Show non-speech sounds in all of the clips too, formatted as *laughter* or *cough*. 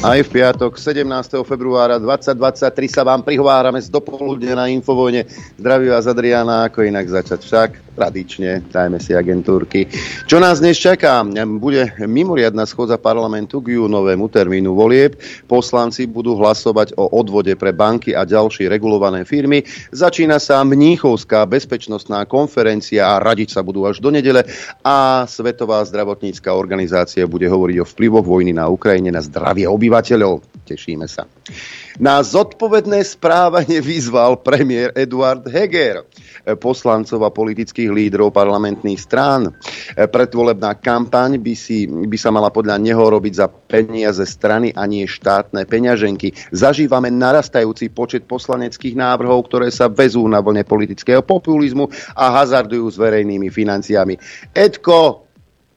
Aj v piatok 17. februára 2023 sa vám prihovárame z dopoludne na Infovojne. Zdraví vás Adriana, ako inak začať však tradične, dajme si agentúrky. Čo nás dnes čaká? Bude mimoriadná schôdza parlamentu k júnovému termínu volieb. Poslanci budú hlasovať o odvode pre banky a ďalšie regulované firmy. Začína sa Mníchovská bezpečnostná konferencia a radiť sa budú až do nedele a Svetová zdravotnícká organizácia bude hovoriť o vplyvoch vojny na Ukrajine na zdravie obyvateľov. Tešíme sa. Na zodpovedné správanie vyzval premiér Eduard Heger poslancov a politických lídrov parlamentných strán. Predvolebná kampaň by, si, by sa mala podľa neho robiť za peniaze strany a nie štátne peňaženky. Zažívame narastajúci počet poslaneckých návrhov, ktoré sa vezú na vlne politického populizmu a hazardujú s verejnými financiami. Edko,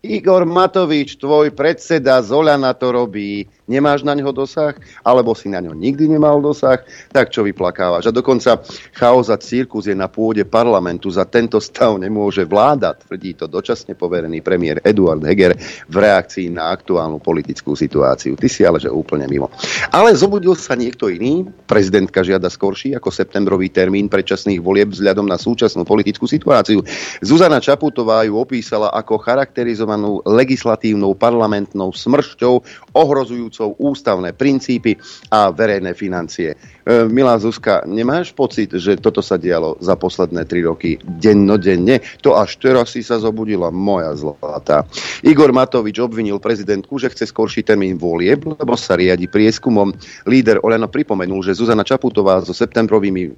Igor Matovič, tvoj predseda Zolana to robí nemáš na ňo dosah, alebo si na ňo nikdy nemal dosah, tak čo vyplakávaš. A dokonca chaos a cirkus je na pôde parlamentu. Za tento stav nemôže vláda, tvrdí to dočasne poverený premiér Eduard Heger v reakcii na aktuálnu politickú situáciu. Ty si ale že úplne mimo. Ale zobudil sa niekto iný. Prezidentka žiada skorší ako septembrový termín predčasných volieb vzhľadom na súčasnú politickú situáciu. Zuzana Čaputová ju opísala ako charakterizovanú legislatívnou parlamentnou smršťou ohrozujú ohrodzujúcou ústavné princípy a verejné financie. E, milá Zuzka, nemáš pocit, že toto sa dialo za posledné tri roky dennodenne? To až teraz si sa zobudila moja zlatá. Igor Matovič obvinil prezidentku, že chce skorší termín volieb, lebo sa riadi prieskumom. Líder Oleno pripomenul, že Zuzana Čaputová so septembrovými e,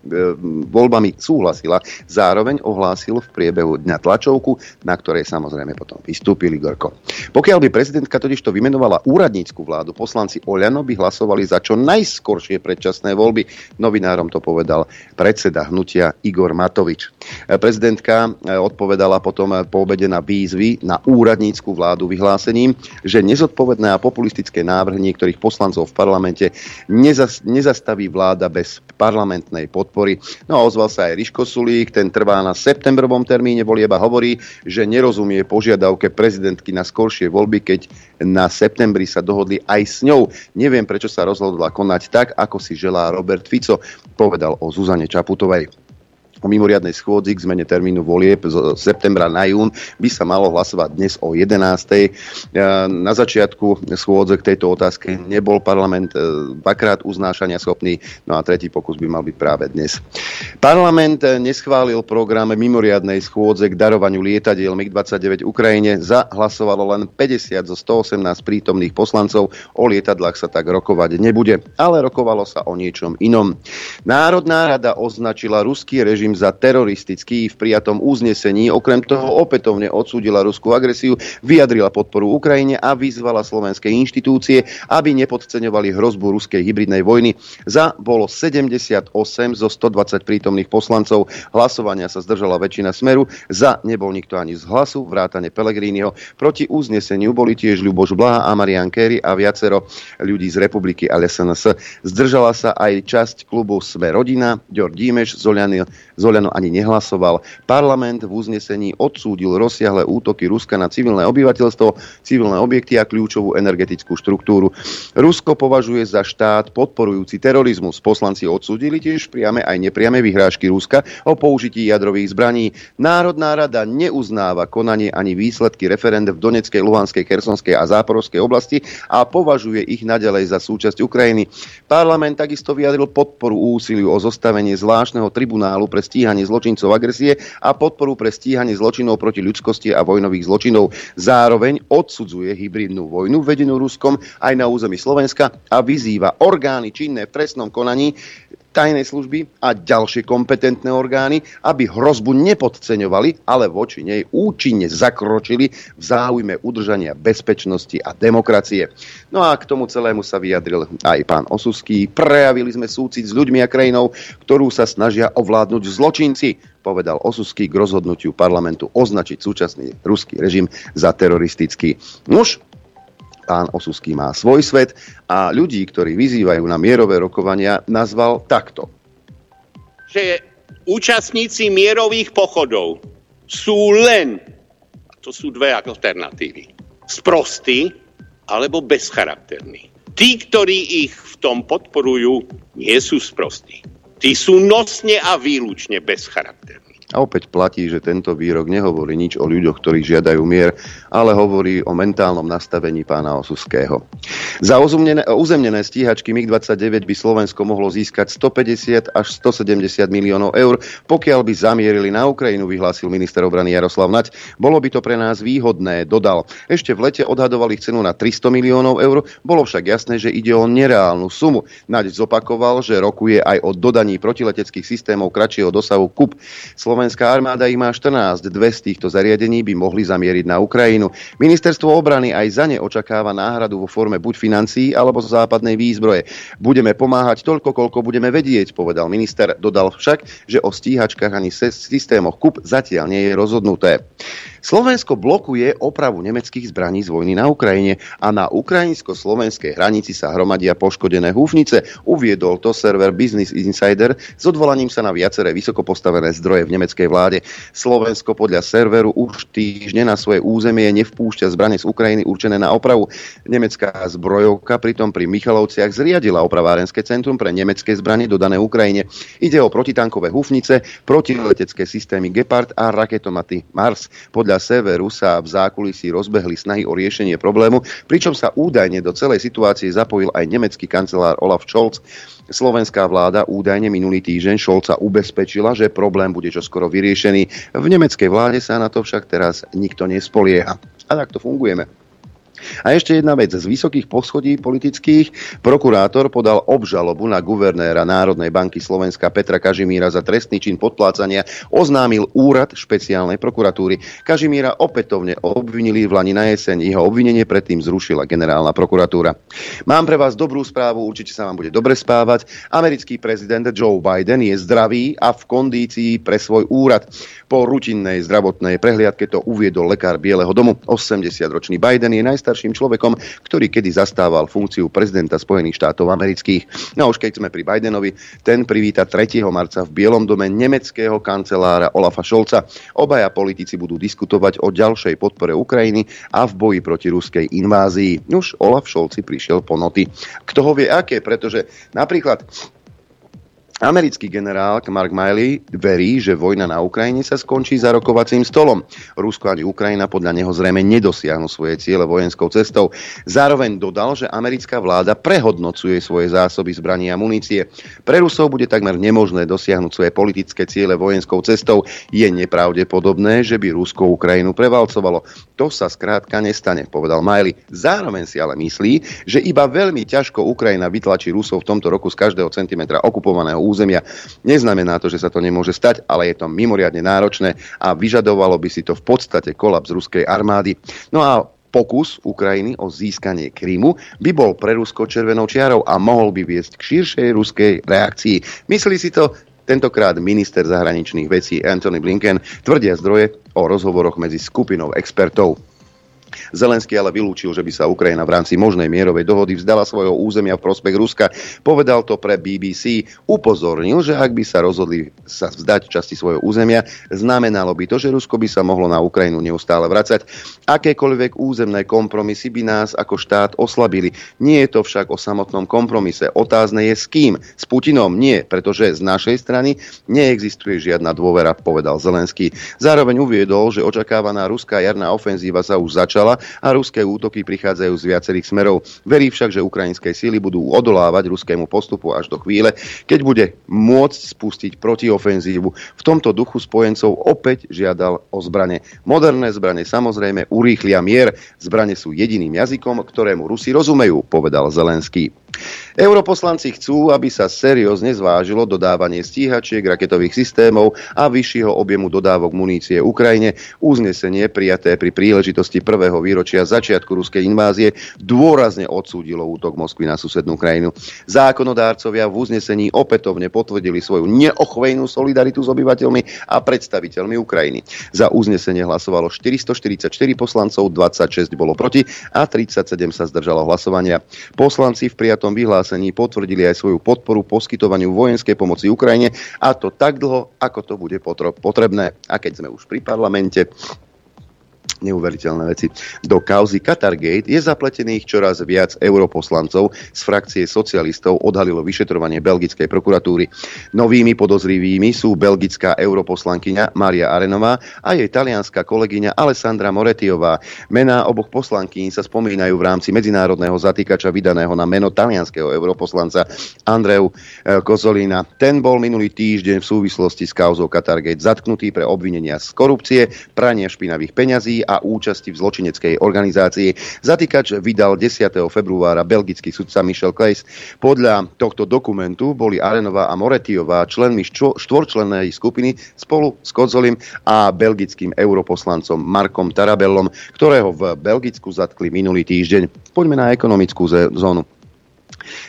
voľbami súhlasila. Zároveň ohlásil v priebehu dňa tlačovku, na ktorej samozrejme potom vystúpil Igorko. Pokiaľ by prezidentka totiž to vymenovala úradnícku vládu, poslanci Oľano by hlasovali za čo najskoršie predčasné voľby. Novinárom to povedal predseda hnutia Igor Matovič. Prezidentka eh, odpovedala potom po obede na výzvy na úradnícku vládu vyhlásením, že nezodpovedné a populistické návrhy niektorých poslancov v parlamente nezas, nezastaví vláda bez parlamentnej podpory. No a ozval sa aj Riško Sulík, ten trvá na septembrovom termíne volieba, hovorí, že nerozumie požiadavke prezidentky na skoršie voľby, keď na septembri sa dohodli aj s ňou. Neviem, prečo sa rozhodla konať tak, ako si želá Robert Fico, povedal o Zuzane Čaputovej o mimoriadnej schôdzi k zmene termínu volieb z septembra na jún by sa malo hlasovať dnes o 11. E, na začiatku schôdze k tejto otázke nebol parlament e, dvakrát uznášania schopný, no a tretí pokus by mal byť práve dnes. Parlament neschválil program mimoriadnej schôdze k darovaniu lietadiel MiG-29 Ukrajine. Zahlasovalo len 50 zo 118 prítomných poslancov. O lietadlách sa tak rokovať nebude, ale rokovalo sa o niečom inom. Národná rada označila ruský režim za teroristický v prijatom uznesení. Okrem toho opätovne odsúdila ruskú agresiu, vyjadrila podporu Ukrajine a vyzvala slovenské inštitúcie, aby nepodceňovali hrozbu ruskej hybridnej vojny. Za bolo 78 zo 120 prítomných poslancov. Hlasovania sa zdržala väčšina smeru. Za nebol nikto ani z hlasu, vrátane Pelegrínyho. Proti uzneseniu boli tiež Ľuboš Blaha a Marian Kerry a viacero ľudí z republiky LSNS. Zdržala sa aj časť klubu Sme rodina, Ďor Dímeš, Zoliany, Zoliano ani nehlasoval. Parlament v uznesení odsúdil rozsiahle útoky Ruska na civilné obyvateľstvo, civilné objekty a kľúčovú energetickú štruktúru. Rusko považuje za štát podporujúci terorizmus. Poslanci odsúdili tiež priame aj nepriame vyhrážky Ruska o použití jadrových zbraní. Národná rada neuznáva konanie ani výsledky referend v Doneckej, Luhanskej, Kersonskej a Záporovskej oblasti a považuje ich naďalej za súčasť Ukrajiny. Parlament takisto vyjadril podporu úsiliu o zostavenie zvláštneho tribunálu pre stíhanie zločincov agresie a podporu pre stíhanie zločinov proti ľudskosti a vojnových zločinov. Zároveň odsudzuje hybridnú vojnu vedenú Ruskom aj na území Slovenska a vyzýva orgány činné v trestnom konaní tajnej služby a ďalšie kompetentné orgány, aby hrozbu nepodceňovali, ale voči nej účinne zakročili v záujme udržania bezpečnosti a demokracie. No a k tomu celému sa vyjadril aj pán Osuský. Prejavili sme súcit s ľuďmi a krajinou, ktorú sa snažia ovládnuť zločinci, povedal Osuský k rozhodnutiu parlamentu označiť súčasný ruský režim za teroristický. Nuž, pán Osuský má svoj svet a ľudí, ktorí vyzývajú na mierové rokovania, nazval takto. Že účastníci mierových pochodov sú len, to sú dve alternatívy, sprostí alebo bezcharakterní. Tí, ktorí ich v tom podporujú, nie sú sprostí. Tí sú nosne a výlučne bezcharakterní. A opäť platí, že tento výrok nehovorí nič o ľuďoch, ktorí žiadajú mier, ale hovorí o mentálnom nastavení pána Osuského. Za uzemnené stíhačky MiG-29 by Slovensko mohlo získať 150 až 170 miliónov eur, pokiaľ by zamierili na Ukrajinu, vyhlásil minister obrany Jaroslav Nať. Bolo by to pre nás výhodné, dodal. Ešte v lete odhadovali cenu na 300 miliónov eur, bolo však jasné, že ide o nereálnu sumu. Naď zopakoval, že rokuje aj o dodaní protileteckých systémov kratšieho dosahu KUP. Slovenská armáda ich má 14. Dve z týchto zariadení by mohli zamieriť na Ukrajinu. Ministerstvo obrany aj za ne očakáva náhradu vo forme buď financií alebo západnej výzbroje. Budeme pomáhať toľko, koľko budeme vedieť, povedal minister. Dodal však, že o stíhačkách ani systémoch KUP zatiaľ nie je rozhodnuté. Slovensko blokuje opravu nemeckých zbraní z vojny na Ukrajine a na ukrajinsko-slovenskej hranici sa hromadia poškodené húfnice. Uviedol to server Business Insider s odvolaním sa na viaceré vysoko postavené zdroje v nemeckej vláde. Slovensko podľa serveru už týždne na svoje územie nevpúšťa zbranie z Ukrajiny určené na opravu. Nemecká zbrojovka pritom pri Michalovciach zriadila opravárenské centrum pre nemecké zbranie dodané Ukrajine. Ide o protitankové húfnice, protiletecké systémy Gepard a raketomaty Mars. Podľa podľa Severu sa v zákulisí rozbehli snahy o riešenie problému, pričom sa údajne do celej situácie zapojil aj nemecký kancelár Olaf Scholz. Slovenská vláda údajne minulý týždeň Šolca ubezpečila, že problém bude čoskoro vyriešený. V nemeckej vláde sa na to však teraz nikto nespolieha. A takto fungujeme. A ešte jedna vec. Z vysokých poschodí politických prokurátor podal obžalobu na guvernéra Národnej banky Slovenska Petra Kažimíra za trestný čin podplácania. Oznámil úrad špeciálnej prokuratúry. Kažimíra opätovne obvinili v Lani na jeseň. Jeho obvinenie predtým zrušila generálna prokuratúra. Mám pre vás dobrú správu, určite sa vám bude dobre spávať. Americký prezident Joe Biden je zdravý a v kondícii pre svoj úrad. Po rutinnej zdravotnej prehliadke to uviedol lekár Bieleho domu. 80-ročný Biden je najstarším človekom, ktorý kedy zastával funkciu prezidenta Spojených štátov amerických. No a už keď sme pri Bidenovi, ten privíta 3. marca v Bielom dome nemeckého kancelára Olafa Šolca. Obaja politici budú diskutovať o ďalšej podpore Ukrajiny a v boji proti ruskej invázii. Už Olaf Šolci prišiel po noty. Kto ho vie aké, pretože napríklad Americký generál Mark Miley verí, že vojna na Ukrajine sa skončí za rokovacím stolom. Rusko ani Ukrajina podľa neho zrejme nedosiahnu svoje ciele vojenskou cestou. Zároveň dodal, že americká vláda prehodnocuje svoje zásoby zbraní a munície. Pre Rusov bude takmer nemožné dosiahnuť svoje politické ciele vojenskou cestou. Je nepravdepodobné, že by Rusko Ukrajinu prevalcovalo. To sa skrátka nestane, povedal Miley. Zároveň si ale myslí, že iba veľmi ťažko Ukrajina vytlačí Rusov v tomto roku z každého centimetra okupovaného územia. Neznamená to, že sa to nemôže stať, ale je to mimoriadne náročné a vyžadovalo by si to v podstate kolaps ruskej armády. No a pokus Ukrajiny o získanie Krymu by bol pre Rusko červenou čiarou a mohol by viesť k širšej ruskej reakcii. Myslí si to tentokrát minister zahraničných vecí Anthony Blinken, tvrdia zdroje o rozhovoroch medzi skupinou expertov. Zelenský ale vylúčil, že by sa Ukrajina v rámci možnej mierovej dohody vzdala svojho územia v prospech Ruska. Povedal to pre BBC. Upozornil, že ak by sa rozhodli sa vzdať časti svojho územia, znamenalo by to, že Rusko by sa mohlo na Ukrajinu neustále vracať. Akékoľvek územné kompromisy by nás ako štát oslabili. Nie je to však o samotnom kompromise. Otázne je s kým. S Putinom nie, pretože z našej strany neexistuje žiadna dôvera, povedal Zelenský. Zároveň uviedol, že očakávaná ruská jarná ofenzíva sa už začala začala a ruské útoky prichádzajú z viacerých smerov. Verí však, že ukrajinské síly budú odolávať ruskému postupu až do chvíle, keď bude môcť spustiť protiofenzívu. V tomto duchu spojencov opäť žiadal o zbrane. Moderné zbrane samozrejme urýchlia mier. Zbrane sú jediným jazykom, ktorému Rusi rozumejú, povedal Zelenský. Europoslanci chcú, aby sa seriózne zvážilo dodávanie stíhačiek, raketových systémov a vyššieho objemu dodávok munície Ukrajine. Uznesenie prijaté pri príležitosti prvého výročia začiatku ruskej invázie dôrazne odsúdilo útok Moskvy na susednú krajinu. Zákonodárcovia v uznesení opätovne potvrdili svoju neochvejnú solidaritu s obyvateľmi a predstaviteľmi Ukrajiny. Za uznesenie hlasovalo 444 poslancov, 26 bolo proti a 37 sa zdržalo hlasovania. Poslanci v prijatom vyhlásení potvrdili aj svoju podporu poskytovaniu vojenskej pomoci Ukrajine a to tak dlho, ako to bude potrebné. A keď sme už pri parlamente, neuveriteľné veci. Do kauzy Qatargate je zapletených čoraz viac europoslancov z frakcie socialistov, odhalilo vyšetrovanie belgickej prokuratúry. Novými podozrivými sú belgická europoslankyňa Maria Arenová a jej talianská kolegyňa Alessandra Moretiová. Mená oboch poslankyň sa spomínajú v rámci medzinárodného zatýkača vydaného na meno talianského europoslanca Andreu eh, Kozolina. Ten bol minulý týždeň v súvislosti s kauzou Qatargate zatknutý pre obvinenia z korupcie, prania špinavých peňazí a účasti v zločineckej organizácii. Zatýkač vydal 10. februára belgický sudca Michel Kleis. Podľa tohto dokumentu boli Arenová a Moretiová členmi štvorčlennej skupiny spolu s Kozolim a belgickým europoslancom Markom Tarabellom, ktorého v Belgicku zatkli minulý týždeň. Poďme na ekonomickú zónu.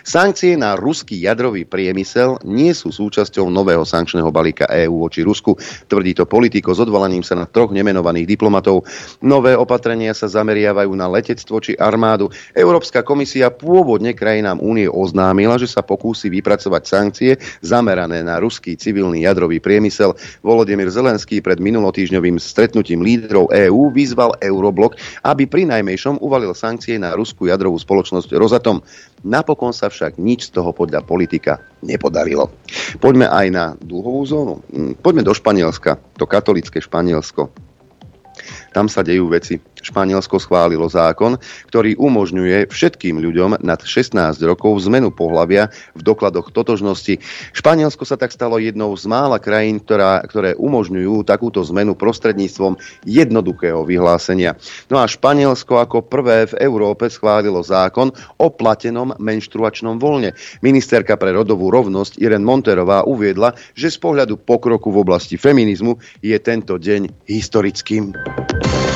Sankcie na ruský jadrový priemysel nie sú súčasťou nového sankčného balíka EÚ voči Rusku, tvrdí to politiko s odvolaním sa na troch nemenovaných diplomatov. Nové opatrenia sa zameriavajú na letectvo či armádu. Európska komisia pôvodne krajinám únie oznámila, že sa pokúsi vypracovať sankcie zamerané na ruský civilný jadrový priemysel. Volodymyr Zelenský pred minulotýžňovým stretnutím lídrov EÚ vyzval Euroblok, aby pri najmejšom uvalil sankcie na ruskú jadrovú spoločnosť Rosatom. Napokon sa však nič z toho podľa politika nepodarilo. Poďme aj na dlhovú zónu. Poďme do Španielska, to katolické Španielsko. Tam sa dejú veci. Španielsko schválilo zákon, ktorý umožňuje všetkým ľuďom nad 16 rokov zmenu pohlavia v dokladoch totožnosti. Španielsko sa tak stalo jednou z mála krajín, ktorá, ktoré umožňujú takúto zmenu prostredníctvom jednoduchého vyhlásenia. No a Španielsko ako prvé v Európe schválilo zákon o platenom menštruačnom voľne. Ministerka pre rodovú rovnosť Irene Monterová uviedla, že z pohľadu pokroku v oblasti feminizmu je tento deň historickým. you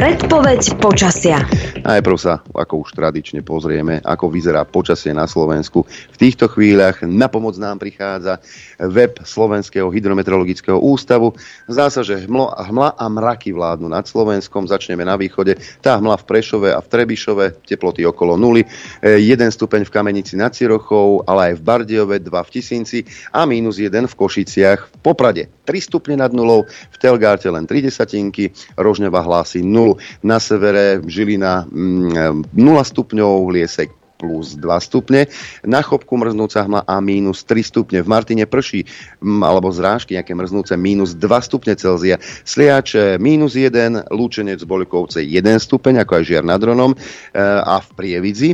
Predpoveď počasia. Najprv sa, ako už tradične pozrieme, ako vyzerá počasie na Slovensku. V týchto chvíľach na pomoc nám prichádza web Slovenského hydrometeorologického ústavu. Zdá sa, že hmlo, hmla a mraky vládnu nad Slovenskom. Začneme na východe. Tá hmla v Prešove a v Trebišove, teploty okolo nuly. 1 e, stupeň v Kamenici nad Cirochou, ale aj v Bardiove, 2 v Tisinci a mínus 1 v Košiciach. V Poprade 3 stupne nad nulou, v Telgárte len 3 desatinky, Rožňova hlási 0. Na severe Žilina 0 mm, stupňov, Liesek plus 2 stupne, na Chopku mrznúca hmla a mínus 3 stupne. V Martine prší alebo zrážky nejaké mrznúce mínus 2 stupne Celzia. Sliač mínus 1, Lúčenec Bolikovce 1 stupeň, ako aj Žiar nad Ronom e, a v Prievidzi.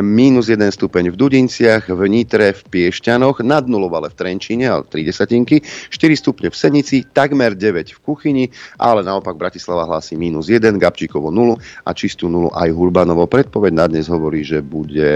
Mínus 1 stupeň v Dudinciach, v Nitre, v Piešťanoch, nad nulou v Trenčine, ale 3 desatinky, 4 stupne v Senici, takmer 9 v Kuchyni, ale naopak Bratislava hlási mínus 1, Gabčíkovo 0 a čistú 0 aj Hurbanovo. Predpoveď na dnes hovorí, že bude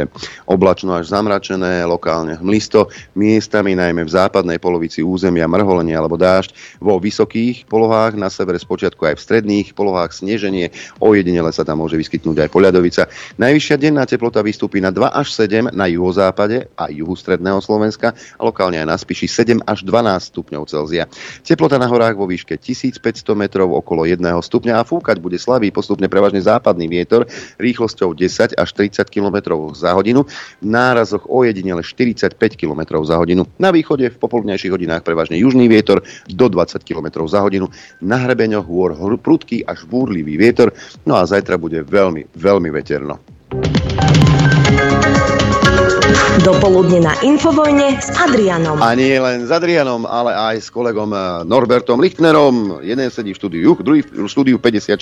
oblačno až zamračené, lokálne hmlisto, miestami najmä v západnej polovici územia mrholenie alebo dážď, vo vysokých polohách, na severe spočiatku aj v stredných polohách sneženie, ojedinele sa tam môže vyskytnúť aj poľadovica. Najvyššia denná teplota vystúpi na 2 až 7 na juhozápade a juhu stredného Slovenska a lokálne aj na Spiši 7 až 12 stupňov Celzia. Teplota na horách vo výške 1500 metrov okolo 1 stupňa a fúkať bude slabý postupne prevažne západný vietor rýchlosťou 10 až 30 km za hodinu, v nárazoch ojedinele 45 km za hodinu. Na východe v popoludnejších hodinách prevažne južný vietor do 20 km za hodinu. Na hrebeňoch hôr prudký až búrlivý vietor, no a zajtra bude veľmi, veľmi veterno. Dopoludne na Infovojne s Adrianom. A nie len s Adrianom, ale aj s kolegom eh, Norbertom Lichtnerom. Jeden sedí v štúdiu druhý v štúdiu 54.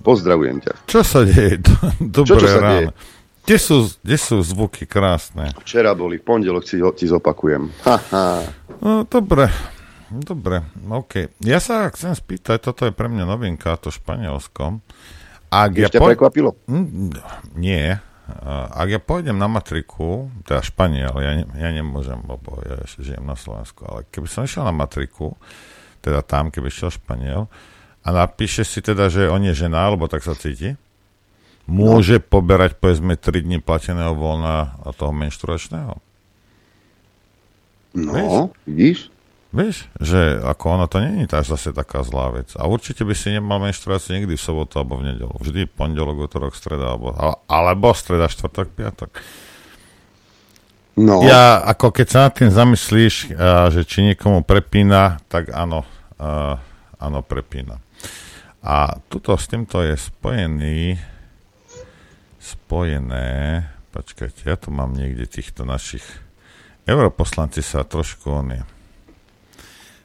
Pozdravujem ťa. Čo sa deje? *laughs* Dobré čo, čo sa ráno. Deje? Kde sú, kde sú zvuky krásne? Včera boli, v pondelok si ti zopakujem. No, dobre, dobre, OK. Ja sa chcem spýtať, toto je pre mňa novinka, to Španielsko. Ak Ešte ja po... prekvapilo? Hm, nie. Ak ja pôjdem na matriku, teda Španiel, ja, ne, ja nemôžem, lebo ja ešte žijem na Slovensku, ale keby som išiel na matriku, teda tam, keby išiel Španiel, a napíše si teda, že on je žena, alebo tak sa cíti, môže no. poberať povedzme 3 dní plateného voľna a toho menštruačného? No, Víš? vidíš? Vieš, že ako ono to není tak zase taká zlá vec. A určite by si nemal menštruáciu nikdy v sobotu alebo v nedelu. Vždy pondelok, útorok, streda, alebo, alebo streda, štvrtok, piatok. No. Ja, ako keď sa nad tým zamyslíš, a, že či niekomu prepína, tak áno, a, áno, prepína. A tuto s týmto je spojený spojené počkajte, ja tu mám niekde týchto našich europoslanci sa trošku oni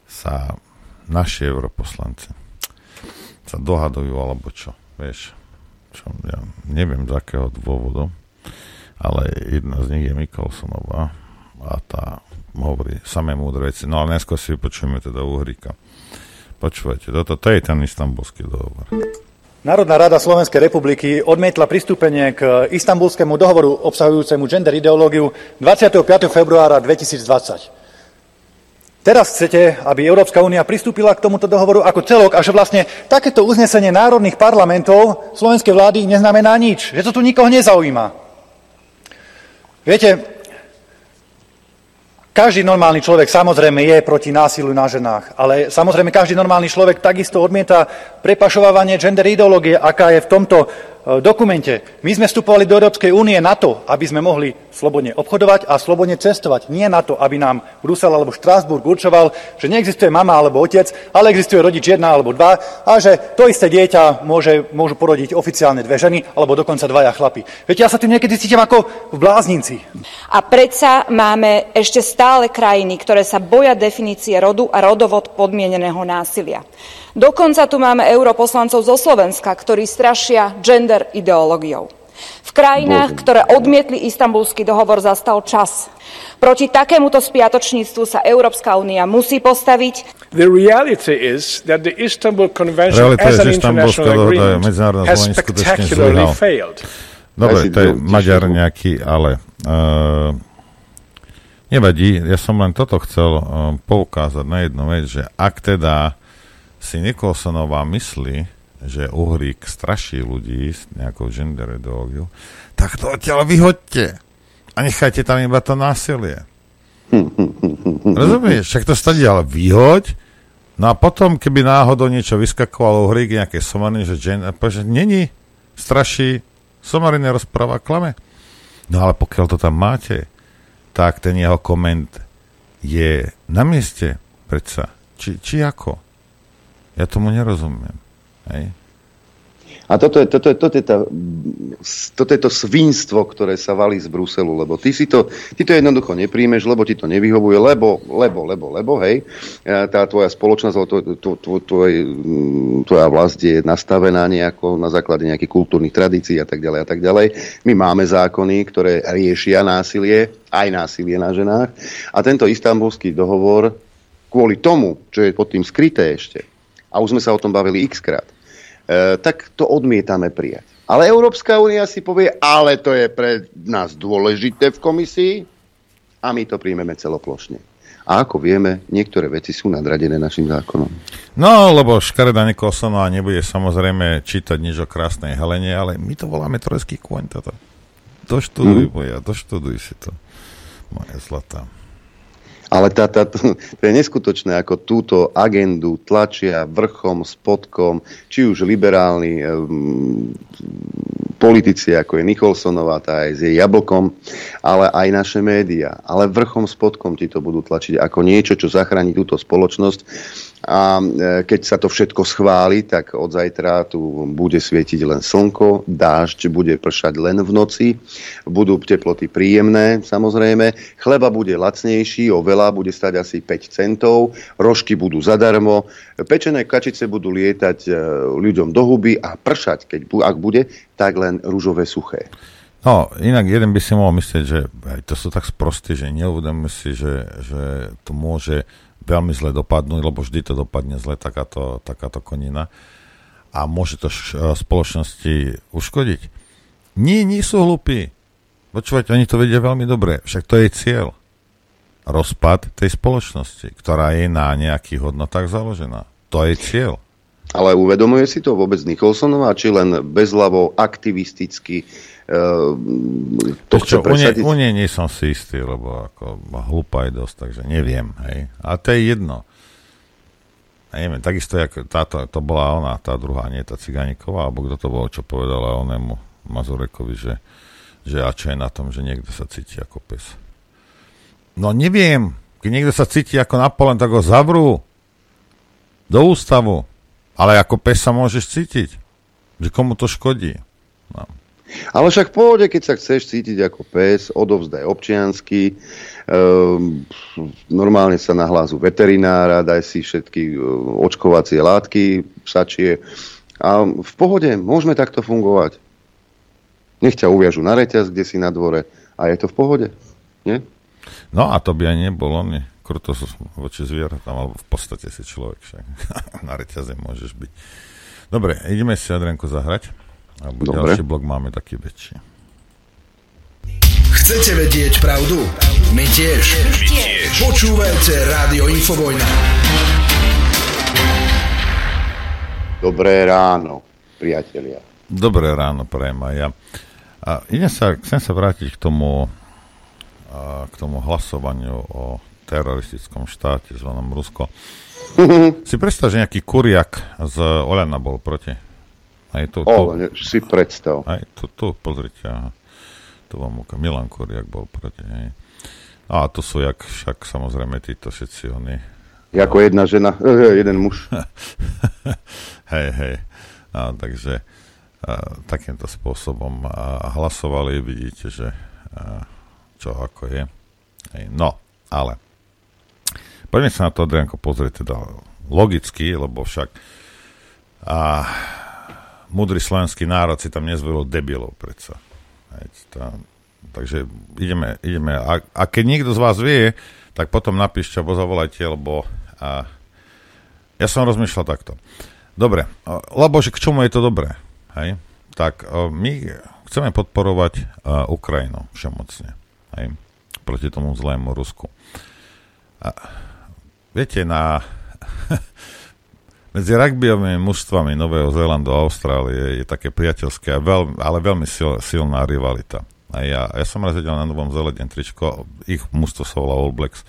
sa naši europoslanci sa dohadujú alebo čo, vieš čo, ja neviem z akého dôvodu ale jedna z nich je Mikolsonová a tá hovorí samé múdre veci. No ale neskôr si vypočujeme teda Uhrika. Počúvajte, toto to je ten istambulský dohovor. Národná rada Slovenskej republiky odmietla pristúpenie k istambulskému dohovoru obsahujúcemu gender ideológiu 25. februára 2020. Teraz chcete, aby Európska únia pristúpila k tomuto dohovoru ako celok a že vlastne takéto uznesenie národných parlamentov slovenskej vlády neznamená nič, že to tu nikoho nezaujíma. Viete, každý normálny človek samozrejme je proti násiliu na ženách, ale samozrejme každý normálny človek takisto odmieta prepašovávanie gender ideológie, aká je v tomto dokumente. My sme vstupovali do Európskej únie na to, aby sme mohli slobodne obchodovať a slobodne cestovať. Nie na to, aby nám Brusel alebo Štrásburg určoval, že neexistuje mama alebo otec, ale existuje rodič jedna alebo dva a že to isté dieťa môže, môžu porodiť oficiálne dve ženy alebo dokonca dvaja chlapi. Viete, ja sa tým niekedy cítim ako v bláznici. A predsa máme ešte stále krajiny, ktoré sa boja definície rodu a rodovod podmieneného násilia. Dokonca tu máme europoslancov zo Slovenska, ktorí strašia gender ideológiou. V krajinách, ktoré odmietli istambulský dohovor, zastal čas. Proti takémuto spiatočníctvu sa Európska únia musí postaviť. The reality is that the Istanbul Convention Realita as an international agreement has spectacularly failed. Dobre, to je Maďar nejaký, ale uh, nevadí. Ja som len toto chcel uh, poukázať na jednu vec, že ak teda si Nikolsonová myslí, že Uhrík straší ľudí s nejakou gender ideológiou, tak to odtiaľ vyhoďte a nechajte tam iba to násilie. *laughs* Rozumieš? Však to stade, ale vyhoď, no a potom, keby náhodou niečo vyskakovalo Uhrík, nejaké somary, že gender, že není, straší, somary nerozpráva, klame. No ale pokiaľ to tam máte, tak ten jeho koment je na mieste, predsa. Či, či ako? Ja tomu nerozumiem. Hej? A toto je, toto, je, toto, je tá, toto je to svinstvo, ktoré sa valí z Bruselu, lebo ty si to, ty to jednoducho nepríjmeš, lebo ti to nevyhovuje, lebo, lebo, lebo, lebo, hej, tá tvoja spoločnosť, to, to, to, tvoj, tvoja vlast je nastavená nejako na základe nejakých kultúrnych tradícií a tak ďalej a tak ďalej. My máme zákony, ktoré riešia násilie, aj násilie na ženách a tento istambulský dohovor kvôli tomu, čo je pod tým skryté ešte, a už sme sa o tom bavili x krát, e, tak to odmietame prijať. Ale Európska únia si povie, ale to je pre nás dôležité v komisii a my to príjmeme celoplošne. A ako vieme, niektoré veci sú nadradené našim zákonom. No, lebo škareda Nikolsonová nebude samozrejme čítať nič o krásnej Helene, ale my to voláme trojský kôň toto. Doštuduj, mm. boja, doštuduj si to. Moja zlatá. Ale tá, tá, *laughs* to je neskutočné, ako túto agendu tlačia vrchom, spodkom, či už liberálni um, politici, ako je Nicholsonová, tá aj s jej jablkom, ale aj naše médiá. Ale vrchom, spodkom ti to budú tlačiť ako niečo, čo zachráni túto spoločnosť a e, keď sa to všetko schváli, tak od zajtra tu bude svietiť len slnko, dážď bude pršať len v noci, budú teploty príjemné, samozrejme, chleba bude lacnejší, oveľa, bude stať asi 5 centov, rožky budú zadarmo, pečené kačice budú lietať e, ľuďom do huby a pršať, keď, ak bude, tak len rúžové suché. No, inak jeden by si mohol myslieť, že to sú tak sprosté, že neuvedomíme si, že, že to môže veľmi zle dopadnúť, lebo vždy to dopadne zle takáto, takáto konina a môže to š- e, spoločnosti uškodiť. Nie, nie sú hlupí. Počúvať, oni to vedia veľmi dobre. Však to je cieľ. Rozpad tej spoločnosti, ktorá je na nejakých hodnotách založená. To je cieľ. Ale uvedomuje si to vôbec Nicholsonová, či len bezľavo aktivisticky to chce čo, presadiť. U nej nie som si istý, lebo ako hlúpa je dosť, takže neviem. Hej. A to je jedno. A neviem, takisto, jak táto, to bola ona, tá druhá, nie tá Cigániková, alebo kto to bol, čo povedala onému Mazurekovi, že, že a čo je na tom, že niekto sa cíti ako pes. No neviem, keď niekto sa cíti ako Napoleon, tak ho zavrú do ústavu. Ale ako pes sa môžeš cítiť. Že komu to škodí. Ale však v pohode, keď sa chceš cítiť ako pes, odovzdaj občiansky, um, normálne sa nahlásu veterinára, daj si všetky uh, očkovacie látky, psačie a v pohode môžeme takto fungovať. Nech ťa uviažu na reťaz, kde si na dvore a je to v pohode. Nie? No a to by aj nebolo, nie? Kruto voči zvieratám, alebo v podstate si človek však. *laughs* na reťaze môžeš byť. Dobre, ideme si Adrianko zahrať. Alebo Dobre. ďalší blok máme taký väčší. Chcete vedieť pravdu? My tiež. My tiež. Počúvajte Rádio Infovojna. Dobré ráno, priatelia. Dobré ráno, prajem aj ja. A idem sa, chcem sa vrátiť k tomu, a, k tomu hlasovaniu o teroristickom štáte zvanom Rusko. *laughs* si predstav, že nejaký kuriak z Olena bol proti aj tu, tu, o, si predstav. Aj tu, tu, pozrite, aha. Tu vám ukážem. Milan Kuriak bol proti nej. A tu sú jak, však samozrejme títo všetci oni. Jako jedna žena, eh, jeden muž. *laughs* hej, hej. A, takže a, takýmto spôsobom a, hlasovali, vidíte, že a, čo ako je. Hej. No, ale poďme sa na to, Adrianko, pozrieť teda logicky, lebo však a, múdry slovenský národ si tam nezvolil debilov predsa. Tam, takže ideme, ideme. A, a keď niekto z vás vie, tak potom napíšte alebo zavolajte, lebo a, ja som rozmýšľal takto. Dobre, lebo že k čomu je to dobré? Hej? Tak my chceme podporovať Ukrajinu všemocne. Hej? Proti tomu zlému Rusku. A, viete, na *laughs* medzi rugbyovými mužstvami Nového Zélandu a Austrálie je také priateľské, veľ, ale veľmi sil, silná rivalita. A ja, ja som raz na Novom Zelende tričko, ich mužstvo sa volá All Blacks,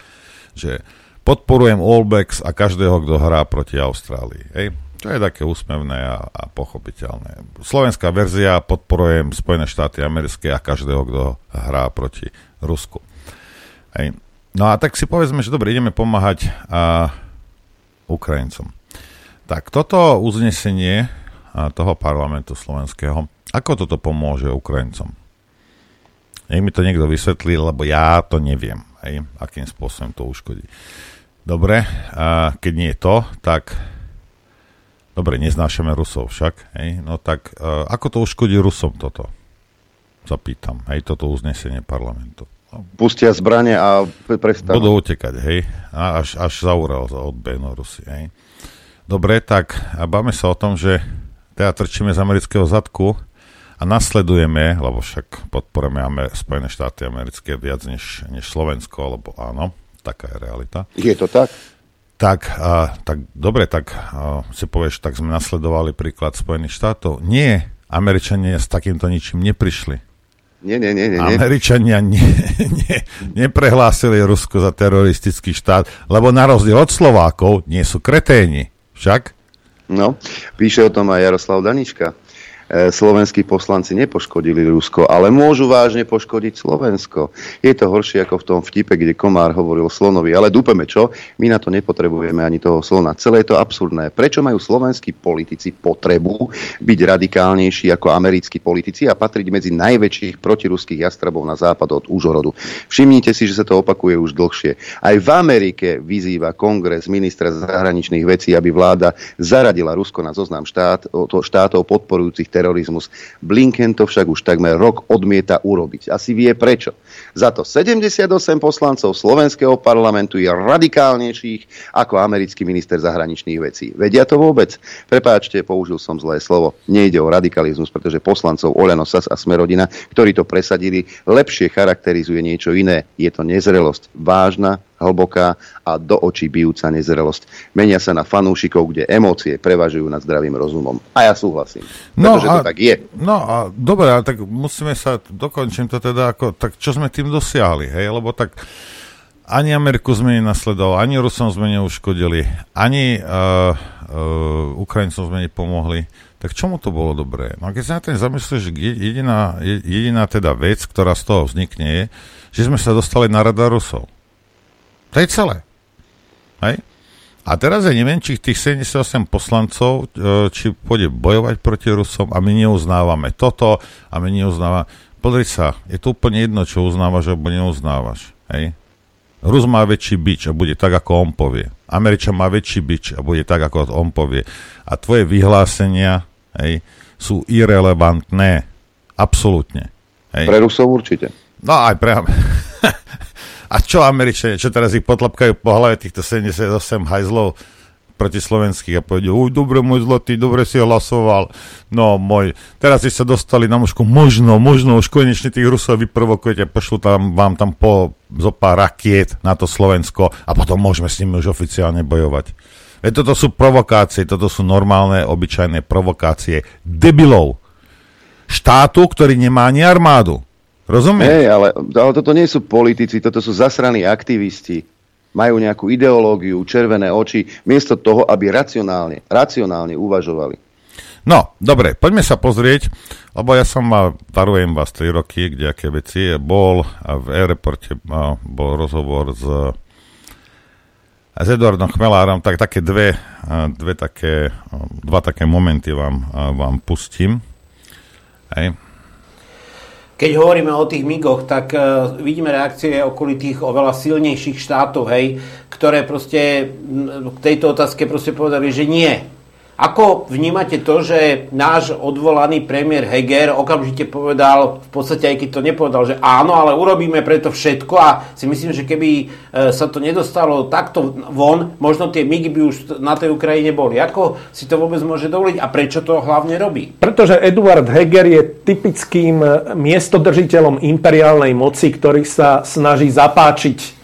že podporujem All Blacks a každého, kto hrá proti Austrálii. Hej? Čo je také úsmevné a, a pochopiteľné. Slovenská verzia podporujem Spojené štáty americké a každého, kto hrá proti Rusku. Hej. No a tak si povedzme, že dobre, ideme pomáhať a, Ukrajincom. Tak toto uznesenie toho parlamentu slovenského, ako toto pomôže Ukrajincom? Nech mi to niekto vysvetlí, lebo ja to neviem, hej, akým spôsobom to uškodí. Dobre, a keď nie je to, tak dobre, neznášame Rusov však, hej, no tak ako to uškodí Rusom toto? Zapýtam, hej, toto uznesenie parlamentu. Pustia zbranie a prestanú. Budú utekať, hej, až, až zaúral od Benorusy, hej. Dobre, tak a báme sa o tom, že teda trčíme z amerického zadku a nasledujeme, lebo však podporujeme Spojené štáty americké viac než, než Slovensko, lebo áno, taká je realita. Je to tak? Tak, a, tak dobre, tak a, si povieš, tak sme nasledovali príklad Spojených štátov. Nie, Američania s takýmto ničím neprišli. Nie, nie, nie, nie. Američania nie, *laughs* nie, neprehlásili Rusko za teroristický štát, lebo na rozdiel od Slovákov nie sú kreténi. Však? No, píše o tom aj Jaroslav Danička. E, slovenskí poslanci nepoškodili Rusko, ale môžu vážne poškodiť Slovensko. Je to horšie ako v tom vtipe, kde Komár hovoril slonovi. Ale dúpeme čo? My na to nepotrebujeme ani toho slona. Celé je to absurdné. Prečo majú slovenskí politici potrebu byť radikálnejší ako americkí politici a patriť medzi najväčších protiruských jastrabov na západ od úžorodu? Všimnite si, že sa to opakuje už dlhšie. Aj v Amerike vyzýva kongres ministra zahraničných vecí, aby vláda zaradila Rusko na zoznam štát, štátov podporujúcich terorizmus. Blinken to však už takmer rok odmieta urobiť. Asi vie prečo. Za to 78 poslancov slovenského parlamentu je radikálnejších ako americký minister zahraničných vecí. Vedia to vôbec? Prepáčte, použil som zlé slovo. Nejde o radikalizmus, pretože poslancov Oleno Sas a Smerodina, ktorí to presadili, lepšie charakterizuje niečo iné. Je to nezrelosť. Vážna, hlboká a do očí bijúca nezrelosť. Menia sa na fanúšikov, kde emócie prevažujú nad zdravým rozumom. A ja súhlasím. No pretože a, to tak je. No a dobre, ale tak musíme sa, dokončím to teda ako, tak čo sme tým dosiahli, hej, lebo tak ani Ameriku sme nenasledovali, ani Rusom sme neuškodili, ani uh, uh, Ukrajincom sme nepomohli, tak čomu to bolo dobré? No a keď sa na ten zamyslíš, jediná, jediná teda vec, ktorá z toho vznikne je, že sme sa dostali na rada Rusov. To je celé. Hej? A teraz ja neviem, či tých 78 poslancov, e, či pôjde bojovať proti Rusom a my neuznávame toto a my neuznávame. Pozri sa, je to úplne jedno, čo uznávaš alebo neuznávaš. Hej? Rus má väčší bič a bude tak, ako on povie. Američan má väčší bič a bude tak, ako on povie. A tvoje vyhlásenia hej, sú irrelevantné. Absolútne. Hej. Pre Rusov určite. No aj pre... *laughs* a čo Američania, čo teraz ich potlapkajú po hlave týchto 78 hajzlov? proti slovenských a povedal, uj, dobre, môj zlatý, dobre si hlasoval. No, môj, teraz si sa dostali na mužku, možno, možno, už konečne tých Rusov vyprovokujete, pošlu tam, vám tam po zo pár rakiet na to Slovensko a potom môžeme s nimi už oficiálne bojovať. Veď toto sú provokácie, toto sú normálne, obyčajné provokácie debilov. Štátu, ktorý nemá ani armádu. Rozumieš? Hej, ale, ale toto nie sú politici, toto sú zasraní aktivisti majú nejakú ideológiu, červené oči, miesto toho, aby racionálne, racionálne uvažovali. No, dobre, poďme sa pozrieť, lebo ja som mal, darujem vás 3 roky, kde aké veci, bol v e-reporte bol rozhovor s, s Eduardom Chmelárom, tak také dve, dve také, dva také momenty vám, vám pustím. Hej keď hovoríme o tých migoch, tak uh, vidíme reakcie okolitých oveľa silnejších štátov, hej, ktoré proste k tejto otázke proste povedali, že nie ako vnímate to, že náš odvolaný premiér Heger okamžite povedal, v podstate aj keď to nepovedal, že áno, ale urobíme preto všetko a si myslím, že keby e, sa to nedostalo takto von, možno tie migy by už na tej Ukrajine boli. Ako si to vôbec môže dovoliť a prečo to hlavne robí? Pretože Eduard Heger je typickým miestodržiteľom imperiálnej moci, ktorý sa snaží zapáčiť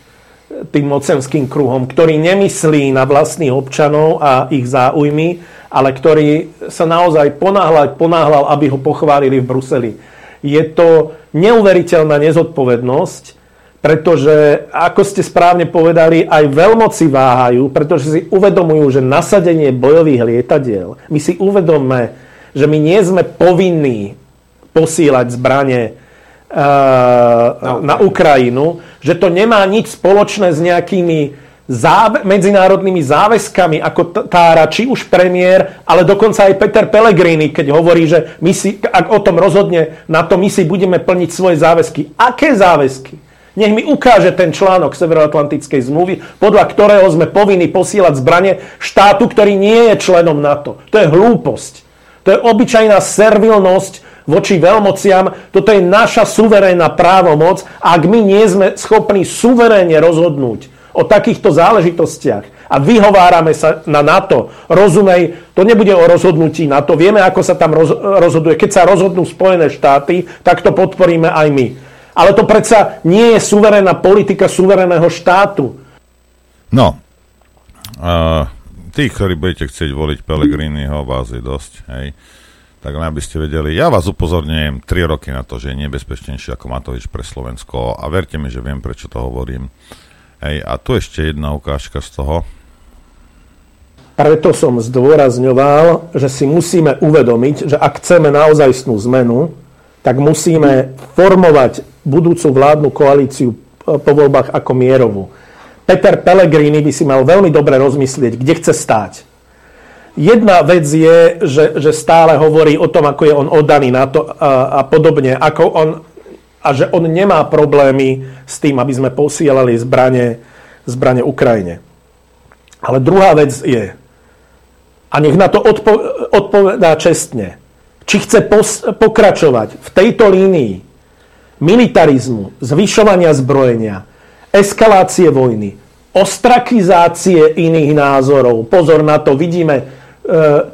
tým mocenským kruhom, ktorý nemyslí na vlastných občanov a ich záujmy, ale ktorý sa naozaj ponáhľal, ponáhľal, aby ho pochválili v Bruseli. Je to neuveriteľná nezodpovednosť, pretože, ako ste správne povedali, aj veľmoci váhajú, pretože si uvedomujú, že nasadenie bojových lietadiel, my si uvedomme, že my nie sme povinní posílať zbranie uh, na Ukrajinu, že to nemá nič spoločné s nejakými záve- medzinárodnými záväzkami, ako tára či už premiér, ale dokonca aj Peter Pellegrini, keď hovorí, že my si, ak o tom rozhodne, na to my si budeme plniť svoje záväzky. Aké záväzky? Nech mi ukáže ten článok Severoatlantickej zmluvy, podľa ktorého sme povinni posielať zbranie štátu, ktorý nie je členom NATO. To je hlúposť. To je obyčajná servilnosť voči veľmociam. Toto je naša suverénna právomoc. Ak my nie sme schopní suverénne rozhodnúť o takýchto záležitostiach a vyhovárame sa na NATO. Rozumej, to nebude o rozhodnutí NATO. Vieme, ako sa tam roz, rozhoduje. Keď sa rozhodnú Spojené štáty, tak to podporíme aj my. Ale to predsa nie je suverénna politika suverénneho štátu. No, uh, tí, ktorí budete chcieť voliť Pelegriniho, vás je dosť, hej. Tak len aby ste vedeli, ja vás upozorňujem 3 roky na to, že je nebezpečnejšie ako Matovič pre Slovensko a verte mi, že viem, prečo to hovorím. Hej, a tu ešte jedna ukážka z toho. Preto som zdôrazňoval, že si musíme uvedomiť, že ak chceme naozajstnú zmenu, tak musíme formovať budúcu vládnu koalíciu e, po voľbách ako mierovú. Peter Pellegrini by si mal veľmi dobre rozmyslieť, kde chce stáť. Jedna vec je, že, že stále hovorí o tom, ako je on oddaný na to a, a podobne, ako on a že on nemá problémy s tým, aby sme posielali zbranie, zbranie Ukrajine. Ale druhá vec je, a nech na to odpo- odpovedá čestne, či chce pos- pokračovať v tejto línii militarizmu, zvyšovania zbrojenia, eskalácie vojny, ostrakizácie iných názorov. Pozor na to, vidíme,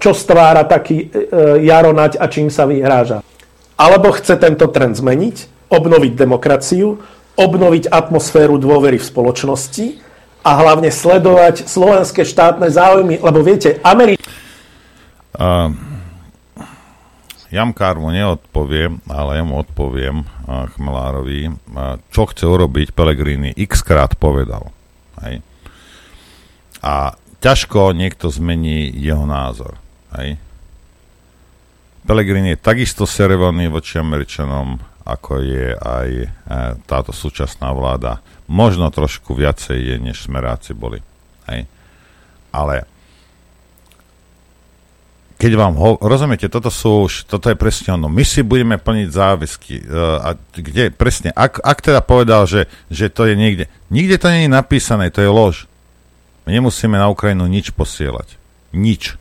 čo stvára taký e, Jaronať a čím sa vyhráža. Alebo chce tento trend zmeniť, obnoviť demokraciu, obnoviť atmosféru dôvery v spoločnosti a hlavne sledovať slovenské štátne záujmy, lebo viete, Amerika... Uh, Jamkár mu neodpoviem, ale ja mu odpoviem uh, Chmelárovi, uh, čo chce urobiť Pelegrini, x krát povedal. Hej. A ťažko niekto zmení jeho názor. Hej. Pelegrini je takisto servovaný voči Američanom, ako je aj e, táto súčasná vláda. Možno trošku viacej je, než smeráci boli. Hej. Ale keď vám ho, rozumiete, toto sú už, toto je presne ono. My si budeme plniť záväzky. Uh, a kde presne, ak, ak teda povedal, že, že to je niekde, nikde to nie je napísané, to je lož. Nemusíme na Ukrajinu nič posielať. Nič.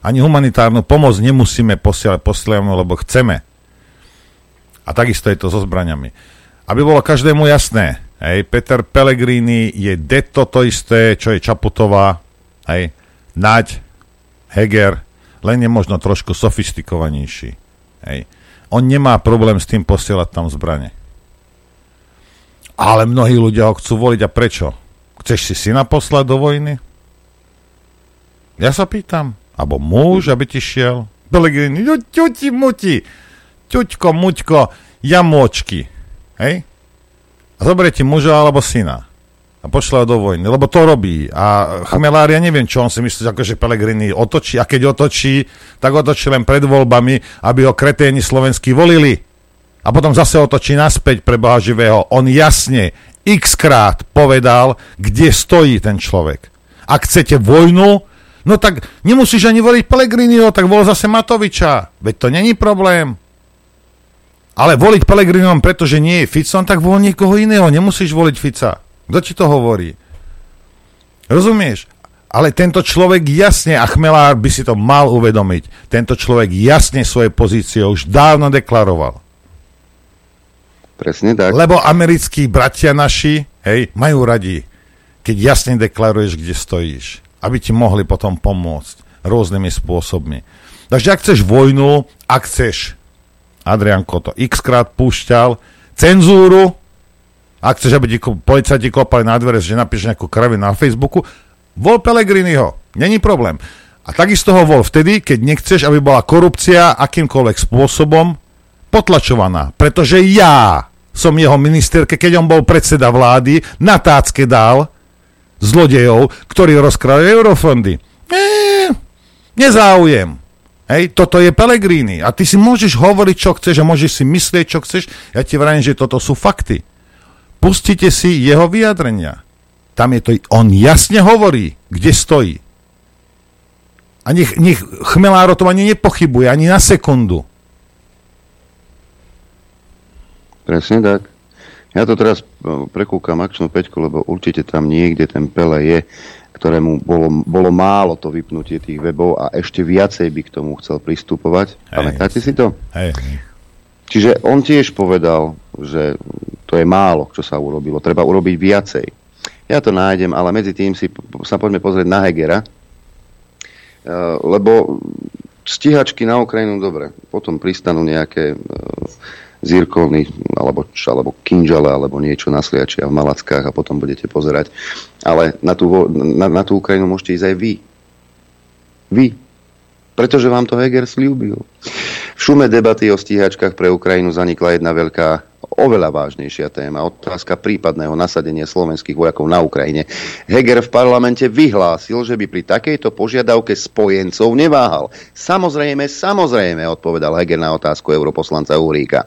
Ani humanitárnu pomoc nemusíme posielať, posielať, lebo chceme. A takisto je to so zbraniami. Aby bolo každému jasné, hej, Peter Pellegrini je deto to isté, čo je Čaputová, hej, Naď, Heger, len je možno trošku sofistikovanejší. Hej. On nemá problém s tým posielať tam zbrane. Ale mnohí ľudia ho chcú voliť a prečo? Chceš si syna poslať do vojny? Ja sa pýtam. Abo muž, aby ti šiel? Pelegrini, ťuti muti, ťuťko, muťko, jamočky. Hej? A zoberie ti muža alebo syna a pošle ho do vojny, lebo to robí. A Chmelár, ja neviem, čo on si myslí, ako Pelegrini otočí, a keď otočí, tak otočí len pred voľbami, aby ho kreténi slovenskí volili. A potom zase otočí naspäť pre Boha živého. On jasne x krát povedal, kde stojí ten človek. Ak chcete vojnu, no tak nemusíš ani voliť Pelegriniho, tak vol zase Matoviča. Veď to není problém. Ale voliť Pelegriniho, pretože nie je Ficon, tak vol niekoho iného. Nemusíš voliť Fica. Kto ti to hovorí? Rozumieš? Ale tento človek jasne, a Chmelár by si to mal uvedomiť, tento človek jasne svoje pozície už dávno deklaroval. Presne tak. Lebo americkí bratia naši, hej, majú radi, keď jasne deklaruješ, kde stojíš, aby ti mohli potom pomôcť rôznymi spôsobmi. Takže ak chceš vojnu, ak chceš, Adrianko to x púšťal, cenzúru, ak chceš, aby ti policajti klopali na dvere, že napíšeš nejakú kravi na Facebooku, vol Pelegriniho. Není problém. A takisto ho vol vtedy, keď nechceš, aby bola korupcia akýmkoľvek spôsobom potlačovaná. Pretože ja som jeho ministerke, keď on bol predseda vlády, na tácke dal zlodejov, ktorí rozkrali eurofondy. Eee, nezáujem. Hej, toto je Pelegrini. A ty si môžeš hovoriť, čo chceš a môžeš si myslieť, čo chceš. Ja ti vravím, že toto sú fakty. Pustite si jeho vyjadrenia. Tam je to, on jasne hovorí, kde stojí. A nech, nech Chmeláro to ani nepochybuje, ani na sekundu. Presne tak. Ja to teraz no, prekúkam akčnú peťku, lebo určite tam niekde ten Pele je, ktorému bolo, bolo málo to vypnutie tých webov a ešte viacej by k tomu chcel pristupovať. Hej. Pamätáte si to? Hej. Čiže on tiež povedal, že to je málo, čo sa urobilo. Treba urobiť viacej. Ja to nájdem, ale medzi tým si sa poďme pozrieť na Hegera, e, lebo stíhačky na Ukrajinu, dobre, potom pristanú nejaké zírkovny, alebo, alebo kinžale, alebo niečo na sliači a v Malackách a potom budete pozerať. Ale na tú, na, na tú Ukrajinu môžete ísť aj vy. Vy. Pretože vám to Heger slúbil. V šume debaty o stíhačkách pre Ukrajinu zanikla jedna veľká oveľa vážnejšia téma, otázka prípadného nasadenia slovenských vojakov na Ukrajine. Heger v parlamente vyhlásil, že by pri takejto požiadavke spojencov neváhal. Samozrejme, samozrejme, odpovedal Heger na otázku europoslanca Uhríka.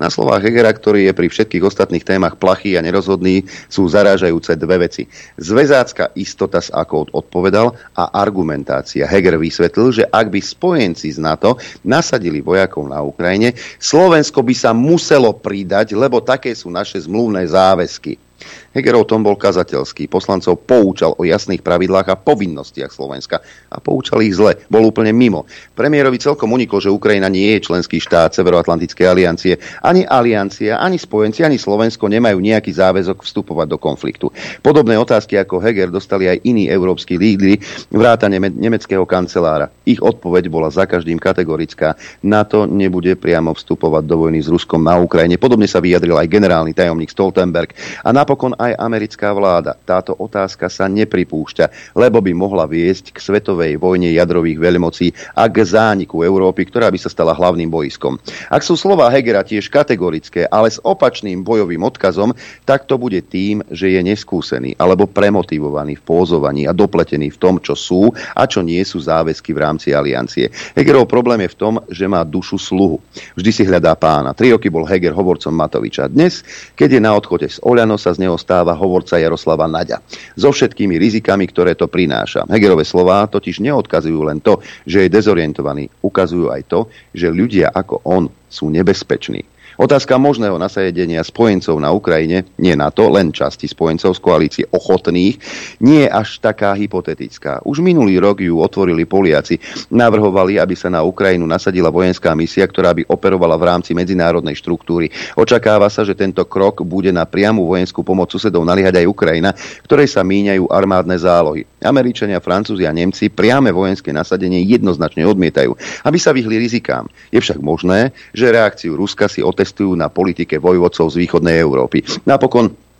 Na slovách Hegera, ktorý je pri všetkých ostatných témach plachý a nerozhodný, sú zarážajúce dve veci. Zväzácka istota, ako odpovedal, a argumentácia. Heger vysvetlil, že ak by spojenci z NATO nasadili vojakov na Ukrajine, Slovensko by sa muselo pridať, lebo také sú naše zmluvné záväzky. Hegerov tom bol kazateľský. Poslancov poučal o jasných pravidlách a povinnostiach Slovenska. A poučal ich zle. Bol úplne mimo. Premiérovi celkom uniklo, že Ukrajina nie je členský štát Severoatlantickej aliancie. Ani aliancia, ani spojenci, ani Slovensko nemajú nejaký záväzok vstupovať do konfliktu. Podobné otázky ako Heger dostali aj iní európsky lídry, vrátane nemeckého kancelára. Ich odpoveď bola za každým kategorická. NATO nebude priamo vstupovať do vojny s Ruskom na Ukrajine. Podobne sa vyjadril aj generálny tajomník Stoltenberg. A napokon aj americká vláda. Táto otázka sa nepripúšťa, lebo by mohla viesť k svetovej vojne jadrových veľmocí a k zániku Európy, ktorá by sa stala hlavným bojskom. Ak sú slova Hegera tiež kategorické, ale s opačným bojovým odkazom, tak to bude tým, že je neskúsený alebo premotivovaný v pózovaní a dopletený v tom, čo sú a čo nie sú záväzky v rámci aliancie. Hegerov problém je v tom, že má dušu sluhu. Vždy si hľadá pána. Tri roky bol Heger hovorcom Matoviča. Dnes, keď je na odchode z Oľano, sa neho stáva hovorca Jaroslava Naďa. So všetkými rizikami, ktoré to prináša. Hegerové slová totiž neodkazujú len to, že je dezorientovaný, ukazujú aj to, že ľudia ako on sú nebezpeční. Otázka možného nasadenia spojencov na Ukrajine, nie na to, len časti spojencov z koalície ochotných, nie je až taká hypotetická. Už minulý rok ju otvorili Poliaci. Navrhovali, aby sa na Ukrajinu nasadila vojenská misia, ktorá by operovala v rámci medzinárodnej štruktúry. Očakáva sa, že tento krok bude na priamu vojenskú pomoc susedov naliehať aj Ukrajina, ktorej sa míňajú armádne zálohy. Američania, Francúzi a Nemci priame vojenské nasadenie jednoznačne odmietajú, aby sa vyhli rizikám. Je však možné, že reakciu Ruska si otestovali investujú na politike vojvodcov z východnej Európy. Napokon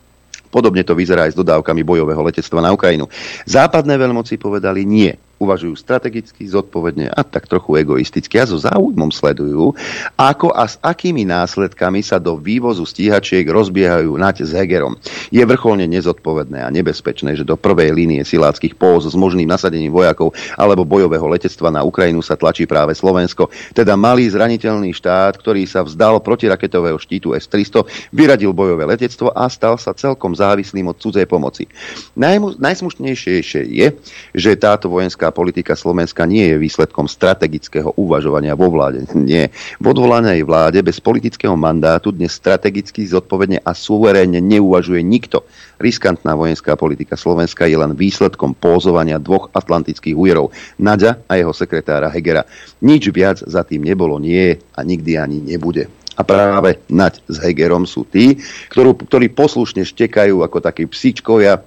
Podobne to vyzerá aj s dodávkami bojového letectva na Ukrajinu. Západné veľmoci povedali nie uvažujú strategicky, zodpovedne a tak trochu egoisticky a so záujmom sledujú, ako a s akými následkami sa do vývozu stíhačiek rozbiehajú nať s Hegerom. Je vrcholne nezodpovedné a nebezpečné, že do prvej línie siláckých póz s možným nasadením vojakov alebo bojového letectva na Ukrajinu sa tlačí práve Slovensko, teda malý zraniteľný štát, ktorý sa vzdal protiraketového štítu S-300, vyradil bojové letectvo a stal sa celkom závislým od cudzej pomoci. Najmu, najsmušnejšie je, že táto vojenská politika Slovenska nie je výsledkom strategického uvažovania vo vláde. *laughs* Nie. V odvolanej vláde bez politického mandátu dnes strategicky, zodpovedne a suverénne neuvažuje nikto. Riskantná vojenská politika Slovenska je len výsledkom pózovania dvoch atlantických újerov, Naďa a jeho sekretára Hegera. Nič viac za tým nebolo, nie a nikdy ani nebude. A práve Naď s Hegerom sú tí, ktorú, ktorí poslušne štekajú ako takí psíčkovia,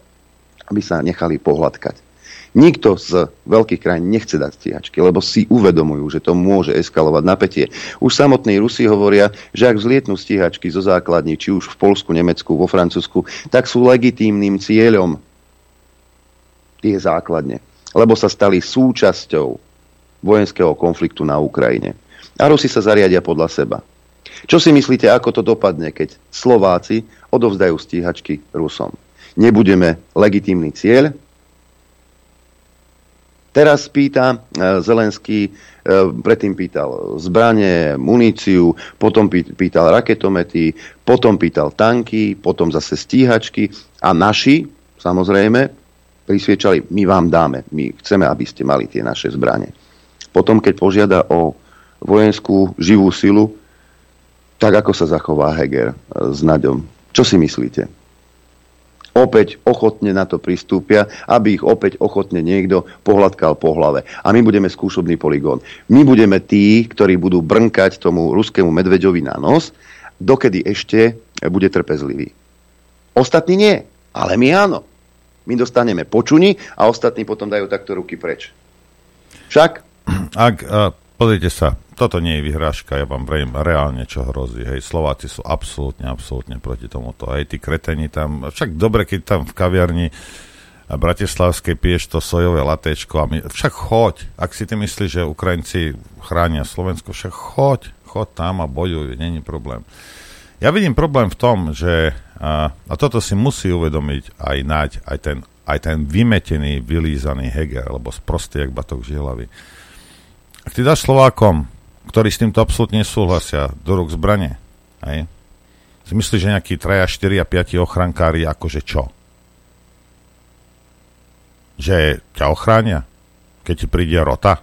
aby sa nechali pohľadkať. Nikto z veľkých krajín nechce dať stíhačky, lebo si uvedomujú, že to môže eskalovať napätie. Už samotní Rusi hovoria, že ak vzlietnú stíhačky zo základní, či už v Polsku, Nemecku, vo Francúzsku, tak sú legitímnym cieľom tie základne, lebo sa stali súčasťou vojenského konfliktu na Ukrajine. A Rusi sa zariadia podľa seba. Čo si myslíte, ako to dopadne, keď Slováci odovzdajú stíhačky Rusom? Nebudeme legitímny cieľ, Teraz pýta e, Zelenský, e, predtým pýtal zbranie, muníciu, potom pýtal raketomety, potom pýtal tanky, potom zase stíhačky a naši, samozrejme, prisviečali, my vám dáme, my chceme, aby ste mali tie naše zbranie. Potom, keď požiada o vojenskú živú silu, tak ako sa zachová Heger e, s Naďom? Čo si myslíte? Opäť ochotne na to pristúpia, aby ich opäť ochotne niekto pohľadkal po hlave. A my budeme skúšobný poligón. My budeme tí, ktorí budú brnkať tomu ruskému medveďovi na nos, dokedy ešte bude trpezlivý. Ostatní nie, ale my áno. My dostaneme počuni a ostatní potom dajú takto ruky preč. Však? Ak, pozrite sa, toto nie je vyhrážka, ja vám vrejím reálne, čo hrozí. Hej, Slováci sú absolútne, absolútne proti tomuto. Hej, tí kreteni tam, však dobre, keď tam v kaviarni a Bratislavskej piješ to sojové latečko a my, však choď, ak si ty myslíš, že Ukrajinci chránia Slovensko, však choď, choď tam a bojuj, není problém. Ja vidím problém v tom, že a, a toto si musí uvedomiť aj Naď, aj ten, aj ten vymetený, vylízaný Heger, alebo sprostý, jak batok žihlavy. Ak ty dáš Slovákom ktorí s týmto absolútne nesúhlasia, do rúk zbranie. Hej? Si myslíš, že nejakí 3, 4 a 5 ochrankári akože čo? Že ťa ochránia? Keď ti príde rota?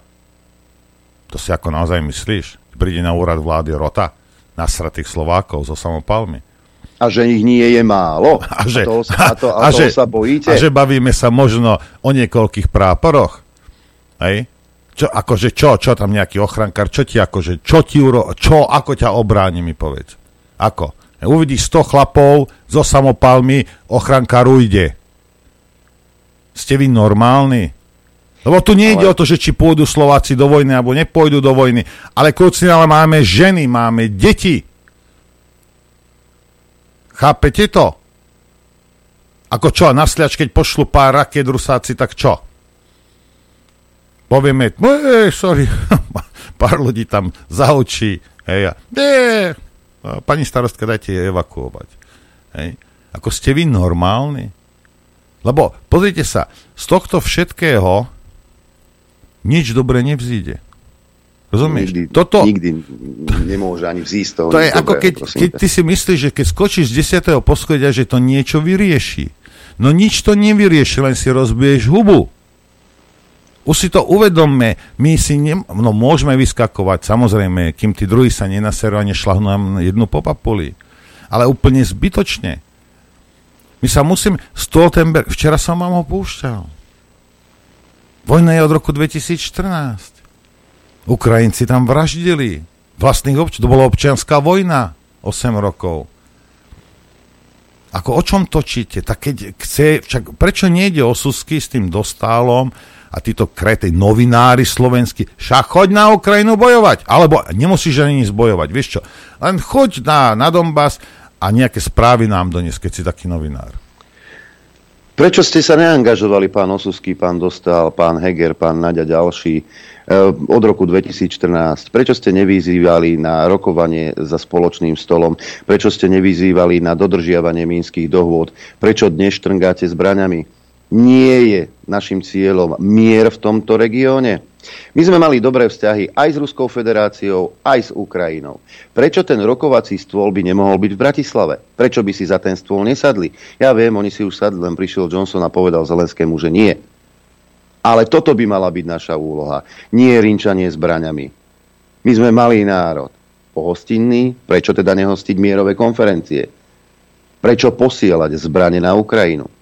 To si ako naozaj myslíš? Príde na úrad vlády rota? Nasratých Slovákov zo samopalmy? A že ich nie je málo? *laughs* A, že, a, toho, a, to, a, a že, sa bojíte? A že bavíme sa možno o niekoľkých práporoch? Hej? Čo, akože čo, čo tam nejaký ochrankár, čo ti akože, čo ti uro, čo, ako ťa obráni, mi povedz. Ako? Uvidíš 100 chlapov zo samopalmi, ochrankár ujde. Ste vy normálni? Lebo tu nejde ale... o to, že či pôjdu Slováci do vojny, alebo nepôjdu do vojny. Ale kľúci, ale máme ženy, máme deti. Chápete to? Ako čo, na keď pošlu pár raket rusáci, tak čo? Povieme, ej, sorry, *laughs* pár ľudí tam zaučí, hej, a, pani starostka, dajte je evakuovať. Hej. Ako ste vy normálni? Lebo, pozrite sa, z tohto všetkého nič dobre nevzíde. Rozumieš? Nikdy, Toto, nikdy nemôže ani vzísť toho. to je nič ako dobré, keď, keď ty si myslíš, že keď skočíš z 10. poschodia, že to niečo vyrieši. No nič to nevyrieši, len si rozbiješ hubu. Už si to uvedomme, my si ne, no môžeme vyskakovať, samozrejme, kým tí druhí sa nenaserú a nešlahnú nám jednu po papuli. Ale úplne zbytočne. My sa musíme... Stoltenberg, včera som vám ho púšťal. Vojna je od roku 2014. Ukrajinci tam vraždili vlastných občanov. To bola občianská vojna 8 rokov. Ako o čom točíte? Tak keď chce, však prečo nejde o Susky s tým dostálom a títo krety, novinári slovenskí, však choď na Ukrajinu bojovať, alebo nemusíš ani nic bojovať, vieš čo, len choď na, na Donbass a nejaké správy nám donies, keď si taký novinár. Prečo ste sa neangažovali, pán Osusky, pán Dostal, pán Heger, pán Naďa ďalší, e, od roku 2014? Prečo ste nevyzývali na rokovanie za spoločným stolom? Prečo ste nevyzývali na dodržiavanie mínskych dohôd? Prečo dnes štrngáte zbraňami? Nie je našim cieľom mier v tomto regióne. My sme mali dobré vzťahy aj s Ruskou federáciou, aj s Ukrajinou. Prečo ten rokovací stôl by nemohol byť v Bratislave? Prečo by si za ten stôl nesadli? Ja viem, oni si už sadli, len prišiel Johnson a povedal Zelenskému, že nie. Ale toto by mala byť naša úloha. Nie rinčanie zbraňami. My sme malý národ. Pohostinný, prečo teda nehostiť mierové konferencie? Prečo posielať zbrane na Ukrajinu?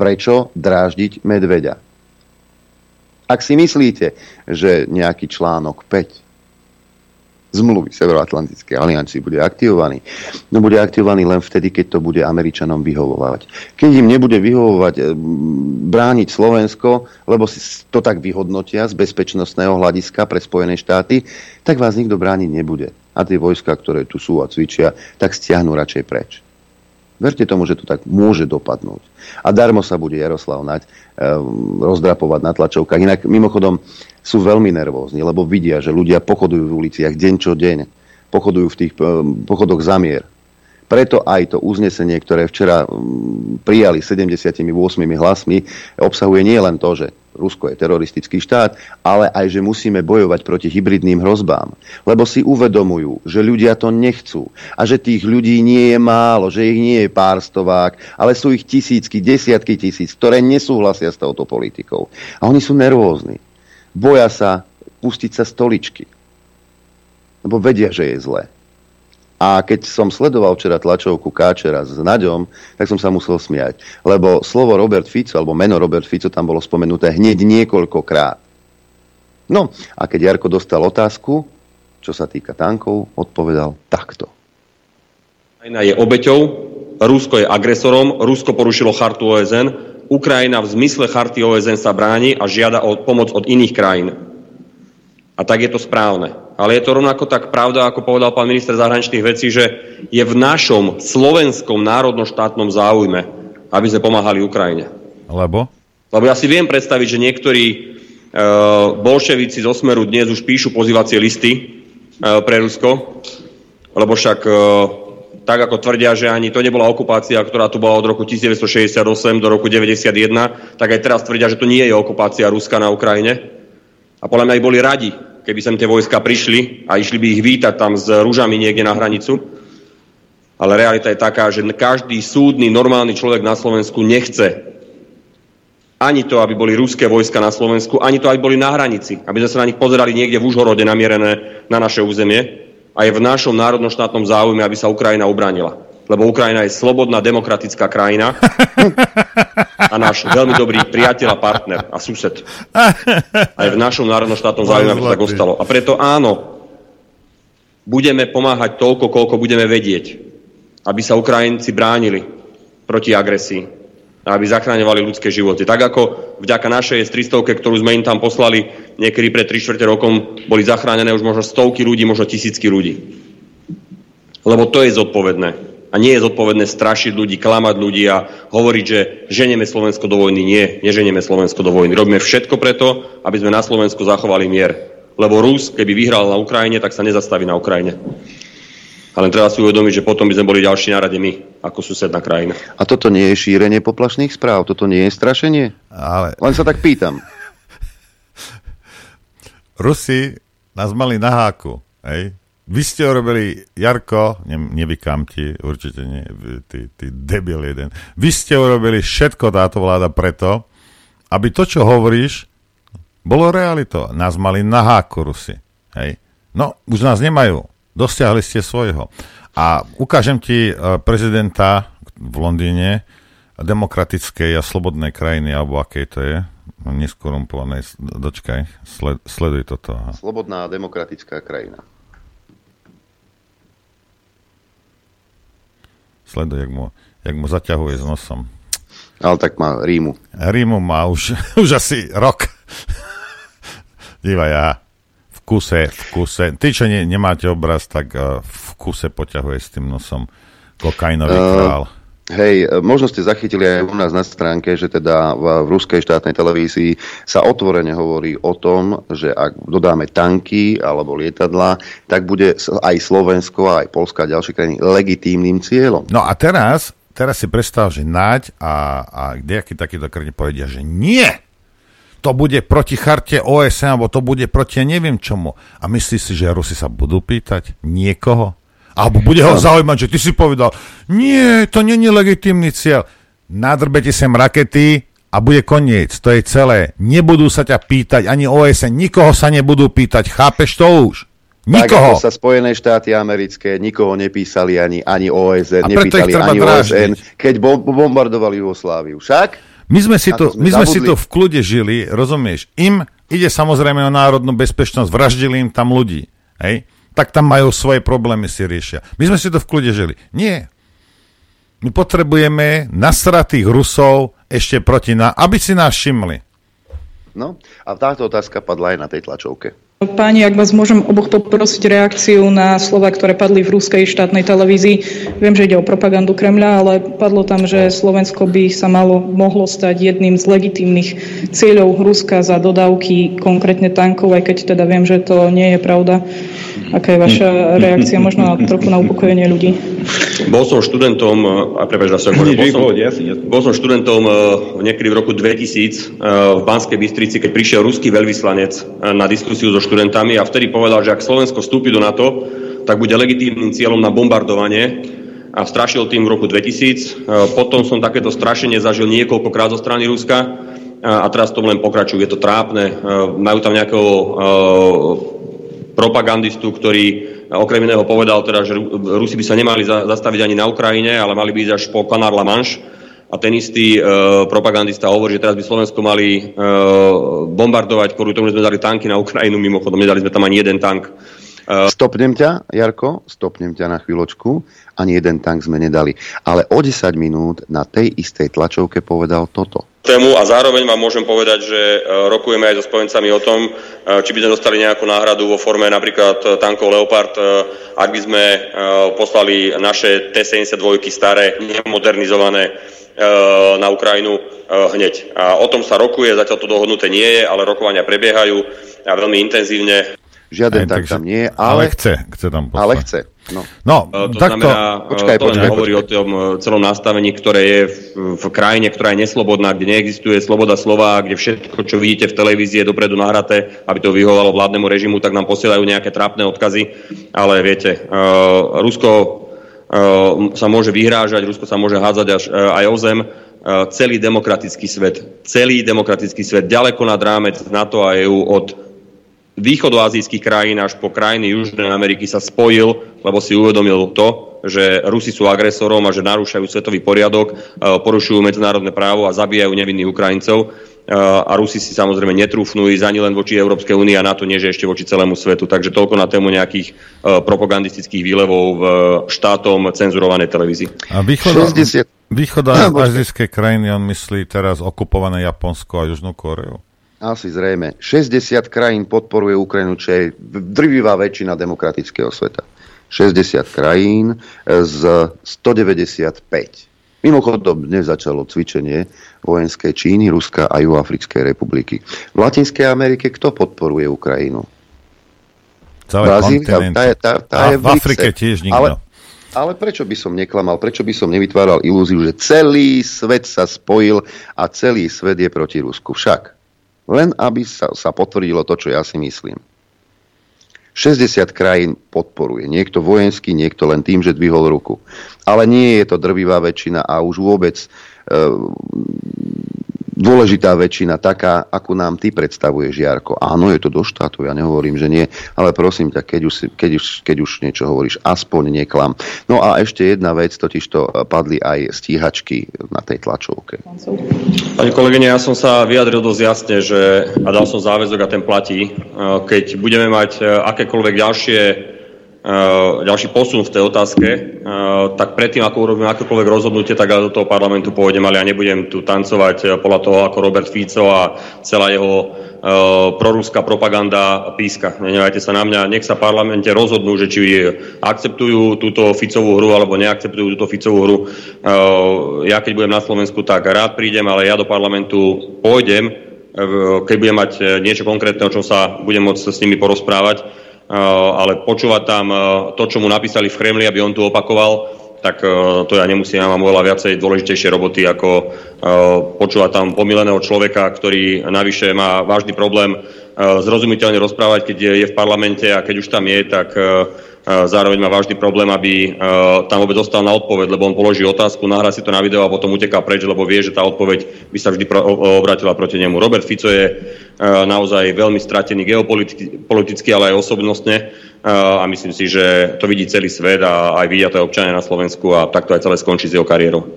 Prečo dráždiť medveďa? Ak si myslíte, že nejaký článok 5 zmluvy Severoatlantickej aliancii bude aktivovaný, no bude aktivovaný len vtedy, keď to bude Američanom vyhovovať. Keď im nebude vyhovovať e, brániť Slovensko, lebo si to tak vyhodnotia z bezpečnostného hľadiska pre Spojené štáty, tak vás nikto brániť nebude. A tie vojska, ktoré tu sú a cvičia, tak stiahnu radšej preč. Verte tomu, že to tak môže dopadnúť. A darmo sa bude Jaroslav Naď um, rozdrapovať na tlačovkách. Inak mimochodom sú veľmi nervózni, lebo vidia, že ľudia pochodujú v uliciach deň čo deň. Pochodujú v tých um, pochodoch zamier. Preto aj to uznesenie, ktoré včera um, prijali 78 hlasmi, obsahuje nie len to, že Rusko je teroristický štát, ale aj, že musíme bojovať proti hybridným hrozbám. Lebo si uvedomujú, že ľudia to nechcú a že tých ľudí nie je málo, že ich nie je pár stovák, ale sú ich tisícky, desiatky tisíc, ktoré nesúhlasia s touto politikou. A oni sú nervózni. Boja sa pustiť sa stoličky. Lebo vedia, že je zle. A keď som sledoval včera tlačovku Káčera s Naďom, tak som sa musel smiať. Lebo slovo Robert Fico, alebo meno Robert Fico tam bolo spomenuté hneď niekoľkokrát. No a keď Jarko dostal otázku, čo sa týka tankov, odpovedal takto. Ukrajina je obeťou, Rusko je agresorom, Rusko porušilo chartu OSN, Ukrajina v zmysle charty OSN sa bráni a žiada o pomoc od iných krajín. A tak je to správne. Ale je to rovnako tak pravda, ako povedal pán minister zahraničných vecí, že je v našom slovenskom národnoštátnom záujme, aby sme pomáhali Ukrajine. Lebo? Lebo ja si viem predstaviť, že niektorí e, bolševici z Osmeru dnes už píšu pozývacie listy e, pre Rusko, lebo však e, tak ako tvrdia, že ani to nebola okupácia, ktorá tu bola od roku 1968 do roku 1991, tak aj teraz tvrdia, že to nie je okupácia Ruska na Ukrajine. A podľa mňa aj boli radi, keby sem tie vojska prišli a išli by ich vítať tam s rúžami niekde na hranicu. Ale realita je taká, že každý súdny, normálny človek na Slovensku nechce ani to, aby boli ruské vojska na Slovensku, ani to, aby boli na hranici. Aby sme sa na nich pozerali niekde v Užhorode namierené na naše územie. A je v našom národnoštátnom záujme, aby sa Ukrajina ubránila. Lebo Ukrajina je slobodná, demokratická krajina a náš veľmi dobrý priateľ a partner a sused. Aj v našom národnoštátnom záujme, to tak ostalo. A preto áno, budeme pomáhať toľko, koľko budeme vedieť, aby sa Ukrajinci bránili proti agresii a aby zachráňovali ľudské životy. Tak ako vďaka našej S-300, ktorú sme im tam poslali niekedy pred 3 čtvrte rokom, boli zachránené už možno stovky ľudí, možno tisícky ľudí. Lebo to je zodpovedné. A nie je zodpovedné strašiť ľudí, klamať ľudí a hovoriť, že ženieme Slovensko do vojny. Nie, neženieme Slovensko do vojny. Robíme všetko preto, aby sme na Slovensku zachovali mier. Lebo Rus, keby vyhral na Ukrajine, tak sa nezastaví na Ukrajine. Ale treba si uvedomiť, že potom by sme boli ďalší na rade my, ako susedná krajina. A toto nie je šírenie poplašných správ? Toto nie je strašenie? Ale Len sa tak pýtam. Rusi nás mali na háku. Hej? Vy ste urobili, Jarko, ne, nevykám ti, určite nie, ty, ty debil jeden. Vy ste urobili všetko táto vláda preto, aby to, čo hovoríš, bolo realito. Nás mali na háku Rusy. Hej? No, už nás nemajú. Dosiahli ste svojho. A ukážem ti uh, prezidenta v Londýne, demokratickej a slobodnej krajiny, alebo akej to je, neskorumpovanej, dočkaj, sled, sleduj toto. Slobodná demokratická krajina. Sleduj, jak mu, jak mu zaťahuje s nosom. Ale tak má Rímu. Rímu má už, *laughs* už asi rok. Díva ja. V kuse, v kuse. Ty, čo ne, nemáte obraz, tak uh, v kuse poťahuje s tým nosom kokainový uh, král. Hej, možno ste zachytili aj u nás na stránke, že teda v, v ruskej štátnej televízii sa otvorene hovorí o tom, že ak dodáme tanky alebo lietadla, tak bude aj Slovensko, aj Polska a ďalšie krajiny legitímnym cieľom. No a teraz, teraz si predstav, že Naď a, a kdejaký takýto krajiny povedia, že nie! To bude proti charte OSN, alebo to bude proti neviem čomu. A myslíš si, že Rusi sa budú pýtať niekoho? Alebo bude ho zaujímať, že ty si povedal, nie, to není legitímny cieľ. Nadrbete sem rakety a bude koniec. To je celé. Nebudú sa ťa pýtať ani OSN, nikoho sa nebudú pýtať. Chápeš to už? Nikoho. Tak sa Spojené štáty americké nikoho nepísali ani, ani OSN, nepísali ani OSN, keď bombardovali Jugosláviu. Však? My sme si, to, my sme si to v kľude žili, rozumieš? Im ide samozrejme o národnú bezpečnosť, vraždili im tam ľudí. Hej? Tak tam majú svoje problémy, si riešia. My sme si to v kľude žili. Nie. My potrebujeme nasratých Rusov ešte proti nás, aby si nás všimli. No a táto otázka padla aj na tej tlačovke. Páni, ak vás môžem oboch poprosiť reakciu na slova, ktoré padli v ruskej štátnej televízii. Viem, že ide o propagandu Kremľa, ale padlo tam, že Slovensko by sa malo, mohlo stať jedným z legitímnych cieľov Ruska za dodávky, konkrétne tankov, aj keď teda viem, že to nie je pravda. Aká je vaša reakcia možno na, trochu na upokojenie ľudí? Bol som študentom, a prepáč, bol, som, bol som študentom e, niekedy v roku 2000 e, v Banskej Bystrici, keď prišiel ruský veľvyslanec e, na diskusiu so študentami a vtedy povedal, že ak Slovensko vstúpi do NATO, tak bude legitímnym cieľom na bombardovanie a strašil tým v roku 2000. Potom som takéto strašenie zažil niekoľkokrát zo strany Ruska a teraz to len pokračuje. Je to trápne. Majú tam nejakého propagandistu, ktorý okrem iného povedal teda, že Rusi by sa nemali zastaviť ani na Ukrajine, ale mali by ísť až po Kanár La Manche. A ten istý e, propagandista hovorí, že teraz by Slovensko mali e, bombardovať, kvôli tomu, že sme dali tanky na Ukrajinu, mimochodom nedali sme tam ani jeden tank. E, Stopnem ťa, Jarko, stopnem ťa na chvíľočku. Ani jeden tank sme nedali. Ale o 10 minút na tej istej tlačovke povedal toto tému a zároveň vám môžem povedať, že e, rokujeme aj so spojencami o tom, e, či by sme dostali nejakú náhradu vo forme napríklad e, tankov Leopard, ak by sme poslali naše T-72 staré, nemodernizované na Ukrajinu hneď. A o tom sa rokuje, zatiaľ to dohodnuté nie je, ale rokovania prebiehajú a veľmi intenzívne. Žiaden tak tam nie, ale, ale chce, chce tam poslať. Ale chce. No, no to takto, znamená, počkaj, to počkaj, hovorí počkaj. o tom e, celom nastavení, ktoré je v, v krajine, ktorá je neslobodná, kde neexistuje sloboda slova, kde všetko, čo vidíte v televízii, je dopredu nahraté, aby to vyhovalo vládnemu režimu, tak nám posielajú nejaké trápne odkazy. Ale viete, uh, Rusko uh, sa môže vyhrážať, Rusko sa môže hádzať až, uh, aj o zem. Celý demokratický svet, celý demokratický svet, ďaleko nad rámec NATO a EU od východoazijských krajín až po krajiny Južnej Ameriky sa spojil, lebo si uvedomil to, že Rusi sú agresorom a že narúšajú svetový poriadok, e, porušujú medzinárodné právo a zabíjajú nevinných Ukrajincov. E, a Rusi si samozrejme netrúfnú ísť ani len voči Európskej únii a NATO nie, že ešte voči celému svetu. Takže toľko na tému nejakých e, propagandistických výlevov v štátom cenzurovanej televízii. A východo, 60... východoazijské krajiny, on myslí teraz okupované Japonsko a Južnú Koreu? Asi zrejme. 60 krajín podporuje Ukrajinu, čo je drvivá väčšina demokratického sveta. 60 krajín z 195. Mimochodom, dnes začalo cvičenie vojenské Číny, Ruska a Juafrickej republiky. V Latinskej Amerike kto podporuje Ukrajinu? Celé Brazília, tá, tá, tá a je v, v Afrike tiež nikto. Ale, ale prečo by som neklamal, prečo by som nevytváral ilúziu, že celý svet sa spojil a celý svet je proti Rusku? Však len aby sa, sa potvrdilo to, čo ja si myslím. 60 krajín podporuje. Niekto vojenský, niekto len tým, že dvihol ruku. Ale nie je to drvivá väčšina a už vôbec e, dôležitá väčšina taká, ako nám ty predstavuješ, Jarko. Áno, je to do štátu, ja nehovorím, že nie, ale prosím ťa, keď už, keď už, keď už niečo hovoríš, aspoň neklam. No a ešte jedna vec, totiž to padli aj stíhačky na tej tlačovke. Pani kolegyne, ja som sa vyjadril dosť jasne, že a dal som záväzok a ten platí. Keď budeme mať akékoľvek ďalšie ďalší posun v tej otázke, uh, tak predtým, ako urobím akékoľvek rozhodnutie, tak ja do toho parlamentu pôjdem, ale ja nebudem tu tancovať uh, podľa toho, ako Robert Fico a celá jeho proruská propaganda píska. Nenevajte sa na mňa, nech sa v parlamente rozhodnú, že či akceptujú túto Ficovú hru alebo neakceptujú túto Ficovú hru. Ja keď budem na Slovensku, tak rád prídem, ale ja do parlamentu pôjdem, keď budem mať niečo konkrétne, o čom sa budem môcť s nimi porozprávať Eh, ale počúvať tam to, čo mu napísali v Kremli, aby on tu opakoval, tak to ja nemusím, ja mám oveľa viacej dôležitejšie roboty, ako počúvať tam pomileného človeka, ktorý navyše má vážny problém zrozumiteľne rozprávať, keď je v parlamente a keď už tam je, tak zároveň má vážny problém, aby tam vôbec zostal na odpoveď, lebo on položí otázku, nahrá si to na video a potom uteká preč, lebo vie, že tá odpoveď by sa vždy obratila proti nemu. Robert Fico je naozaj veľmi stratený geopoliticky, ale aj osobnostne a myslím si, že to vidí celý svet a aj vidia to aj občania na Slovensku a takto aj celé skončí s jeho kariérou.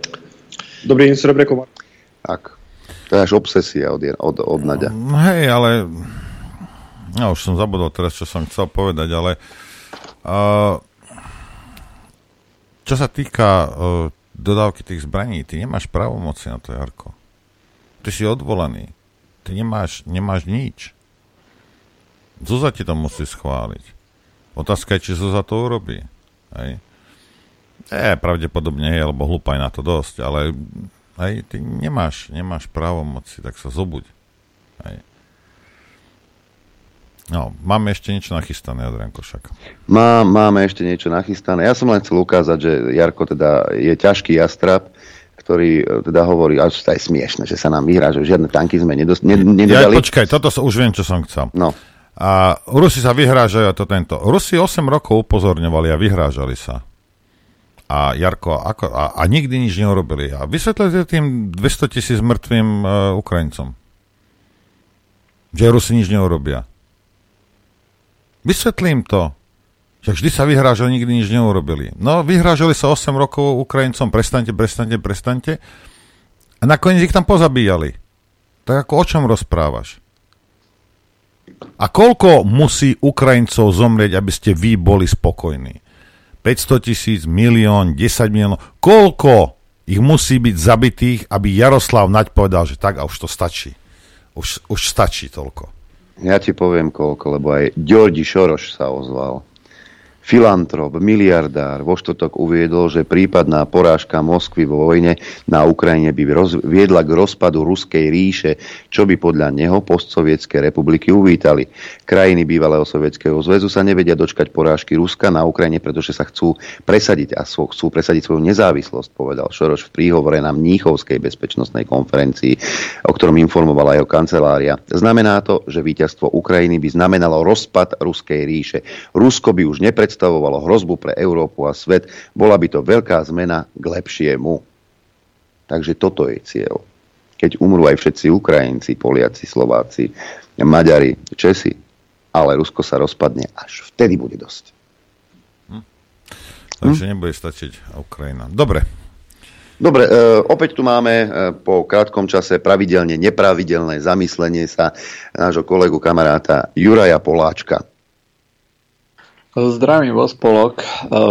Dobrý deň, Srebrekova. Tak, to je až obsesia od, od, od. No hej, ale ja už som zabudol teraz, čo som chcel povedať, ale Uh, čo sa týka dodávky tých zbraní, ty nemáš právomoci na to, Jarko. Ty si odvolaný. Ty nemáš, nemáš nič. Zuza ti to musí schváliť. Otázka je, či Zuza to urobí. Hej. E, pravdepodobne je, lebo hlupaj na to dosť, ale hej, ty nemáš, nemáš právomoci, tak sa zobuď. Hej. No, máme ešte niečo nachystané, Adrian Košak. Má, máme ešte niečo nachystané. Ja som len chcel ukázať, že Jarko teda je ťažký jastrab, ktorý e, teda hovorí, až to je smiešne, že sa nám vyhrá, že žiadne tanky sme nedos- nedodali. Ja, počkaj, toto sa, už viem, čo som chcel. No. A Rusi sa vyhrážajú a to tento. Rusi 8 rokov upozorňovali a vyhrážali sa. A Jarko, ako, a, a nikdy nič neurobili. A vysvetlite tým 200 tisíc mŕtvým uh, Ukrajincom. Že Rusi nič neurobia. Vysvetlím to. Že vždy sa vyhrážali, nikdy nič neurobili. No, vyhrážali sa 8 rokov Ukrajincom, prestante, prestante, prestante. A nakoniec ich tam pozabíjali. Tak ako o čom rozprávaš? A koľko musí Ukrajincov zomrieť, aby ste vy boli spokojní? 500 tisíc, milión, 10 miliónov. Koľko ich musí byť zabitých, aby Jaroslav Naď povedal, že tak a už to stačí. Už, už stačí toľko. Ja ti poviem koľko, lebo aj Ďordi Šoroš sa ozval filantrop, miliardár vo štotok uviedol, že prípadná porážka Moskvy vo vojne na Ukrajine by roz, viedla k rozpadu Ruskej ríše, čo by podľa neho postsovietské republiky uvítali. Krajiny bývalého sovietského zväzu sa nevedia dočkať porážky Ruska na Ukrajine, pretože sa chcú presadiť a chcú presadiť svoju nezávislosť, povedal Šoroš v príhovore na Mníchovskej bezpečnostnej konferencii, o ktorom informovala jeho kancelária. Znamená to, že víťazstvo Ukrajiny by znamenalo rozpad Ruskej ríše. Rusko by už nepred predstavovalo hrozbu pre Európu a svet, bola by to veľká zmena k lepšiemu. Takže toto je cieľ. Keď umrú aj všetci Ukrajinci, Poliaci, Slováci, Maďari, Česi, ale Rusko sa rozpadne, až vtedy bude dosť. Hm. Takže hm? nebude stačiť Ukrajina. Dobre. Dobre, e, opäť tu máme e, po krátkom čase pravidelne nepravidelné zamyslenie sa nášho kolegu kamaráta Juraja Poláčka. Zdravím vo spolok. E,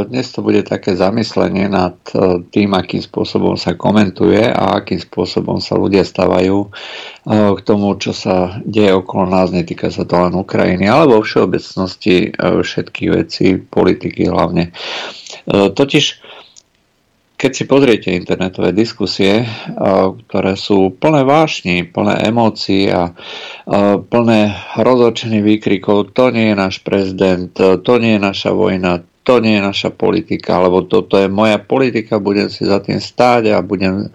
dnes to bude také zamyslenie nad e, tým, akým spôsobom sa komentuje a akým spôsobom sa ľudia stavajú e, k tomu, čo sa deje okolo nás. Netýka sa to len Ukrajiny, alebo vo všeobecnosti všetkých vecí, politiky hlavne. Totiž keď si pozriete internetové diskusie, ktoré sú plné vášni, plné emócií a plné rozhodčených výkrikov, to nie je náš prezident, to nie je naša vojna, to nie je naša politika, alebo toto je moja politika, budem si za tým stáť a budem,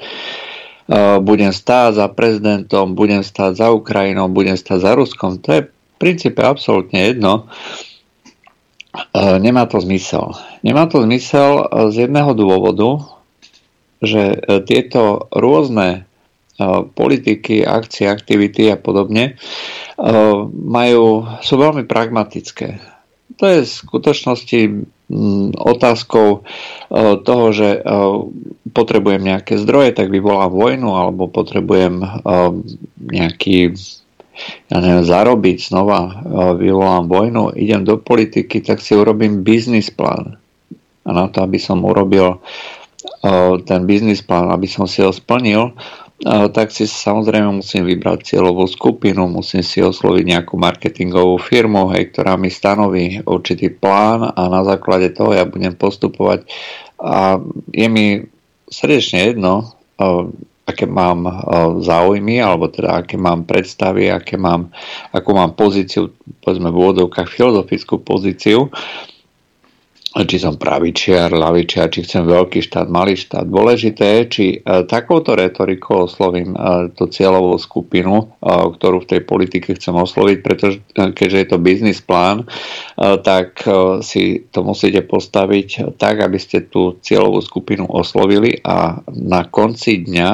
budem stáť za prezidentom, budem stáť za Ukrajinou, budem stáť za Ruskom. To je v princípe absolútne jedno. nemá to zmysel. Nemá to zmysel z jedného dôvodu, že tieto rôzne politiky, akcie, aktivity a podobne majú, sú veľmi pragmatické. To je v skutočnosti otázkou toho, že potrebujem nejaké zdroje, tak vyvolám vojnu, alebo potrebujem nejaký ja neviem, zarobiť, znova vyvolám vojnu, idem do politiky, tak si urobím biznis plán. A na to, aby som urobil ten biznis plán, aby som si ho splnil, tak si samozrejme musím vybrať cieľovú skupinu, musím si osloviť nejakú marketingovú firmu, hej, ktorá mi stanoví určitý plán a na základe toho ja budem postupovať. A je mi srdečne jedno, aké mám záujmy, alebo teda aké mám predstavy, aké mám, akú mám pozíciu, povedzme v úvodovkách filozofickú pozíciu, či som pravičiar, lavičiar, či chcem veľký štát, malý štát. Dôležité je, či e, takouto retorikou oslovím e, tú cieľovú skupinu, e, ktorú v tej politike chcem osloviť, pretože keďže je to biznis plán, tak si to musíte postaviť tak, aby ste tú cieľovú skupinu oslovili a na konci dňa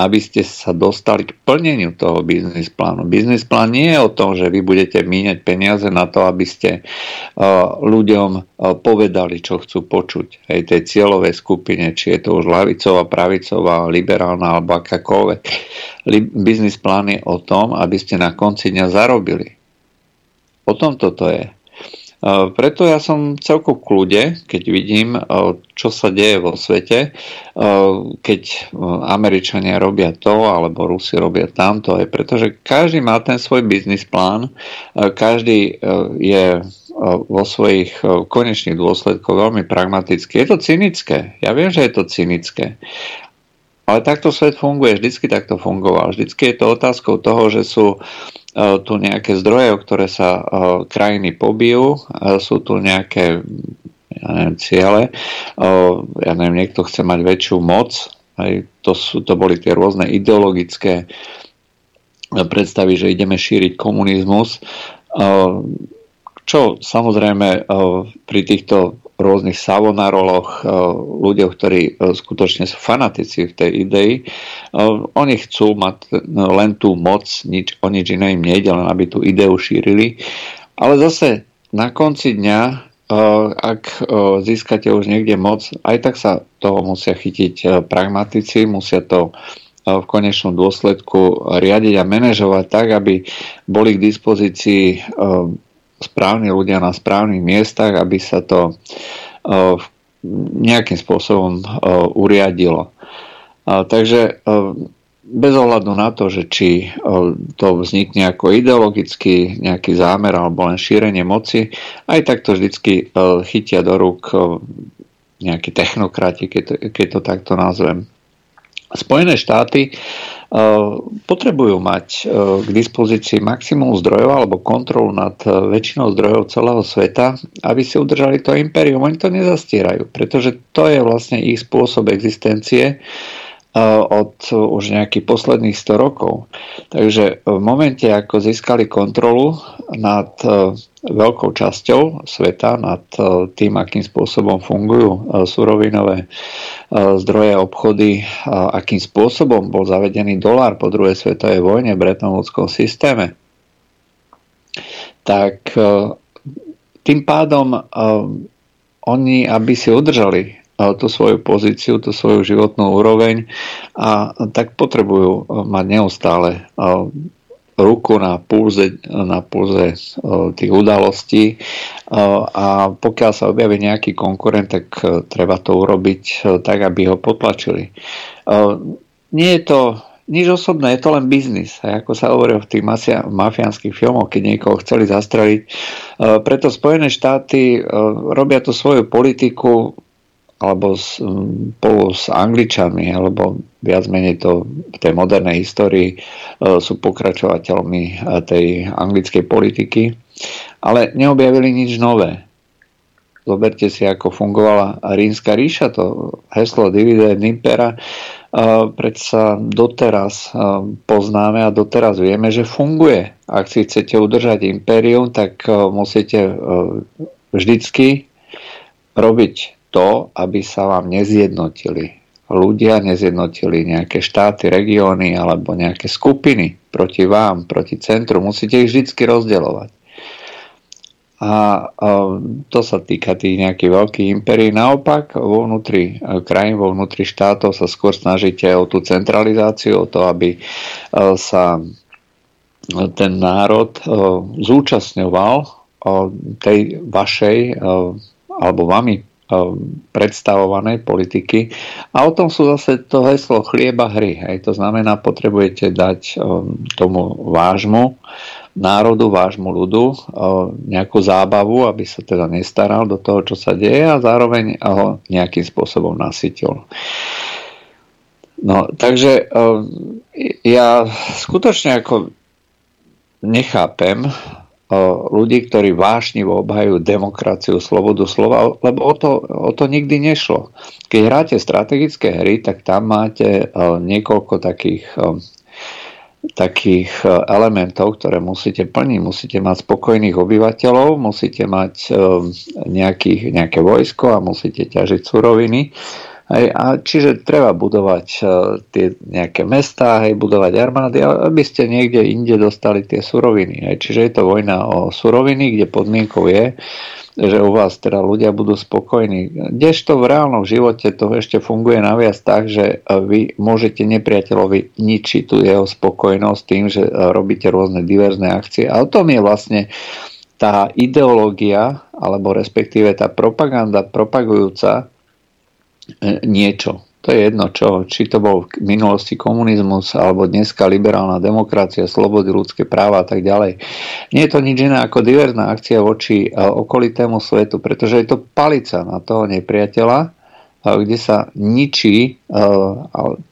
aby ste sa dostali k plneniu toho biznis plánu. Biznis plán nie je o tom, že vy budete míňať peniaze na to, aby ste uh, ľuďom uh, povedali, čo chcú počuť. Hej, tej cieľovej skupine, či je to už lavicová, pravicová, liberálna alebo akákoľvek. Biznis plán je o tom, aby ste na konci dňa zarobili. O tom toto je. Preto ja som celkom kľude, keď vidím, čo sa deje vo svete, keď Američania robia to, alebo Rusi robia tamto, je pretože každý má ten svoj biznis plán, každý je vo svojich konečných dôsledkoch veľmi pragmatický. Je to cynické. Ja viem, že je to cynické. Ale takto svet funguje, vždycky takto fungoval. Vždycky je to otázkou toho, že sú E, tu nejaké zdroje, o ktoré sa e, krajiny pobijú, e, sú tu nejaké ja neviem, ciele, ja neviem, niekto chce mať väčšiu moc, aj to, sú, to boli tie rôzne ideologické predstavy, že ideme šíriť komunizmus, čo samozrejme pri týchto rôznych savonaroloch, eh, ľuďoch, ktorí eh, skutočne sú fanatici v tej idei. Eh, oni chcú mať len tú moc, nič, o nič iné im nejde, len aby tú ideu šírili. Ale zase na konci dňa, ak získate už niekde moc, aj tak sa toho musia chytiť pragmatici, musia to v konečnom dôsledku riadiť a manažovať tak, aby boli k dispozícii správni ľudia na správnych miestach, aby sa to nejakým spôsobom uriadilo. Takže bez ohľadu na to, že či to vznikne ako ideologický nejaký zámer alebo len šírenie moci, aj tak to vždycky chytia do rúk nejakí technokrati, keď to, keď to takto nazvem. Spojené štáty potrebujú mať eh, k dispozícii maximum zdrojov alebo kontrolu nad eh, väčšinou zdrojov celého sveta, aby si udržali to impérium. Oni to nezastierajú, pretože to je vlastne ich spôsob existencie od už nejakých posledných 100 rokov. Takže v momente, ako získali kontrolu nad veľkou časťou sveta, nad tým, akým spôsobom fungujú surovinové zdroje obchody, akým spôsobom bol zavedený dolár po druhej svetovej vojne v Bretton systéme, tak tým pádom oni, aby si udržali tú svoju pozíciu, tú svoju životnú úroveň a tak potrebujú mať neustále ruku na pulze, na pulze tých udalostí a pokiaľ sa objaví nejaký konkurent, tak treba to urobiť tak, aby ho potlačili. Nie je to nič osobné, je to len biznis. A ako sa hovorí v tých mafiánskych filmoch, keď niekoho chceli zastreliť. Preto Spojené štáty robia tú svoju politiku alebo spolu s Angličanmi, alebo viac menej to v tej modernej histórii e, sú pokračovateľmi e, tej anglickej politiky, ale neobjavili nič nové. Zoberte si, ako fungovala rímska ríša, to heslo divide impera, e, predsa doteraz poznáme a doteraz vieme, že funguje. Ak si chcete udržať impérium, tak musíte vždycky robiť to, aby sa vám nezjednotili ľudia, nezjednotili nejaké štáty, regióny alebo nejaké skupiny proti vám, proti centru. Musíte ich vždy rozdeľovať. A, to sa týka tých nejakých veľkých impérií. Naopak, vo vnútri e, krajín, vo vnútri štátov sa skôr snažíte o tú centralizáciu, o to, aby e, sa ten národ e, zúčastňoval tej vašej alebo vami predstavovanej politiky. A o tom sú zase to heslo chlieba hry. Hej. To znamená, potrebujete dať tomu vášmu národu, vášmu ľudu nejakú zábavu, aby sa teda nestaral do toho, čo sa deje a zároveň ho nejakým spôsobom nasytil. No, takže ja skutočne ako nechápem ľudí, ktorí vášnivo obhajú demokraciu, slobodu slova, lebo o to, o to nikdy nešlo. Keď hráte strategické hry, tak tam máte niekoľko takých takých elementov, ktoré musíte plniť. Musíte mať spokojných obyvateľov, musíte mať nejakých, nejaké vojsko a musíte ťažiť suroviny Hej, a čiže treba budovať uh, tie nejaké mestá, hej, budovať armády, aby ste niekde inde dostali tie suroviny. Hej. Čiže je to vojna o suroviny, kde podmienkou je, že u vás teda ľudia budú spokojní. Kdežto v reálnom živote to ešte funguje naviac tak, že vy môžete nepriateľovi ničiť tú jeho spokojnosť tým, že robíte rôzne diverzné akcie. A o tom je vlastne tá ideológia, alebo respektíve tá propaganda propagujúca E, niečo. To je jedno, čo, či to bol v minulosti komunizmus, alebo dneska liberálna demokracia, slobody, ľudské práva a tak ďalej. Nie je to nič iné ako diverzná akcia voči e, okolitému svetu, pretože je to palica na toho nepriateľa, kde sa ničí uh,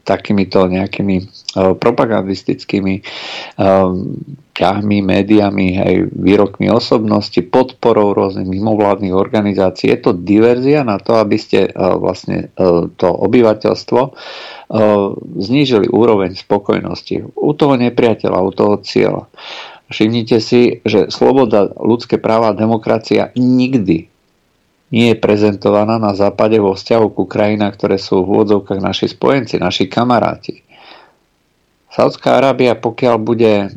takýmito nejakými uh, propagandistickými uh, ťahmi, médiami, aj výrokmi osobnosti, podporou rôznych mimovládnych organizácií. Je to diverzia na to, aby ste vlastne to obyvateľstvo znížili úroveň spokojnosti u toho nepriateľa, u toho cieľa. Všimnite si, že sloboda, ľudské práva a demokracia nikdy nie je prezentovaná na západe vo vzťahu ku krajinách, ktoré sú v úvodzovkách naši spojenci, naši kamaráti. Saudská Arábia, pokiaľ bude e,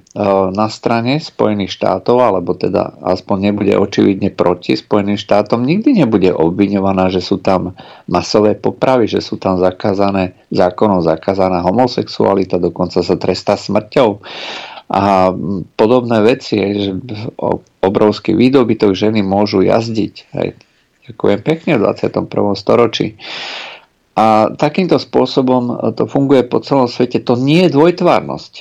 na strane Spojených štátov, alebo teda aspoň nebude očividne proti Spojeným štátom, nikdy nebude obviňovaná, že sú tam masové popravy, že sú tam zakázané, zákonom zakázaná homosexualita, dokonca sa trestá smrťou a podobné veci, že obrovský výdobytok ženy môžu jazdiť. Ďakujem pekne v 21. storočí. A takýmto spôsobom to funguje po celom svete. To nie je dvojtvárnosť.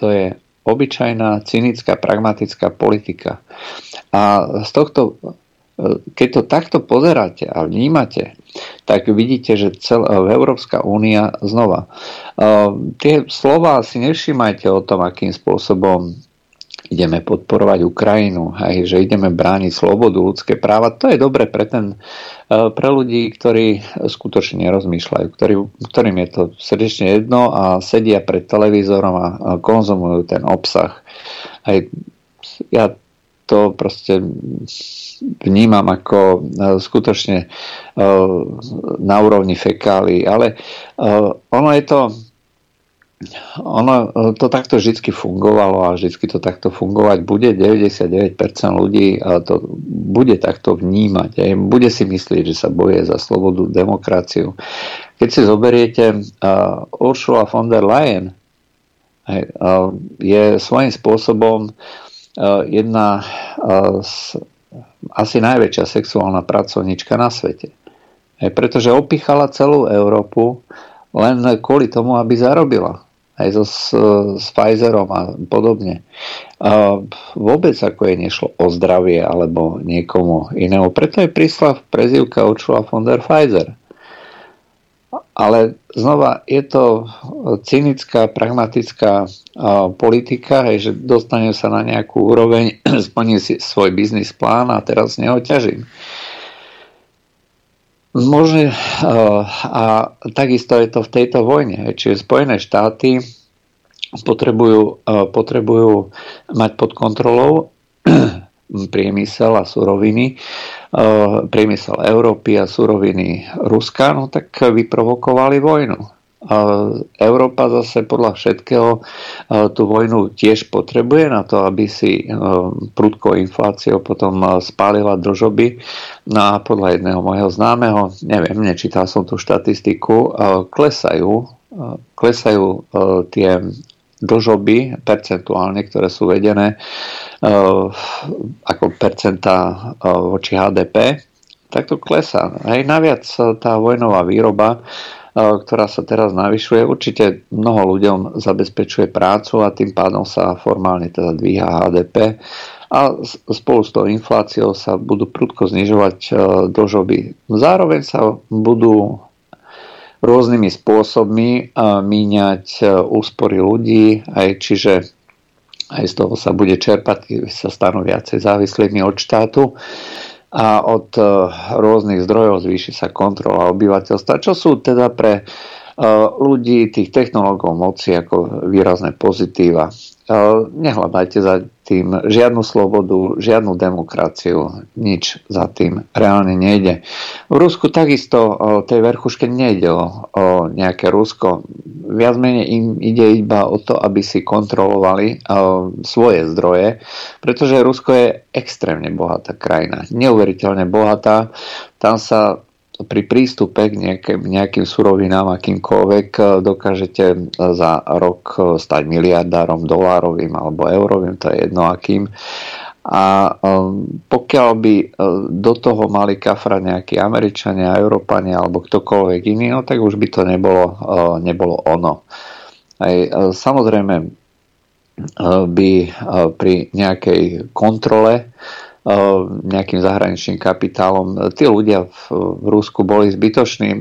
To je obyčajná, cynická, pragmatická politika. A z tohto, keď to takto pozeráte a vnímate, tak vidíte, že cel, Európska únia znova. Tie slova si nevšímajte o tom, akým spôsobom ideme podporovať Ukrajinu, aj že ideme brániť slobodu, ľudské práva. To je dobre pre, ten, e, pre ľudí, ktorí skutočne nerozmýšľajú, ktorý, ktorým je to srdečne jedno a sedia pred televízorom a konzumujú ten obsah. Aj ja to proste vnímam ako e, skutočne e, na úrovni fekálií, ale ono je to ono e, to takto vždy fungovalo a vždy to takto fungovať bude. 99% ľudí to bude takto vnímať. Aj bude si myslieť, že sa boje za slobodu, demokraciu. Keď si zoberiete uh, Ursula von der Leyen, uh, je svojím spôsobom uh, jedna z, asi najväčšia sexuálna pracovnička na svete. Aj pretože opichala celú Európu len kvôli tomu, aby zarobila aj so, s, s Pfizerom a podobne. A vôbec ako je nešlo o zdravie alebo niekomu inému. Preto je prišla prezivka Ursula von der Pfizer. Ale znova je to cynická, pragmatická politika, hej, že dostane sa na nejakú úroveň, *clears throat* splní si svoj biznis plán a teraz neho ťažím. Eh, a takisto je to v tejto vojne. Čiže Spojené štáty potrebujú, eh, potrebujú mať pod kontrolou *clears throat* priemysel a suroviny, priemysel Európy a suroviny Ruska, no tak vyprovokovali vojnu. Európa zase podľa všetkého tú vojnu tiež potrebuje na to, aby si prudkou infláciou potom spálila držoby. No a podľa jedného môjho známeho, neviem, nečítal som tú štatistiku, klesajú, klesajú tie dlžoby percentuálne, ktoré sú vedené ako percenta voči HDP, tak to klesá. Hej, naviac tá vojnová výroba ktorá sa teraz navyšuje, určite mnoho ľuďom zabezpečuje prácu a tým pádom sa formálne teda dvíha HDP a spolu s tou infláciou sa budú prudko znižovať e, dlžoby. Zároveň sa budú rôznymi spôsobmi e, míňať e, úspory ľudí, aj čiže aj z toho sa bude čerpať, sa stanú viacej závislými od štátu a od e, rôznych zdrojov zvýši sa kontrola obyvateľstva, čo sú teda pre e, ľudí, tých technológov moci ako výrazné pozitíva. E, nehľadajte za tým žiadnu slobodu, žiadnu demokraciu, nič za tým reálne nejde. V Rusku takisto o tej verchuške nejde o, o nejaké Rusko. Viac menej im ide iba o to, aby si kontrolovali o, svoje zdroje, pretože Rusko je extrémne bohatá krajina, neuveriteľne bohatá. Tam sa pri prístupe k nejakým, nejakým surovinám, akýmkoľvek, e, dokážete e, za rok e, stať miliardárom dolárovým alebo eurovým, to je jedno akým. A pokiaľ by do toho mali kafra nejakí Američania, Európania alebo ktokoľvek iný, no tak už by to nebolo, nebolo ono. Aj, samozrejme by pri nejakej kontrole nejakým zahraničným kapitálom. Tí ľudia v, v Rusku boli zbytoční.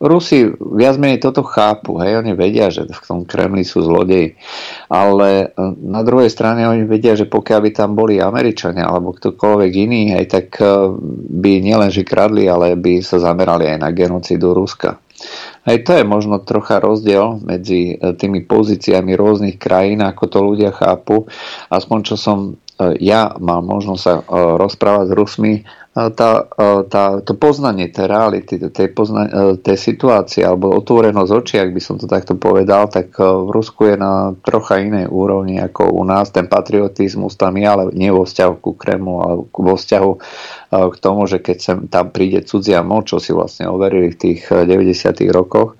Rusi viac menej toto chápu, hej, oni vedia, že v tom Kremli sú zlodeji, ale e, na druhej strane oni vedia, že pokiaľ by tam boli Američania alebo ktokoľvek iný, hej, tak e, by nielenže kradli, ale by sa zamerali aj na genocidu Ruska. Aj to je možno trocha rozdiel medzi tými pozíciami rôznych krajín, ako to ľudia chápu. Aspoň čo som ja mám možnosť sa e, rozprávať s Rusmi, e, tá, tá, to poznanie tej reality, tej, pozna, tej situácie alebo otvorenosť očí, ak by som to takto povedal, tak v Rusku je na trocha inej úrovni ako u nás. Ten patriotizmus tam je, ale nie vo vzťahu ku Kremu, ale vo vzťahu k tomu, že keď sem tam príde cudzia moc, čo si vlastne overili v tých 90. rokoch,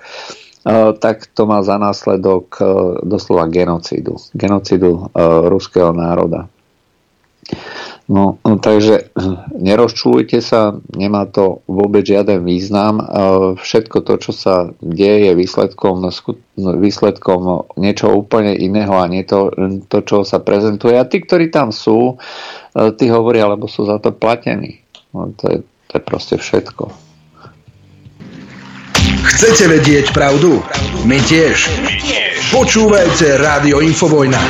tak to má za následok doslova genocídu. Genocídu ruského národa. No, no takže nerozčulujte sa, nemá to vôbec žiaden význam. Všetko to, čo sa deje, je výsledkom, výsledkom niečo úplne iného a nie to, to, čo sa prezentuje. A tí, ktorí tam sú, tí hovoria, lebo sú za to platení. No, to, je, to je proste všetko. Chcete vedieť pravdu? My tiež. Počúvajte Rádio Infovojna.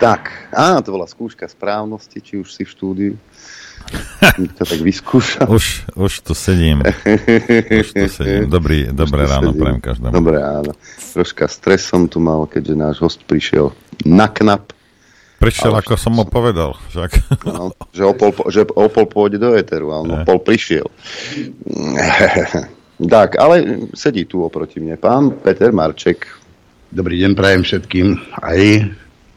Tak, á, to bola skúška správnosti, či už si v štúdiu. to tak vyskúšam. Už, už tu sedím. Už tu sedím. Dobrý, dobré ráno sedím. prajem každému. Dobré ráno. Troška stres som tu mal, keďže náš host prišiel na knap. Prišiel, ako som mu povedal. Však. No, že, Opol, že Opol pôjde do Eteru, ale no, Opol prišiel. tak, ale sedí tu oproti mne pán Peter Marček. Dobrý deň, prajem všetkým aj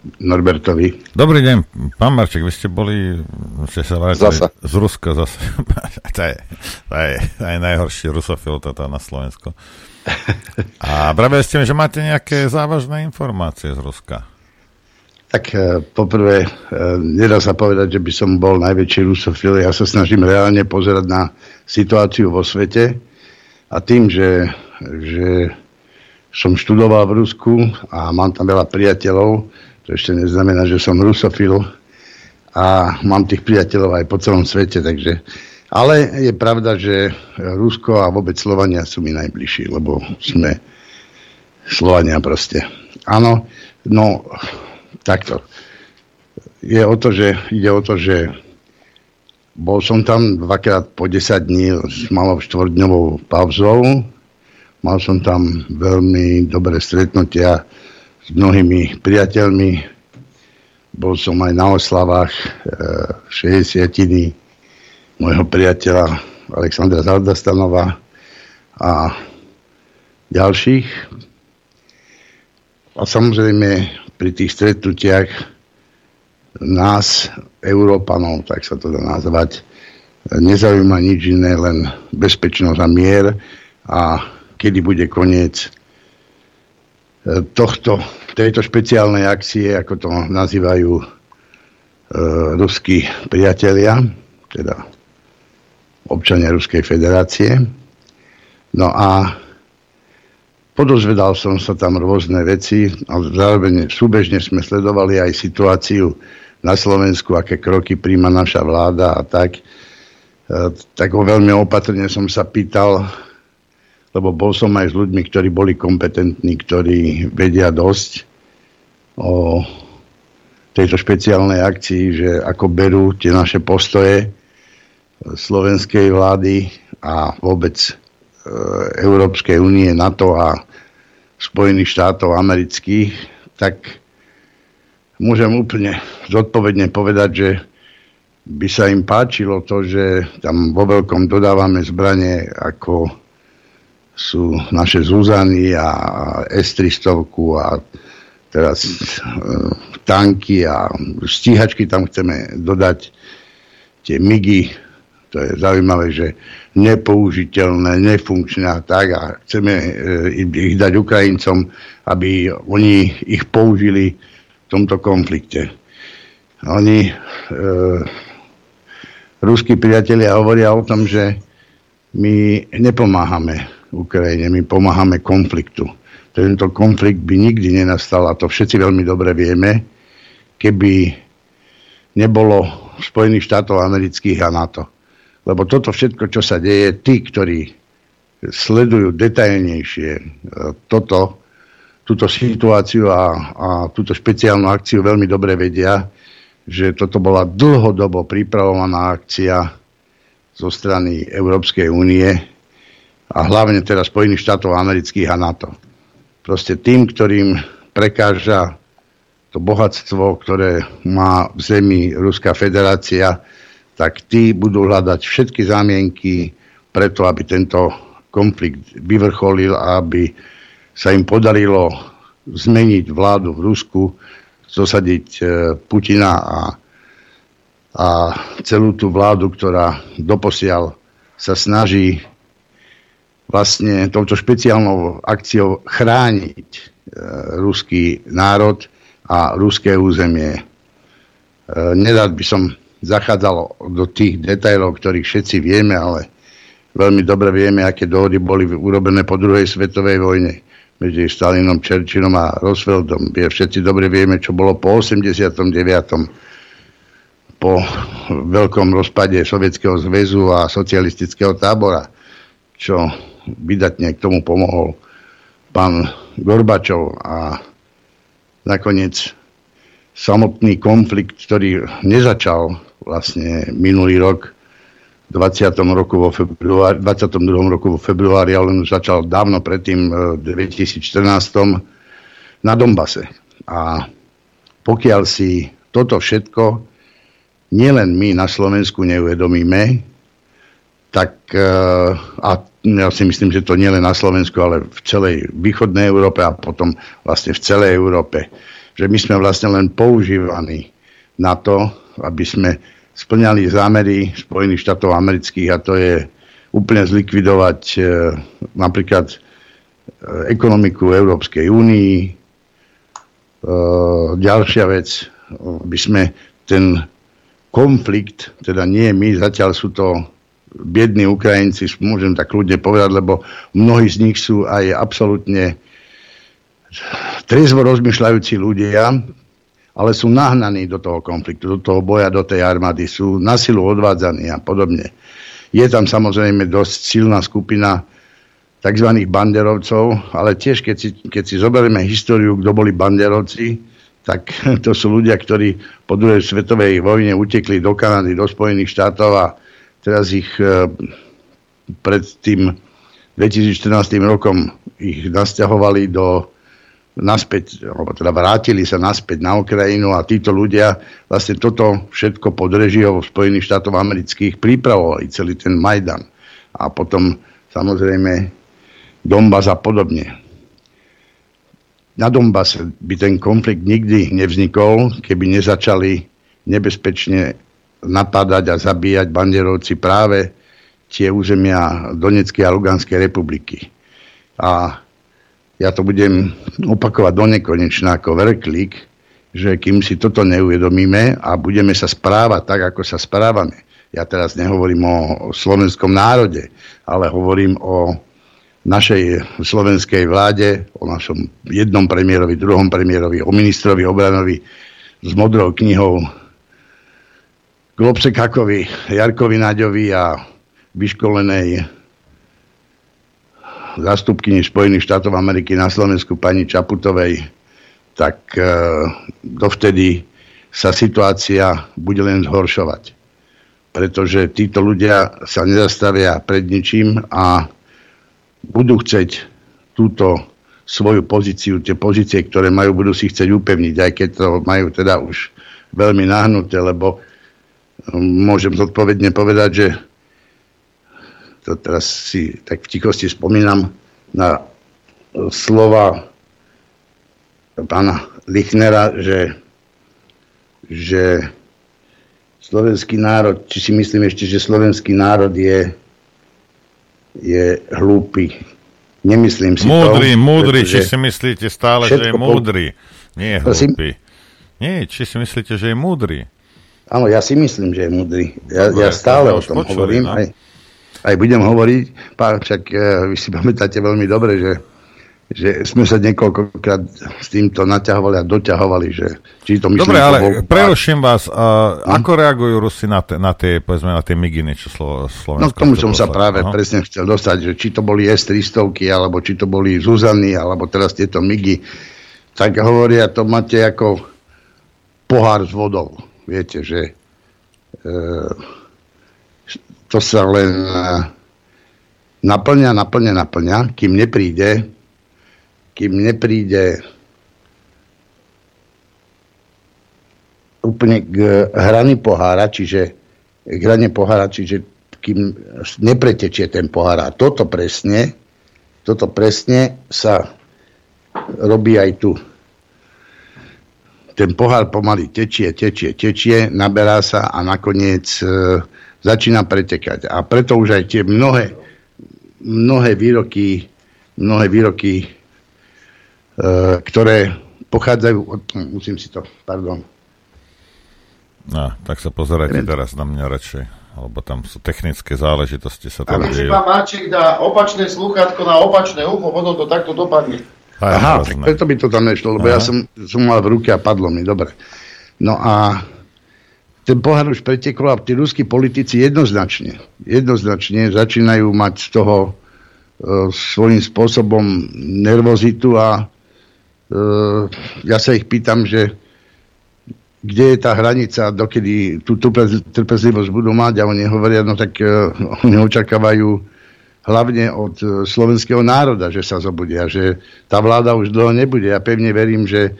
Norbertovi. Dobrý deň, pán Marček, vy ste boli, ste sa vrátili z Ruska zase. *laughs* to, je, to, je, to je najhorší rusofil toto na Slovensku. A pravili ste mi, že máte nejaké závažné informácie z Ruska. Tak e, poprvé, e, nedá sa povedať, že by som bol najväčší rusofil. Ja sa snažím reálne pozerať na situáciu vo svete a tým, že, že som študoval v Rusku a mám tam veľa priateľov, to ešte neznamená, že som rusofil a mám tých priateľov aj po celom svete, takže ale je pravda, že Rusko a vôbec Slovania sú mi najbližší, lebo sme Slovania proste. Áno, no takto. Je o to, že, ide o to, že bol som tam dvakrát po 10 dní s malou štvordňovou pauzou. Mal som tam veľmi dobré stretnutia s mnohými priateľmi bol som aj na oslavách e, 60 môjho priateľa Alexandra Zaldastanova a ďalších. A samozrejme pri tých stretnutiach nás, Európanov, tak sa to dá nazvať, nezaujíma nič iné, len bezpečnosť a mier a kedy bude koniec tohto, tejto špeciálnej akcie, ako to nazývajú e, ruskí priatelia, teda občania Ruskej federácie. No a podozvedal som sa tam rôzne veci a zároveň súbežne sme sledovali aj situáciu na Slovensku, aké kroky príjma naša vláda a tak. E, tak veľmi opatrne som sa pýtal, lebo bol som aj s ľuďmi, ktorí boli kompetentní, ktorí vedia dosť o tejto špeciálnej akcii, že ako berú tie naše postoje slovenskej vlády a vôbec e, Európskej únie, NATO a Spojených štátov amerických, tak môžem úplne zodpovedne povedať, že by sa im páčilo to, že tam vo veľkom dodávame zbranie ako sú naše Zuzany a S-300 a teraz e, tanky a stíhačky tam chceme dodať tie MIGy to je zaujímavé, že nepoužiteľné, nefunkčné a tak a chceme e, ich dať Ukrajincom, aby oni ich použili v tomto konflikte. Oni, e, ruskí priatelia hovoria o tom, že my nepomáhame Ukrajine, my pomáhame konfliktu. Tento konflikt by nikdy nenastal a to všetci veľmi dobre vieme, keby nebolo Spojených štátov amerických a NATO. Lebo toto všetko, čo sa deje, tí, ktorí sledujú detailnejšie e, toto, túto situáciu a, a túto špeciálnu akciu veľmi dobre vedia, že toto bola dlhodobo pripravovaná akcia zo strany Európskej únie a hlavne teda Spojených štátov amerických a NATO. Proste tým, ktorým prekáža to bohatstvo, ktoré má v zemi Ruská federácia, tak tí budú hľadať všetky zámienky preto, aby tento konflikt vyvrcholil a aby sa im podarilo zmeniť vládu v Rusku, zosadiť e, Putina a, a celú tú vládu, ktorá doposiaľ sa snaží vlastne touto špeciálnou akciou chrániť e, ruský národ a ruské územie. E, nedať by som zachádzalo do tých detailov, ktorých všetci vieme, ale veľmi dobre vieme, aké dohody boli urobené po druhej svetovej vojne medzi Stalinom, Churchillom a Rooseveltom. Všetci dobre vieme, čo bolo po 89. po veľkom rozpade Sovietskeho zväzu a socialistického tábora, čo vydatne k tomu pomohol pán Gorbačov a nakoniec samotný konflikt, ktorý nezačal vlastne minulý rok, 20. Roku vo februári, 22. roku vo februári, ale len začal dávno predtým, v 2014. na Dombase. A pokiaľ si toto všetko nielen my na Slovensku neuvedomíme, tak e, a ja si myslím, že to nie len na Slovensku, ale v celej východnej Európe a potom vlastne v celej Európe, že my sme vlastne len používaní na to, aby sme splňali zámery Spojených štátov amerických a to je úplne zlikvidovať e, napríklad e, ekonomiku Európskej únii. E, ďalšia vec, by sme ten konflikt, teda nie my, zatiaľ sú to biední Ukrajinci, môžem tak ľudne povedať, lebo mnohí z nich sú aj absolútne trezvo rozmýšľajúci ľudia, ale sú nahnaní do toho konfliktu, do toho boja, do tej armády, sú na silu odvádzaní a podobne. Je tam samozrejme dosť silná skupina tzv. banderovcov, ale tiež keď si, keď si zoberieme históriu, kto boli banderovci, tak *laughs* to sú ľudia, ktorí po druhej svetovej vojne utekli do Kanady, do Spojených štátov a teraz ich e, pred tým 2014 rokom ich nasťahovali do naspäť, alebo teda vrátili sa naspäť na Ukrajinu a títo ľudia vlastne toto všetko pod režiou Spojených štátov amerických pripravovali, celý ten Majdan. A potom samozrejme Donbass a podobne. Na Donbase by ten konflikt nikdy nevznikol, keby nezačali nebezpečne napádať a zabíjať banderovci práve tie územia Donetskej a Luganskej republiky. A ja to budem opakovať do nekonečna ako verklík, že kým si toto neuvedomíme a budeme sa správať tak, ako sa správame, ja teraz nehovorím o slovenskom národe, ale hovorím o našej slovenskej vláde, o našom jednom premiérovi, druhom premiérovi, o ministrovi obranovi s modrou knihou Globsekakovi, Jarkovi Naďovi a vyškolenej zástupkyni Spojených štátov Ameriky na Slovensku pani Čaputovej, tak e, dovtedy sa situácia bude len zhoršovať. Pretože títo ľudia sa nezastavia pred ničím a budú chceť túto svoju pozíciu, tie pozície, ktoré majú, budú si chcieť upevniť, aj keď to majú teda už veľmi nahnuté, lebo môžem zodpovedne povedať, že to teraz si tak v tichosti spomínam na slova pána Lichnera, že, že slovenský národ, či si myslím ešte, že slovenský národ je, je hlúpy. Nemyslím si múdry, to. Múdry, či si myslíte stále, že je múdry. Nie je hlúpy. Nie, či si myslíte, že je múdry. Áno, ja si myslím, že je múdry. Ja, Dobre, ja stále o tom počuli, hovorím. No? Aj, aj budem hovoriť, pár, však uh, vy si pamätáte veľmi dobre, že, že sme sa niekoľkokrát s týmto naťahovali a doťahovali, že či to myslím... Dobre, ale bol... preruším vás, uh, hm? ako reagujú Rusi na, te, na tie, povedzme, na tie miginy, čo Slo, Slovensko... No k tomu som sa práve Aha. presne chcel dostať, že či to boli S-300, alebo či to boli Zuzany, alebo teraz tieto migy, tak hovoria, to máte ako pohár s vodou. Viete, že... Uh, to sa len e, naplňa, naplňa, naplňa, kým nepríde, kým nepríde úplne k hrany pohára, čiže k hrane pohára, čiže kým nepretečie ten pohár. A toto presne, toto presne sa robí aj tu. Ten pohár pomaly tečie, tečie, tečie, naberá sa a nakoniec e, začína pretekať. A preto už aj tie mnohé, mnohé výroky, mnohé výroky, e, ktoré pochádzajú od... Musím si to, pardon. No, tak sa pozerajte teraz na mňa radšej, lebo tam sú technické záležitosti sa tam dejú. pán Máček dá opačné sluchátko na opačné ucho, potom to takto dopadne. Aha, preto by to tam nešlo, lebo Aha. ja som, som mal v ruke a padlo mi, dobre. No a ten pohár už pretekol a tí ruskí politici jednoznačne, jednoznačne začínajú mať z toho e, svojím spôsobom nervozitu a e, ja sa ich pýtam, že kde je tá hranica, dokedy tú, tú trpezlivosť budú mať a oni hovoria, no tak e, oni očakávajú hlavne od e, slovenského národa, že sa zobudia, že tá vláda už dlho nebude. Ja pevne verím, že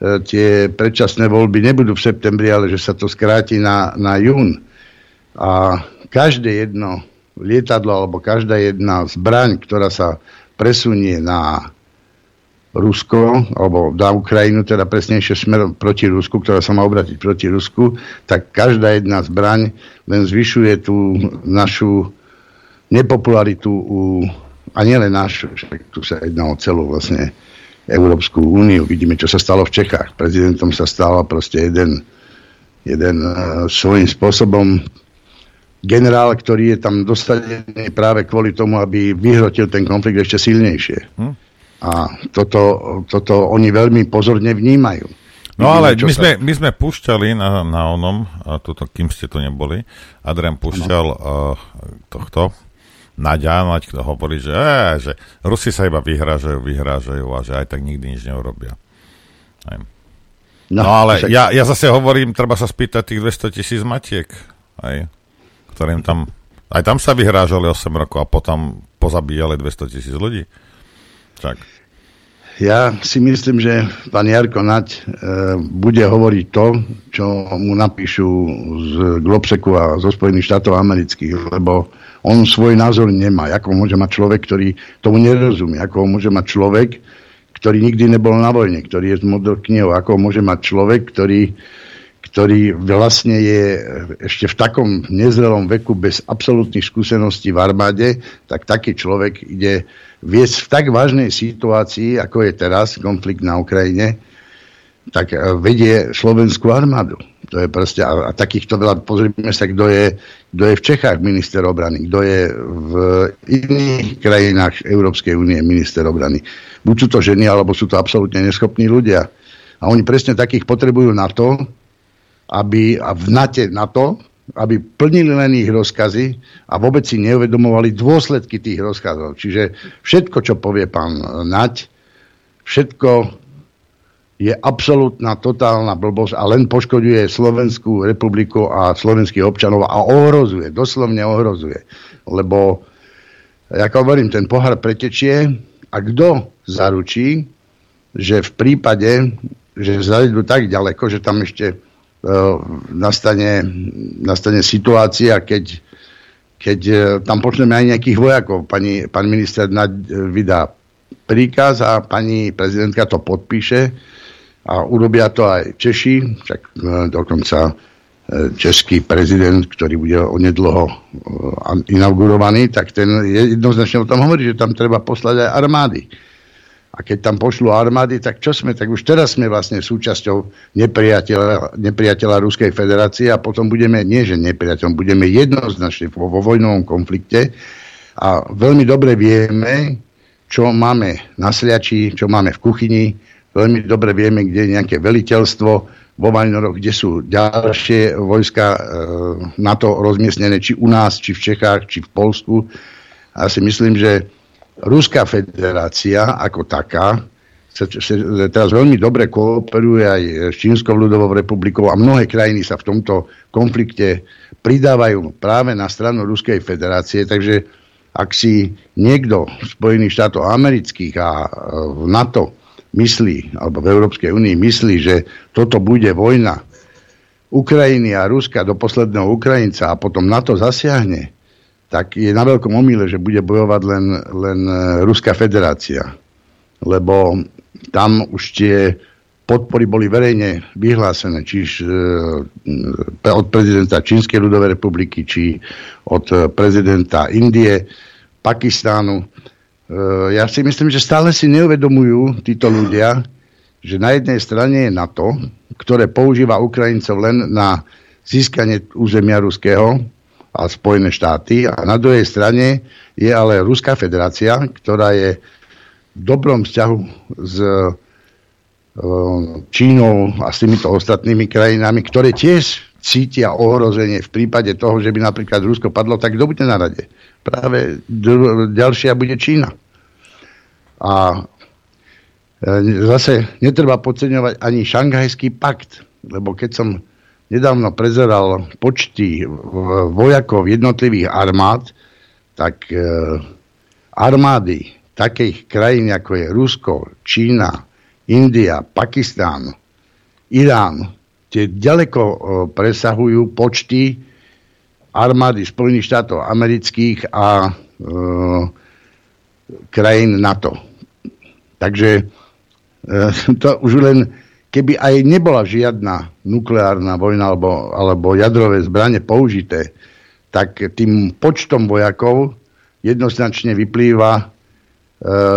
E, tie predčasné voľby nebudú v septembri, ale že sa to skráti na, na jún. A každé jedno lietadlo alebo každá jedna zbraň, ktorá sa presunie na Rusko, alebo na Ukrajinu, teda presnejšie smerom proti Rusku, ktorá sa má obratiť proti Rusku, tak každá jedna zbraň len zvyšuje tú našu nepopularitu u, a nielen našu, tu sa jedná o celú vlastne Európsku úniu. Vidíme, čo sa stalo v Čechách. Prezidentom sa stala proste jeden, jeden uh, svojím spôsobom generál, ktorý je tam dostatený práve kvôli tomu, aby vyhrotil ten konflikt ešte silnejšie. Hm? A toto, toto oni veľmi pozorne vnímajú. No ale my, sme, my sme púšťali na, na onom, a tuto, kým ste to neboli, Adrian púšťal uh, tohto, Naďa, Naď hovorí, že, e, že Rusi sa iba vyhrážajú, vyhrážajú a že aj tak nikdy nič neurobia. Aj. No, no ale však... ja, ja zase hovorím, treba sa spýtať tých 200 tisíc matiek, aj, ktorým tam, aj tam sa vyhrážali 8 rokov a potom pozabíjali 200 tisíc ľudí. Tak. Ja si myslím, že pán Jarko Nať e, bude hovoriť to, čo mu napíšu z Globseku a zo Spojených štátov amerických, lebo on svoj názor nemá. Ako môže mať človek, ktorý tomu nerozumie? Ako môže mať človek, ktorý nikdy nebol na vojne, ktorý je z modrou knihou? Ako môže mať človek, ktorý, ktorý vlastne je ešte v takom nezrelom veku bez absolútnych skúseností v armáde, tak taký človek ide viesť v tak vážnej situácii, ako je teraz konflikt na Ukrajine, tak vedie slovenskú armádu. To je proste, a, a takýchto veľa, pozrime sa, kto je, kto je v Čechách minister obrany, kto je v iných krajinách Európskej únie minister obrany. Buď sú to ženy, alebo sú to absolútne neschopní ľudia. A oni presne takých potrebujú na to, aby, a v NATE na to, aby plnili len ich rozkazy a vôbec si neuvedomovali dôsledky tých rozkazov. Čiže všetko, čo povie pán Nať, všetko je absolútna, totálna blbosť a len poškoduje Slovenskú republiku a slovenských občanov a ohrozuje, doslovne ohrozuje. Lebo, ako hovorím, ten pohár pretečie a kto zaručí, že v prípade, že zajdu tak ďaleko, že tam ešte uh, nastane, nastane situácia, keď, keď uh, tam počneme aj nejakých vojakov. Pani, pán minister nad, uh, vydá príkaz a pani prezidentka to podpíše, a urobia to aj Češi, však e, dokonca e, český prezident, ktorý bude onedlho e, inaugurovaný, tak ten jednoznačne o tom hovorí, že tam treba poslať aj armády. A keď tam pošlú armády, tak čo sme? Tak už teraz sme vlastne súčasťou nepriateľa, nepriateľa Ruskej federácie a potom budeme, nie že nepriateľom, budeme jednoznačne vo, vo vojnovom konflikte a veľmi dobre vieme, čo máme na sliači, čo máme v kuchyni, Veľmi dobre vieme, kde je nejaké veliteľstvo vo Vajnoroch, kde sú ďalšie vojska e, NATO rozmiestnené, či u nás, či v Čechách, či v Polsku. A si myslím, že Ruská federácia ako taká sa, sa teraz veľmi dobre kooperuje aj s Čínskou ľudovou republikou a mnohé krajiny sa v tomto konflikte pridávajú práve na stranu Ruskej federácie. Takže ak si niekto v Spojených štátov amerických a e, v NATO myslí, alebo v Európskej únii myslí, že toto bude vojna Ukrajiny a Ruska do posledného Ukrajinca a potom na to zasiahne, tak je na veľkom omíle, že bude bojovať len, len e, Ruská federácia. Lebo tam už tie podpory boli verejne vyhlásené, či e, od prezidenta Čínskej ľudovej republiky, či od prezidenta Indie, Pakistánu. Eh, ja si myslím, že stále si neuvedomujú títo ľudia, že na jednej strane je NATO, ktoré používa Ukrajincov len na získanie územia ruského a Spojené štáty a na druhej strane je ale Ruská federácia, ktorá je v dobrom vzťahu s eh, Čínou a s týmito ostatnými krajinami, ktoré tiež cítia ohrozenie v prípade toho, že by napríklad Rusko padlo, tak kto bude na rade? práve ďalšia bude Čína. A e, zase netreba podceňovať ani šanghajský pakt, lebo keď som nedávno prezeral počty vojakov jednotlivých armád, tak e, armády takých krajín, ako je Rusko, Čína, India, Pakistán, Irán, tie ďaleko e, presahujú počty armády Spojených štátov amerických a e, krajín NATO. Takže e, *laughs* to už len, keby aj nebola žiadna nukleárna vojna alebo, alebo jadrové zbranie použité, tak tým počtom vojakov jednoznačne vyplýva e,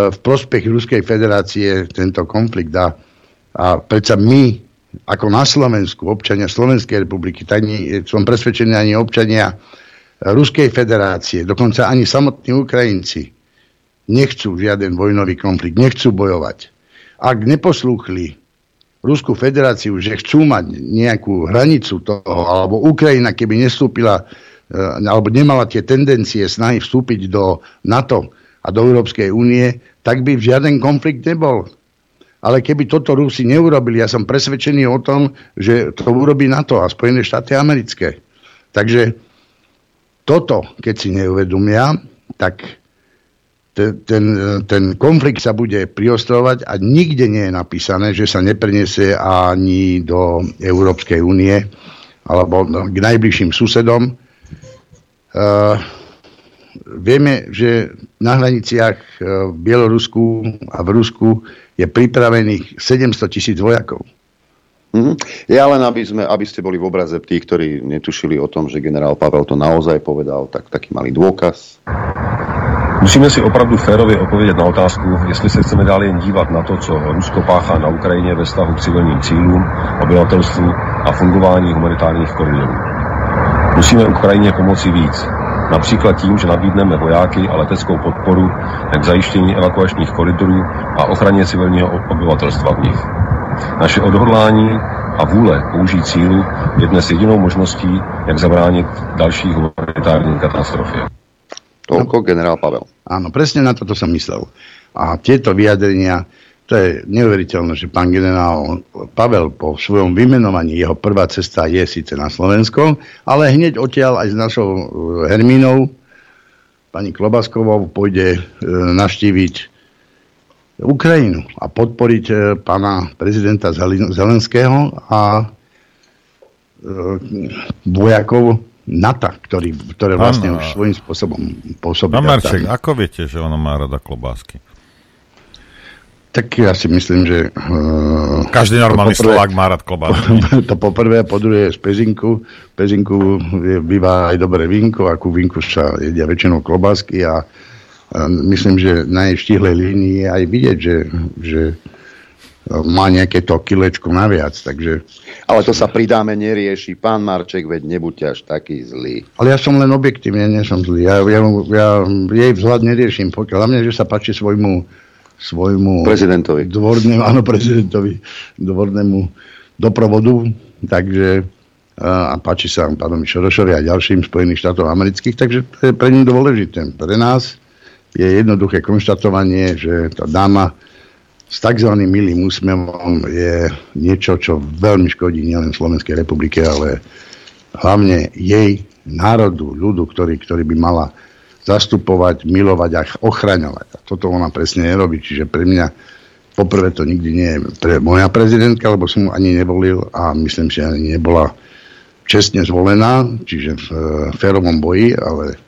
v prospech Ruskej federácie tento konflikt. A, a predsa my ako na Slovensku, občania Slovenskej republiky, tak nie, som presvedčený ani občania Ruskej federácie, dokonca ani samotní Ukrajinci nechcú žiaden vojnový konflikt, nechcú bojovať. Ak neposlúchli Ruskú federáciu, že chcú mať nejakú hranicu toho, alebo Ukrajina, keby nestúpila, e, alebo nemala tie tendencie snahy vstúpiť do NATO a do Európskej únie, tak by žiaden konflikt nebol ale keby toto Rusi neurobili, ja som presvedčený o tom, že to urobí NATO a Spojené štáty americké. Takže toto, keď si neuvedomia, tak ten, ten, konflikt sa bude priostrovať a nikde nie je napísané, že sa nepreniesie ani do Európskej únie alebo k najbližším susedom. Uh, vieme, že na hraniciach v Bielorusku a v Rusku je pripravených 700 tisíc vojakov. Mm-hmm. Ja len, aby, sme, aby ste boli v obraze tých, ktorí netušili o tom, že generál Pavel to naozaj povedal, tak taký malý dôkaz. Musíme si opravdu férově odpovědět na otázku, jestli se chceme dále jen dívat na to, co Rusko páchá na Ukrajině ve vztahu k civilním cílům, obyvatelstvu a fungování humanitárních koridorů. Musíme Ukrajině pomoci víc, například tím, že nabídneme vojáky a leteckou podporu k zajištění evakuačních koridorů a ochraně civilního obyvatelstva v nich. Naše odhodlání a vůle použít sílu je dnes jedinou možností, jak zabránit další humanitární katastrofě. Toľko generál Pavel. Áno, presne na toto som myslel. A tieto vyjadrenia, to je neuveriteľné, že pán generál Pavel po svojom vymenovaní, jeho prvá cesta je síce na Slovensko, ale hneď odtiaľ aj s našou e, Hermínou, pani Klobaskovou, pôjde e, naštíviť Ukrajinu a podporiť e, pána prezidenta Zelenského a vojakov NATO, ktorý, ktoré vlastne ano. už svojím spôsobom pôsobí. Pán Marček, ako viete, že ona má rada klobásky? Tak ja si myslím, že... Uh, Každý normálny poprvé, Slovák má rád klobásky. *laughs* To poprvé a po druhé z pezinku. Pezinku je, býva aj dobré vínko a ku vínku sa jedia väčšinou klobásky a, a myslím, že na jej štihlej línii je aj vidieť, že, že má nejaké to kilečko naviac, takže... Ale to sa pridáme nerieši. Pán Marček, veď nebuďte až taký zlý. Ale ja som len objektívne, nie som zlý. Ja, ja, ja jej vzhľad neriešim, pokiaľ hlavne, že sa páči svojmu svojmu prezidentovi. Dvornému, áno, prezidentovi, dvornému doprovodu, takže a páči sa pánovi Šorošovi a ďalším Spojených štátov amerických, takže to je pre ním dôležité. Pre nás je jednoduché konštatovanie, že tá dáma s tzv. milým úsmevom je niečo, čo veľmi škodí nielen Slovenskej republike, ale hlavne jej národu, ľudu, ktorý, ktorý by mala zastupovať, milovať a ochraňovať. A toto ona presne nerobí. Čiže pre mňa poprvé to nikdy nie je pre moja prezidentka, lebo som ani nevolil a myslím, že ani nebola čestne zvolená, čiže v férovom boji, ale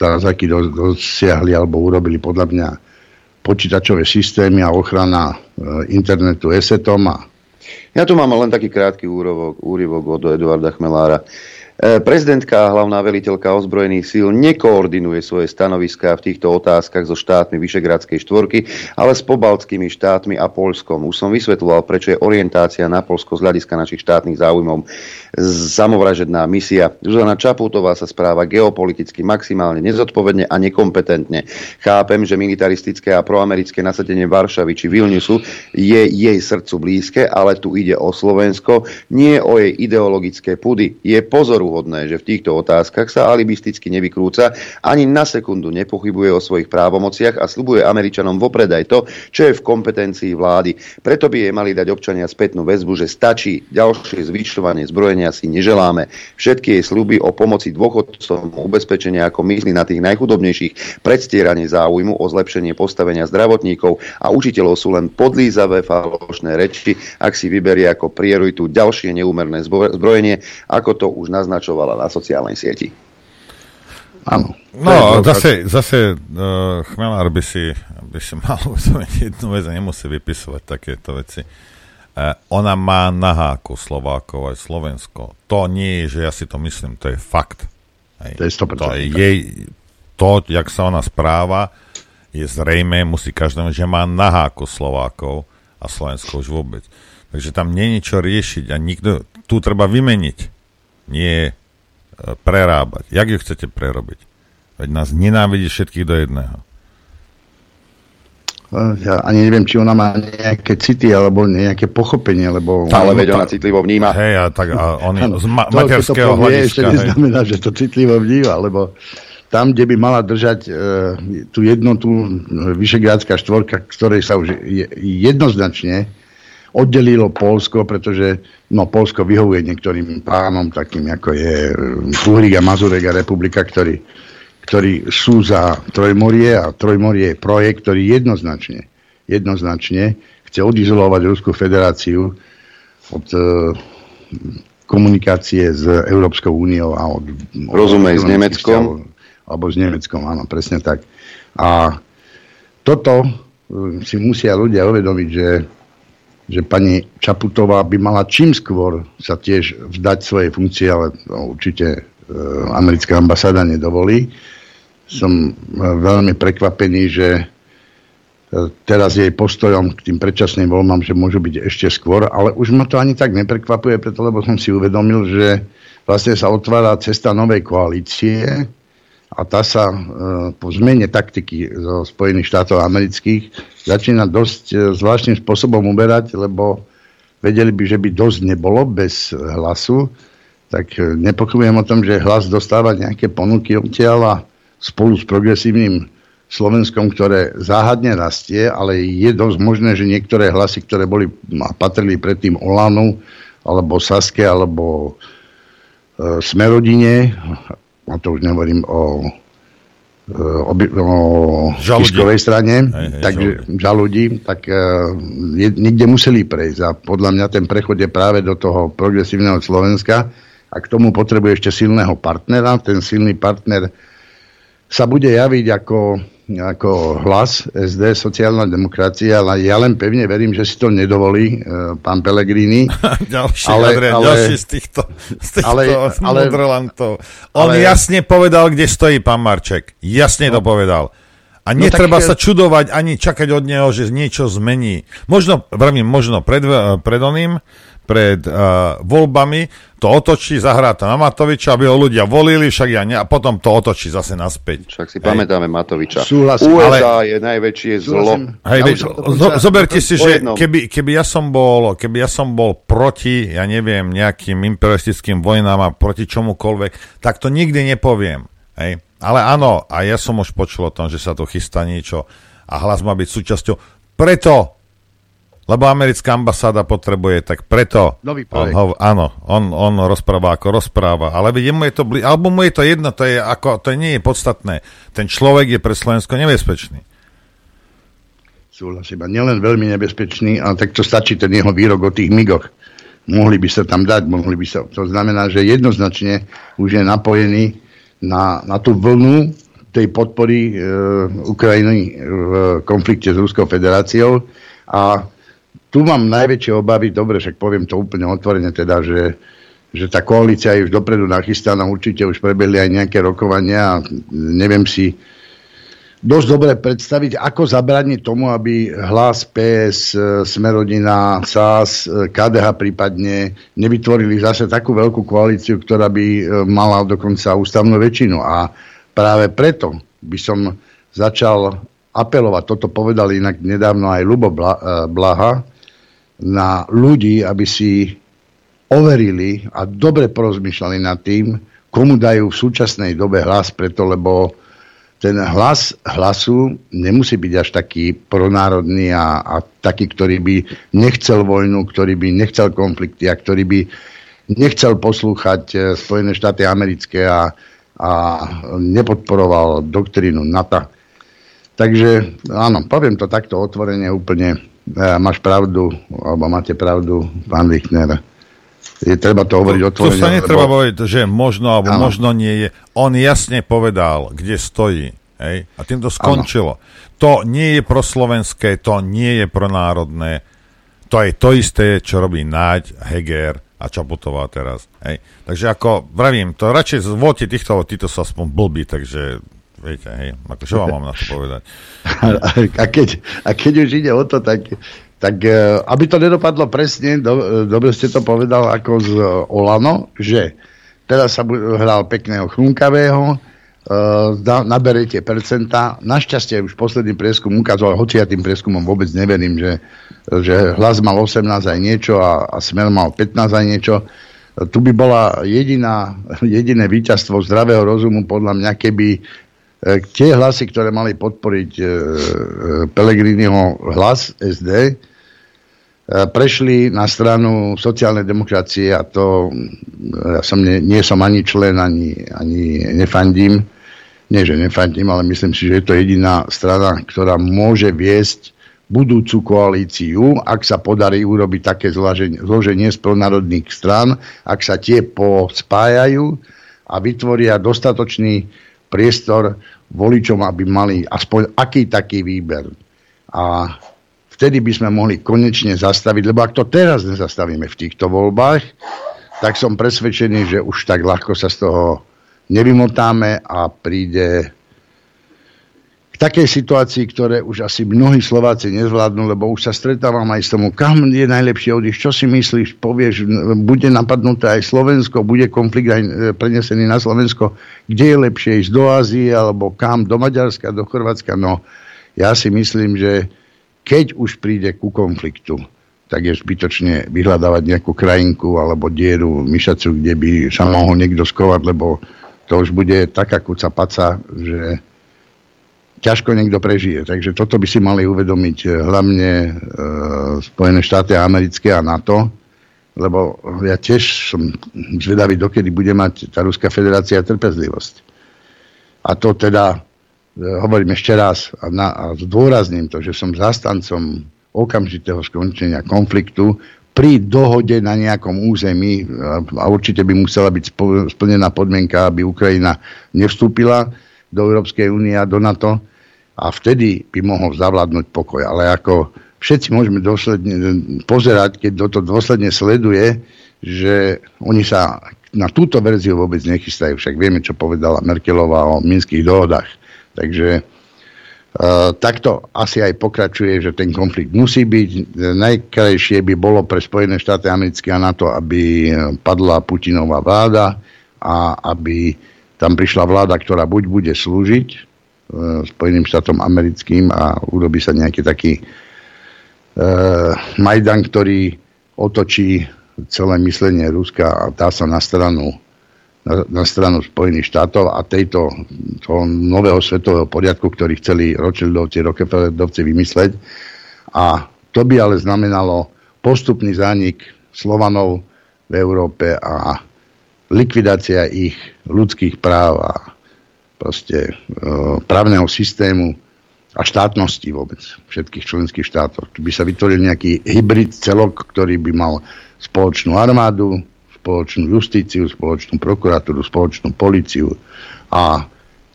zázraky dosiahli alebo urobili podľa mňa počítačové systémy a ochrana e, internetu ESETom. A... Ja tu mám len taký krátky úrovok, úryvok od Eduarda Chmelára. E, prezidentka a hlavná veliteľka ozbrojených síl nekoordinuje svoje stanoviská v týchto otázkach so štátmi Vyšegradskej štvorky, ale s pobaltskými štátmi a Polskom. Už som vysvetľoval, prečo je orientácia na Polsko z hľadiska našich štátnych záujmov samovražedná misia. Zuzana Čaputová sa správa geopoliticky maximálne nezodpovedne a nekompetentne. Chápem, že militaristické a proamerické nasadenie Varšavy či Vilniusu je jej srdcu blízke, ale tu ide o Slovensko, nie o jej ideologické pudy. Je pozoru pozoruhodné, že v týchto otázkach sa alibisticky nevykrúca, ani na sekundu nepochybuje o svojich právomociach a slubuje Američanom vopred aj to, čo je v kompetencii vlády. Preto by jej mali dať občania spätnú väzbu, že stačí ďalšie zvyšovanie zbrojenia si neželáme. Všetky jej sluby o pomoci dôchodcom, ubezpečenia ako mysli na tých najchudobnejších, predstieranie záujmu o zlepšenie postavenia zdravotníkov a učiteľov sú len podlízavé falošné reči, ak si vyberie ako prioritu ďalšie neúmerné zbrojenie, ako to už naznačil naznačovala na sociálnej sieti. Áno. No, zase, zase uh, Chmelár by si, by si mal *laughs* uvedomiť jednu vec a nemusí vypisovať takéto veci. Uh, ona má na háku Slovákov aj Slovensko. To nie je, že ja si to myslím, to je fakt. Hej. To je 100%. To je jej, to, jak sa ona správa, je zrejme, musí každému, že má na háku Slovákov a Slovensko už vôbec. Takže tam nie je čo riešiť a nikto, tu treba vymeniť nie e, prerábať. Jak ju chcete prerobiť? Veď nás nenávidí všetkých do jedného. Ja ani neviem, či ona má nejaké city alebo nejaké pochopenie, lebo... Ale veď ona citlivo vníma. Hej, a tak a on je z ma- to, materského to hľadiska. ešte neznamená, že to citlivo vníma, lebo tam, kde by mala držať e, tú jednotu Vyšegrádska štvorka, ktorej sa už je, jednoznačne oddelilo Polsko, pretože no, Polsko vyhovuje niektorým pánom, takým ako je eh, Uhrik a Mazurek a republika, ktorí, ktorí sú za Trojmorie a Trojmorie je projekt, ktorý jednoznačne, jednoznačne chce odizolovať Ruskú federáciu od e, komunikácie s Európskou úniou a od... Rozumej, s Nemeckom? Alebo s Nemeckom, áno, presne tak. A toto e, si musia ľudia uvedomiť, že, že pani Čaputová by mala čím skôr sa tiež vzdať svojej funkcie, ale no, určite e, americká ambasáda nedovolí. Som e, veľmi prekvapený, že e, teraz jej postojom k tým predčasným voľbám, že môžu byť ešte skôr, ale už ma to ani tak neprekvapuje, preto lebo som si uvedomil, že vlastne sa otvára cesta novej koalície, a tá sa e, po zmene taktiky zo Spojených štátov amerických začína dosť e, zvláštnym spôsobom uberať, lebo vedeli by, že by dosť nebolo bez hlasu, tak e, nepochybujem o tom, že hlas dostáva nejaké ponuky odtiaľ spolu s progresívnym Slovenskom, ktoré záhadne rastie, ale je dosť možné, že niektoré hlasy, ktoré boli a patrili predtým Olanu, alebo Saske, alebo e, Smerodine, a to už nehovorím o, o, o tiskovej strane, hej, hej, takže žaludí, tak uh, niekde museli prejsť a podľa mňa ten prechod je práve do toho progresívneho Slovenska a k tomu potrebuje ešte silného partnera. Ten silný partner sa bude javiť ako ako hlas SD, sociálna demokracia, ale ja len pevne verím, že si to nedovolí e, pán Pellegrini. *laughs* ďalší, ale, Adrian, ale, ďalší z týchto, z týchto ale, ale, On ale, jasne povedal, kde stojí pán Marček. Jasne no, to povedal. A no netreba no, tak, sa čudovať ani čakať od neho, že niečo zmení. Možno, vravím, možno pred, pred oným, pred uh, voľbami, to otočí, zahrá to na Matoviča, aby ho ľudia volili, však ja ne, a potom to otočí zase naspäť. Však si Hej. pamätáme Matoviča. Súhlasím. USA ale... je najväčšie zlo. Hej, ja zo, zoberte si, že keby, keby, ja som bol, keby ja som bol proti, ja neviem, nejakým imperialistickým vojnám a proti čomukoľvek, tak to nikdy nepoviem. Hej. Ale áno, a ja som už počul o tom, že sa tu chystá niečo a hlas má byť súčasťou. Preto lebo americká ambasáda potrebuje, tak preto Nový on ho, áno, on, on rozpráva ako rozpráva, ale mu je to, alebo mu je to jedno, to, je ako, to nie je podstatné. Ten človek je pre Slovensko nebezpečný. Súhlasím, a nielen veľmi nebezpečný, ale tak to stačí ten jeho výrok o tých migoch. Mohli by sa tam dať, mohli by sa, to znamená, že jednoznačne už je napojený na, na tú vlnu tej podpory e, Ukrajiny v konflikte s Ruskou federáciou a tu mám najväčšie obavy, dobre, však poviem to úplne otvorene, teda, že, že tá koalícia je už dopredu nachystaná, určite už prebehli aj nejaké rokovania a neviem si dosť dobre predstaviť, ako zabrániť tomu, aby hlas PS, Smerodina, SAS, KDH prípadne nevytvorili zase takú veľkú koalíciu, ktorá by e, mala dokonca ústavnú väčšinu. A práve preto by som začal apelovať, toto povedal inak nedávno aj Lubo Blaha, na ľudí, aby si overili a dobre porozmýšľali nad tým, komu dajú v súčasnej dobe hlas, preto lebo ten hlas hlasu nemusí byť až taký pronárodný a, a taký, ktorý by nechcel vojnu, ktorý by nechcel konflikty a ktorý by nechcel poslúchať eh, Spojené štáty americké a, a nepodporoval doktrínu NATO. Takže áno, poviem to takto otvorene úplne máš pravdu, alebo máte pravdu, pán Lichner. Je treba to hovoriť otvorene. To sa netreba lebo... povedať, že možno, alebo ano. možno nie je. On jasne povedal, kde stojí. Hej? A tým to skončilo. Ano. To nie je proslovenské, to nie je pronárodné. To je to isté, čo robí Náď, Heger a Čaputová teraz. Hej? Takže ako, vravím, to radšej zvolte týchto, títo sú aspoň blbí, takže Viete, hej, ako čo vám mám na to povedať? *laughs* A keď, a keď už ide o to, tak, tak e, aby to nedopadlo presne, do, dobre ste to povedal ako z Olano, že teraz sa hral pekného chrunkavého, uh, naberete percenta. Našťastie už posledný prieskum ukázoval, hoci ja tým prieskumom vôbec neverím, že, že hlas mal 18 aj niečo a, a smer mal 15 aj niečo. Tu by bola jediná, jediné víťazstvo zdravého rozumu podľa mňa, keby E, tie hlasy, ktoré mali podporiť e, e, Pelegriniho hlas SD, prešli na stranu sociálnej demokracie a to ja som nie, nie som ani člen, ani, ani nefandím. nie že nefandím, ale myslím si, že je to jediná strana, ktorá môže viesť budúcu koalíciu, ak sa podarí urobiť také zloženie, zloženie z pronárodných strán, ak sa tie pospájajú a vytvoria dostatočný priestor voličom, aby mali aspoň aký taký výber. A vtedy by sme mohli konečne zastaviť, lebo ak to teraz nezastavíme v týchto voľbách, tak som presvedčený, že už tak ľahko sa z toho nevymotáme a príde takej situácii, ktoré už asi mnohí Slováci nezvládnu, lebo už sa stretávam aj s tomu, kam je najlepšie odísť, čo si myslíš, povieš, bude napadnuté aj Slovensko, bude konflikt aj e, prenesený na Slovensko, kde je lepšie ísť do Ázie, alebo kam, do Maďarska, do Chorvátska. No, ja si myslím, že keď už príde ku konfliktu, tak je zbytočne vyhľadávať nejakú krajinku alebo dieru myšacu, kde by sa mohol niekto skovať, lebo to už bude taká kuca paca, že ťažko niekto prežije. Takže toto by si mali uvedomiť eh, hlavne e, Spojené štáty americké a NATO, lebo ja tiež som zvedavý, dokedy bude mať tá Ruská federácia trpezlivosť. A to teda, e, hovorím ešte raz, a, na, a zdôrazním to, že som zastancom okamžitého skončenia konfliktu pri dohode na nejakom území a určite by musela byť splnená podmienka, aby Ukrajina nevstúpila do Európskej únie a do NATO, a vtedy by mohol zavládnuť pokoj. Ale ako všetci môžeme dôsledne pozerať, keď toto dôsledne sleduje, že oni sa na túto verziu vôbec nechystajú. Však vieme, čo povedala Merkelová o minských dohodách. Takže e, takto asi aj pokračuje, že ten konflikt musí byť. Najkrajšie by bolo pre Spojené štáty americké a NATO, aby padla Putinová vláda a aby tam prišla vláda, ktorá buď bude slúžiť E, Spojeným štátom americkým a urobí sa nejaký taký uh, Majdan, ktorý otočí celé myslenie Ruska a dá sa na stranu, na, na stranu Spojených štátov a tejto toho nového svetového poriadku, ktorý chceli Rothschildovci, Rockefellerovci vymysleť. A to by ale znamenalo postupný zánik Slovanov v Európe a likvidácia ich ľudských práv a proste e, právneho systému a štátnosti vôbec všetkých členských štátov. By sa vytvoril nejaký hybrid celok, ktorý by mal spoločnú armádu, spoločnú justíciu, spoločnú prokuratúru, spoločnú policiu a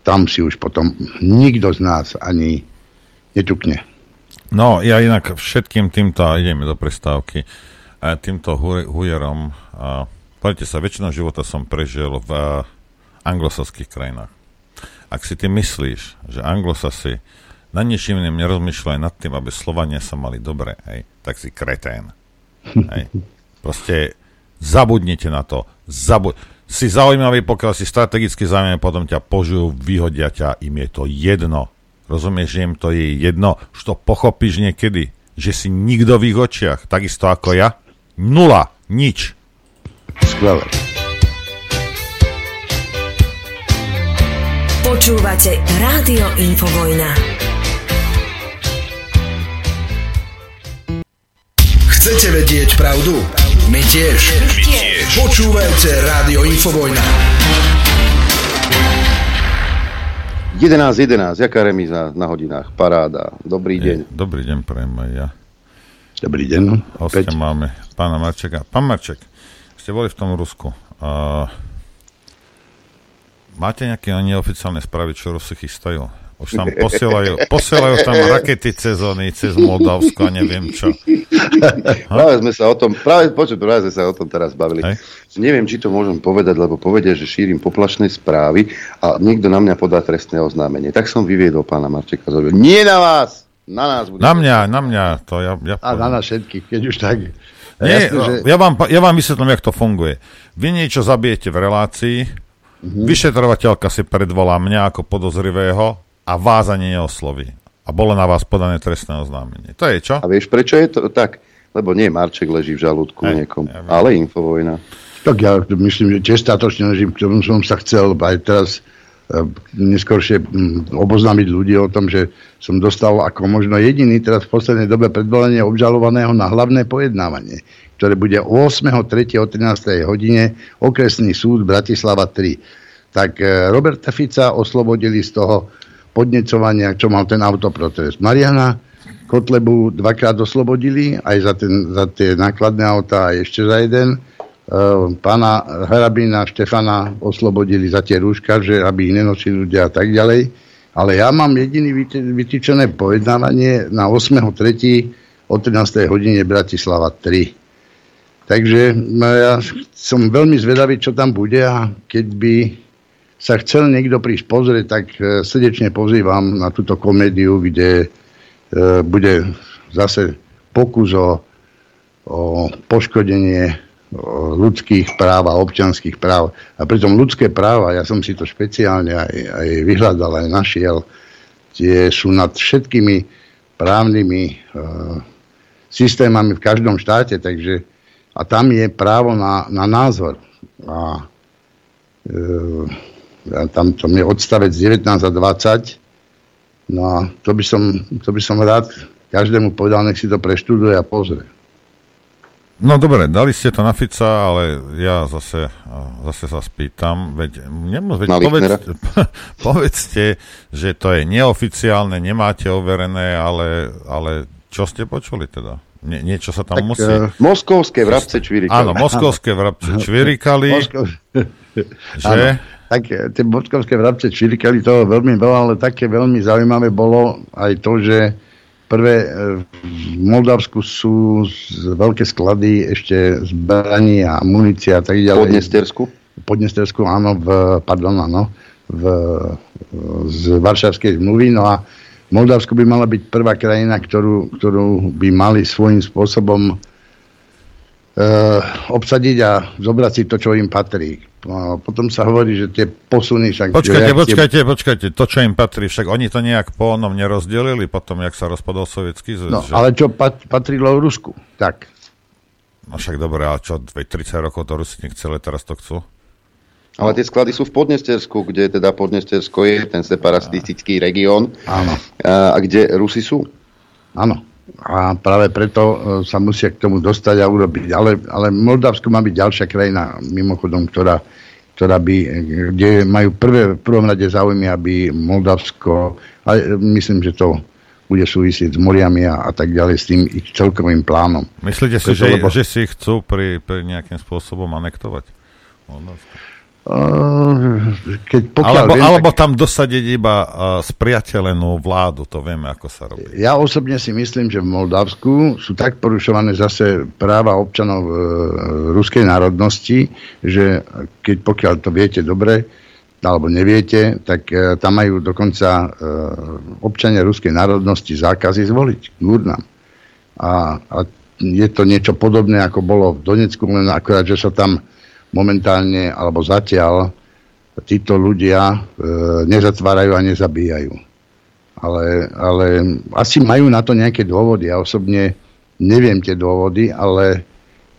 tam si už potom nikto z nás ani netukne. No, ja inak všetkým týmto, ideme do prestávky, týmto hujerom, poďte sa, väčšinou života som prežil v anglosaských krajinách. Ak si ty myslíš, že anglosasi na ničím iným nerozmýšľajú nad tým, aby Slovania sa mali dobre, hej, tak si kretén. Hej. *laughs* Proste zabudnite na to. Zabud- si zaujímavý, pokiaľ si strategicky zaujímavý, potom ťa požujú, vyhodia ťa, im je to jedno. Rozumieš, že im to je jedno, už to pochopíš niekedy, že si nikto v ich očiach, takisto ako ja. Nula, nič. Skvelé. Počúvate Rádio Infovojna. Chcete vedieť pravdu? My tiež. My tiež. Počúvajte Rádio Infovojna. 11.11, 11, jaká remíza na hodinách? Paráda. Dobrý deň. Dobrý deň, prajem aj ja. Dobrý deň. Hostia máme pána Marčeka. Pán Marček, ste boli v tom Rusku. Uh, Máte nejaké neoficiálne správy, čo Rusy chystajú? Už tam posielajú, posielajú tam rakety cez oni, cez Moldavsko a neviem čo. práve sme sa o tom, práve, počuť, práve sme sa o tom teraz bavili. Hej. Neviem, či to môžem povedať, lebo povedia, že šírim poplašné správy a niekto na mňa podá trestné oznámenie. Tak som vyviedol pána Marčeka. Zrobil. Nie na vás! Na nás bude. Na mňa, na mňa. To ja, ja a na nás všetkých, keď už tak. Nie, jasne, že... ja, vám, ja vám vysvetlím, jak to funguje. Vy niečo zabijete v relácii, Mm-hmm. Vyšetrovateľka si predvolá mňa ako podozrivého a vás ani neosloví. A bolo na vás podané trestné oznámenie. To je čo? A vieš, prečo je to tak? Lebo nie Marček leží v žalúdku hey, niekom, ja ale Infovojna. Tak ja myslím, že tiež statočne ležím, ktorom som sa chcel aj teraz neskôršie oboznámiť ľudí o tom, že som dostal ako možno jediný teraz v poslednej dobe predvolenie obžalovaného na hlavné pojednávanie ktoré bude 8.3. o 13. hodine okresný súd Bratislava 3. tak e, Roberta Fica oslobodili z toho podnecovania, čo mal ten autoprotest. Mariana Kotlebu dvakrát oslobodili, aj za, ten, za tie nákladné autá, aj ešte za jeden. E, pána Hrabina Štefana oslobodili za tie rúška, že aby ich nenosili ľudia a tak ďalej. Ale ja mám jediný vytýčené pojednávanie na 8.3. o 13. hodine Bratislava 3. Takže ja som veľmi zvedavý, čo tam bude a keď by sa chcel niekto prísť pozrieť, tak e, srdečne pozývam na túto komédiu, kde E, bude zase pokus o, o poškodenie ľudských práv a občanských práv. A pritom ľudské práva, ja som si to špeciálne aj, aj vyhľadal, aj našiel, tie sú nad všetkými právnymi e, systémami v každom štáte, takže a tam je právo na, na názor. A e, tam to je odstavec 19 a 20 No a to by som, to by som rád každému povedal, nech si to preštuduje a pozrie. No dobre, dali ste to na Fica, ale ja zase, zase sa spýtam, veď, nemô, veď povedz, *laughs* povedzte, že to je neoficiálne, nemáte overené, ale, ale čo ste počuli teda? Nie, niečo sa tam tak, musí... Uh, moskovské vrabce čvirikali. Áno, moskovské vrabce čvirikali. Moskov... že? Áno tak eh, tie bockovské vrabce čvirikali toho veľmi veľa, ale také veľmi zaujímavé bolo aj to, že prvé eh, v Moldavsku sú veľké sklady ešte zbraní a munície a tak ďalej. Podnestersku? Podnestersku, áno, v, pardon, áno, v, z Varšavskej zmluvy. No a Moldavsko by mala byť prvá krajina, ktorú, ktorú by mali svojím spôsobom uh, obsadiť a zobrať si to, čo im patrí. No, potom sa hovorí, že tie posuny... Však počkajte, reakcie... počkajte, počkajte, to, čo im patrí, však oni to nejak po onom nerozdelili potom, jak sa rozpadol sovietský zväz. No, že... ale čo pat, patrilo v Rusku, tak. No však dobre, ale čo, 30 rokov to Rusi nechceli, teraz to chcú? Ale tie sklady sú v Podnestersku, kde teda Podnestersko je ten separatistický región. Áno. A, a kde Rusi sú? Áno. A práve preto e, sa musia k tomu dostať a urobiť. Ale, ale Moldavsko má byť ďalšia krajina, mimochodom, ktorá, ktorá by, kde majú prvé, v prvom rade záujmy, aby Moldavsko, ale myslím, že to bude súvisieť s moriami a, a tak ďalej, s tým ich celkovým plánom. Myslíte si, že, lebo... že si chcú pri, pri nejakým spôsobom anektovať Moldavsko? Keď alebo, viem, alebo tak... tam dosadiť iba uh, spriateľenú vládu, to vieme, ako sa robí. Ja osobne si myslím, že v Moldavsku sú tak porušované zase práva občanov uh, ruskej národnosti, že keď pokiaľ to viete dobre, alebo neviete, tak uh, tam majú dokonca uh, občania ruskej národnosti zákazy zvoliť k. A, a je to niečo podobné, ako bolo v Donecku, len akorát, že sa tam momentálne alebo zatiaľ títo ľudia e, nezatvárajú a nezabíjajú. Ale, ale asi majú na to nejaké dôvody. Ja osobne neviem tie dôvody, ale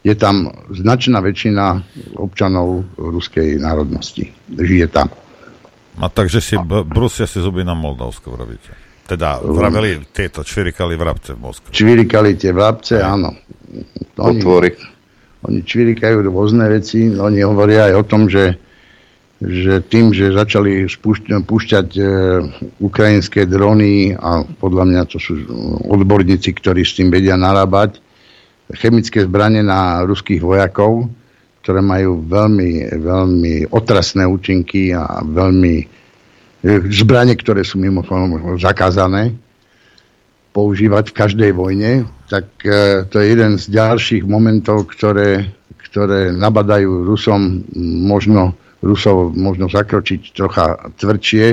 je tam značná väčšina občanov ruskej národnosti. Žije tam. A takže si b- brusia si zuby na Moldavsko, vravíte? Teda vraveli tieto čvirikali vrabce v Moskve. Čvirikali tie vrabce, áno. Oni, Otvory oni čvirikajú rôzne veci, oni hovoria aj o tom, že, že tým, že začali spúšť, púšťať e, ukrajinské drony a podľa mňa to sú odborníci, ktorí s tým vedia narábať, chemické zbranie na ruských vojakov, ktoré majú veľmi, veľmi otrasné účinky a veľmi e, zbranie, ktoré sú mimochodom zakázané používať v každej vojne, tak e, to je jeden z ďalších momentov, ktoré, ktoré nabadajú Rusom možno, Rusov možno zakročiť trocha tvrdšie,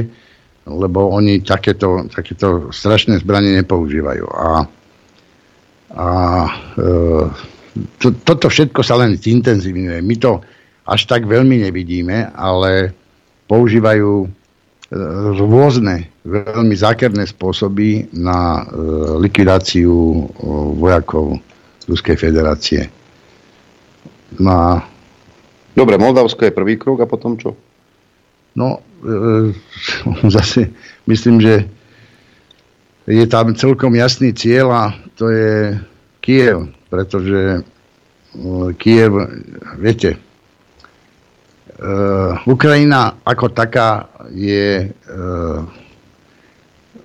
lebo oni takéto, takéto strašné zbranie nepoužívajú. A, a e, to, toto všetko sa len zintenzívňuje. My to až tak veľmi nevidíme, ale používajú rôzne veľmi zákerné spôsoby na e, likvidáciu e, vojakov Ruskej federácie. No a... Dobre, Moldavsko je prvý krok a potom čo? No, e, *laughs* zase myslím, že je tam celkom jasný cieľ a to je Kiev, pretože e, Kiev, viete, Ukrajina ako taká je...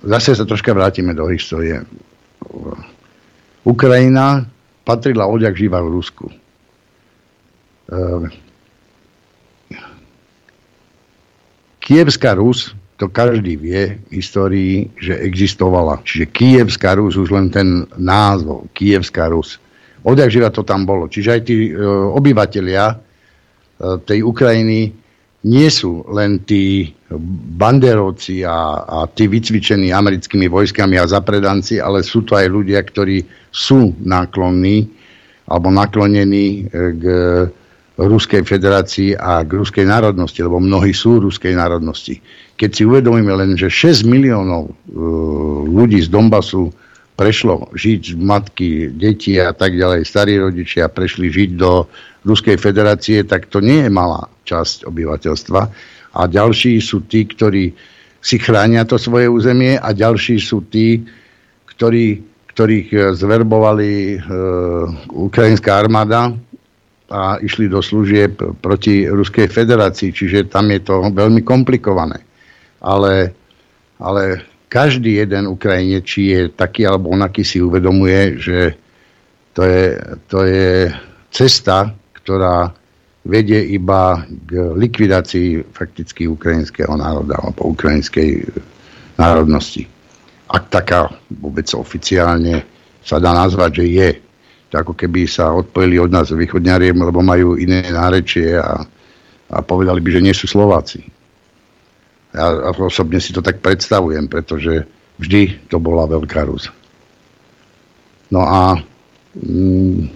Zase sa troška vrátime do histórie. Ukrajina patrila odjak živa v Rusku. Uh, Kievská Rus, to každý vie v histórii, že existovala. Čiže Kievská Rus, už len ten názov, Kievská Rus. Odjak živa to tam bolo. Čiže aj tí e, obyvateľia e, tej Ukrajiny nie sú len tí banderovci a, a tí vycvičení americkými vojskami a zapredanci, ale sú to aj ľudia, ktorí sú náklonní alebo naklonení e, k Ruskej federácii a k ruskej národnosti, lebo mnohí sú ruskej národnosti. Keď si uvedomíme len, že 6 miliónov uh, ľudí z Donbasu prešlo žiť matky, deti a tak ďalej, starí rodičia prešli žiť do Ruskej federácie, tak to nie je malá časť obyvateľstva. A ďalší sú tí, ktorí si chránia to svoje územie a ďalší sú tí, ktorí, ktorých zverbovali e, ukrajinská armáda a išli do služieb proti Ruskej federácii, čiže tam je to veľmi komplikované. Ale, ale každý jeden Ukrajinec, či je taký alebo onaký, si uvedomuje, že to je, to je cesta, ktorá vedie iba k likvidácii fakticky ukrajinského národa alebo ukrajinskej národnosti. Ak taká vôbec oficiálne sa dá nazvať, že je ako keby sa odpojili od nás východňariem, lebo majú iné nárečie a, a povedali by, že nie sú Slováci. Ja osobne si to tak predstavujem, pretože vždy to bola Veľká Rus. No a mm,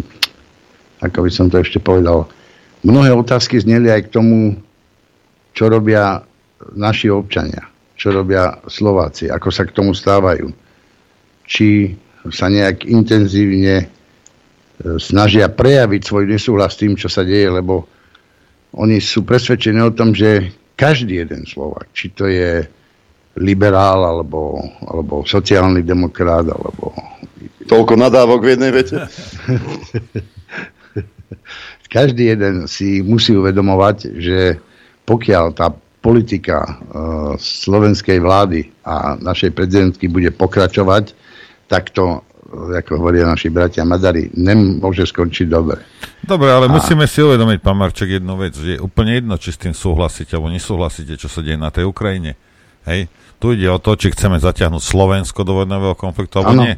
ako by som to ešte povedal, mnohé otázky zneli aj k tomu, čo robia naši občania, čo robia Slováci, ako sa k tomu stávajú. Či sa nejak intenzívne snažia prejaviť svoj nesúhlas s tým, čo sa deje, lebo oni sú presvedčení o tom, že každý jeden Slovak, či to je liberál, alebo, alebo sociálny demokrat, alebo... Toľko nadávok v jednej vete. *laughs* každý jeden si musí uvedomovať, že pokiaľ tá politika uh, slovenskej vlády a našej prezidentky bude pokračovať, tak to ako hovoria naši bratia Madari, nemôže skončiť dobre. Dobre, ale a... musíme si uvedomiť, pán Marček, jednu vec, že je úplne jedno, či s tým súhlasíte alebo nesúhlasíte, čo sa deje na tej Ukrajine. Hej? Tu ide o to, či chceme zaťahnuť Slovensko do vojnového konfliktu, alebo ano. nie.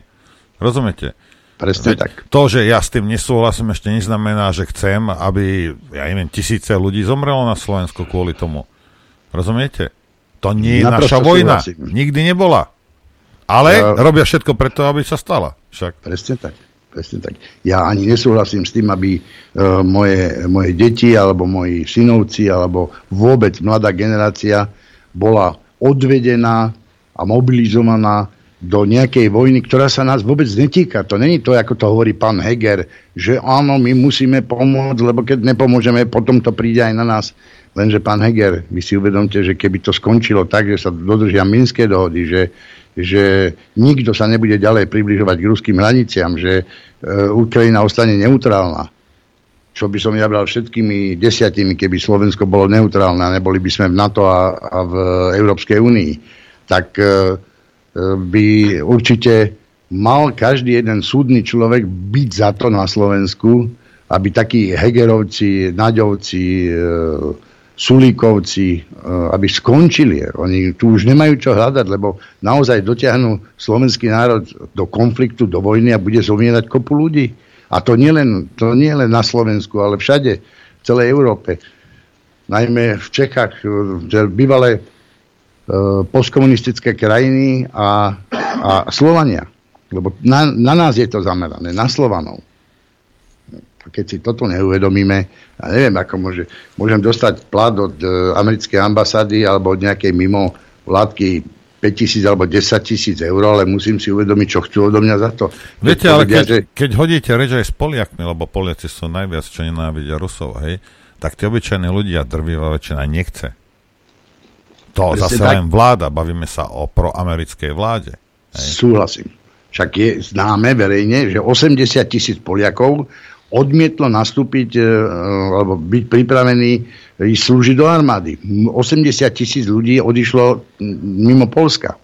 Rozumiete? Presne Veď tak. To, že ja s tým nesúhlasím, ešte neznamená, že chcem, aby, ja neviem, tisíce ľudí zomrelo na Slovensku kvôli tomu. Rozumiete? To nie je Naprosto naša vojna. Súhlasím. Nikdy nebola. Ale ja, robia všetko preto, aby sa stala. Však. Presne tak. Presne tak. Ja ani nesúhlasím s tým, aby uh, moje, moje deti, alebo moji synovci, alebo vôbec mladá generácia bola odvedená a mobilizovaná do nejakej vojny, ktorá sa nás vôbec netýka. To není to, ako to hovorí pán Heger, že áno, my musíme pomôcť, lebo keď nepomôžeme, potom to príde aj na nás. Lenže pán Heger, vy si uvedomte, že keby to skončilo tak, že sa dodržia minské dohody, že že nikto sa nebude ďalej približovať k ruským hraniciam, že e, Ukrajina ostane neutrálna. Čo by som ja bral všetkými desiatimi, keby Slovensko bolo neutrálne a neboli by sme v NATO a, a v Európskej únii. Tak e, by určite mal každý jeden súdny človek byť za to na Slovensku, aby takí Hegerovci, Naďovci, e, Sulíkovci, e, aby skončili. Oni tu už nemajú čo hľadať, lebo naozaj dotiahnu slovenský národ do konfliktu, do vojny a bude zomierať kopu ľudí. A to nie len, to nie len na Slovensku, ale všade, v celej Európe. Najmä v Čechách, že bývalé postkomunistické krajiny a, a Slovania. Lebo na, na nás je to zamerané, na Slovanov. Keď si toto neuvedomíme, ja neviem, ako môže, môžem dostať plat od e, americkej ambasády alebo od nejakej mimo vládky 5 tisíc alebo 10 tisíc eur, ale musím si uvedomiť, čo chcú odo mňa za to. Viete, ale keď, že... keď hodíte reč aj s Poliakmi, lebo Poliaci sú najviac, čo nenávidia Rusov, hej, tak tie obyčajní ľudia drvivá väčšina nechce. To Presne zase tak. len vláda, bavíme sa o proamerickej vláde. Hej. Súhlasím. Však je známe verejne, že 80 tisíc Poliakov odmietlo nastúpiť e, alebo byť pripravený ísť slúžiť do armády. 80 tisíc ľudí odišlo mimo Polska.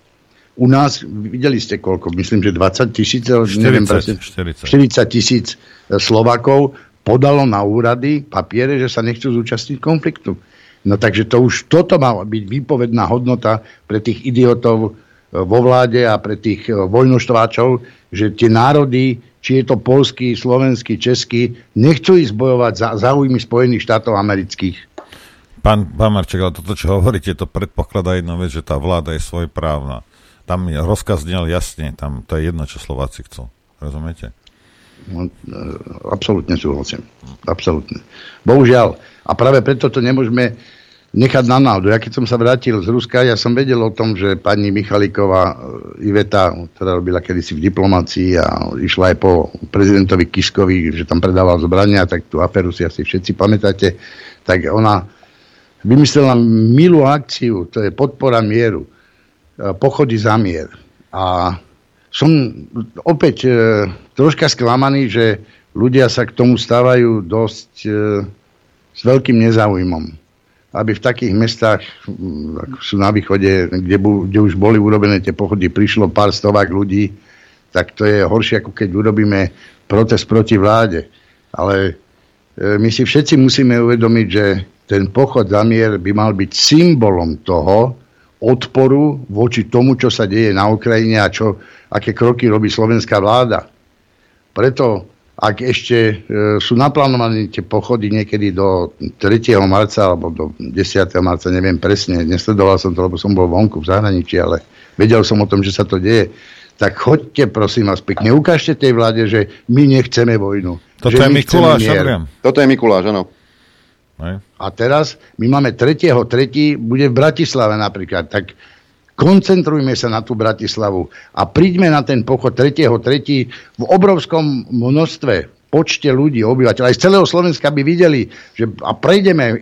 U nás, videli ste koľko, myslím, že 20 tisíc, 40, neviem presne, 40 tisíc e, Slovakov podalo na úrady papiere, že sa nechcú zúčastniť konfliktu. No takže to už toto má byť výpovedná hodnota pre tých idiotov e, vo vláde a pre tých e, vojnoštváčov, že tie národy, či je to polský, slovenský, český, nechcú ísť bojovať za záujmy Spojených štátov amerických. Pán, pán Marček, ale toto, čo hovoríte, to predpokladá jednu vec, že tá vláda je svojprávna tam je rozkaz znel jasne, tam to je jedno, čo Slováci chcú. Rozumiete? No, e, absolútne súhlasím. Absolútne. Bohužiaľ. A práve preto to nemôžeme nechať na náhodu. Ja keď som sa vrátil z Ruska, ja som vedel o tom, že pani Michaliková e, Iveta, ktorá robila kedysi v diplomácii a išla aj po prezidentovi Kiskovi, že tam predával zbrania, tak tú aferu si asi všetci pamätáte, tak ona vymyslela milú akciu, to je podpora mieru. E, pochody za mier. A som opäť e, troška sklamaný, že ľudia sa k tomu stávajú dosť e, s veľkým nezáujmom. Aby v takých mestách, ako sú na východe, kde, bu, kde už boli urobené tie pochody, prišlo pár stovák ľudí, tak to je horšie, ako keď urobíme protest proti vláde. Ale e, my si všetci musíme uvedomiť, že ten pochod za mier by mal byť symbolom toho, odporu voči tomu, čo sa deje na Ukrajine a čo, aké kroky robí slovenská vláda. Preto, ak ešte e, sú naplánované tie pochody niekedy do 3. marca alebo do 10. marca, neviem presne, nesledoval som to, lebo som bol vonku v zahraničí, ale vedel som o tom, že sa to deje, tak choďte prosím vás pekne, ukážte tej vláde, že my nechceme vojnu. Toto je Mikuláš, Toto je Mikuláš, áno. A teraz my máme 3.3. bude v Bratislave napríklad. Tak koncentrujme sa na tú Bratislavu a príďme na ten pochod 3.3. v obrovskom množstve počte ľudí, obyvateľov, aj z celého Slovenska by videli, že a prejdeme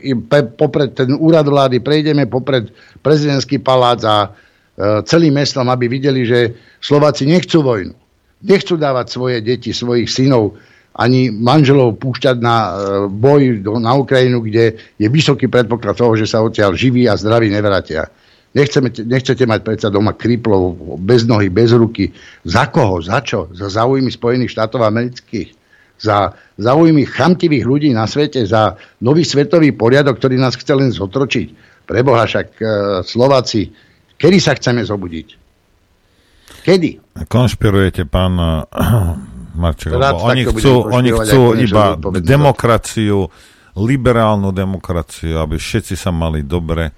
popred ten úrad vlády, prejdeme popred prezidentský palác a e, celým mestom, aby videli, že Slováci nechcú vojnu. Nechcú dávať svoje deti, svojich synov ani manželov púšťať na e, boj do, na Ukrajinu, kde je vysoký predpoklad toho, že sa odtiaľ živí a zdraví nevrátia. Nechceme, nechcete mať predsa doma kriplov, bez nohy, bez ruky. Za koho? Za čo? Za záujmy Spojených štátov amerických? Za záujmy chamtivých ľudí na svete? Za nový svetový poriadok, ktorý nás chce len zotročiť? Preboha však e, Slováci, kedy sa chceme zobudiť? Kedy? Konšpirujete, pán *clears throat* Marček, lebo oni chcú, oni chcú iba demokraciu, liberálnu demokraciu, aby všetci sa mali dobre.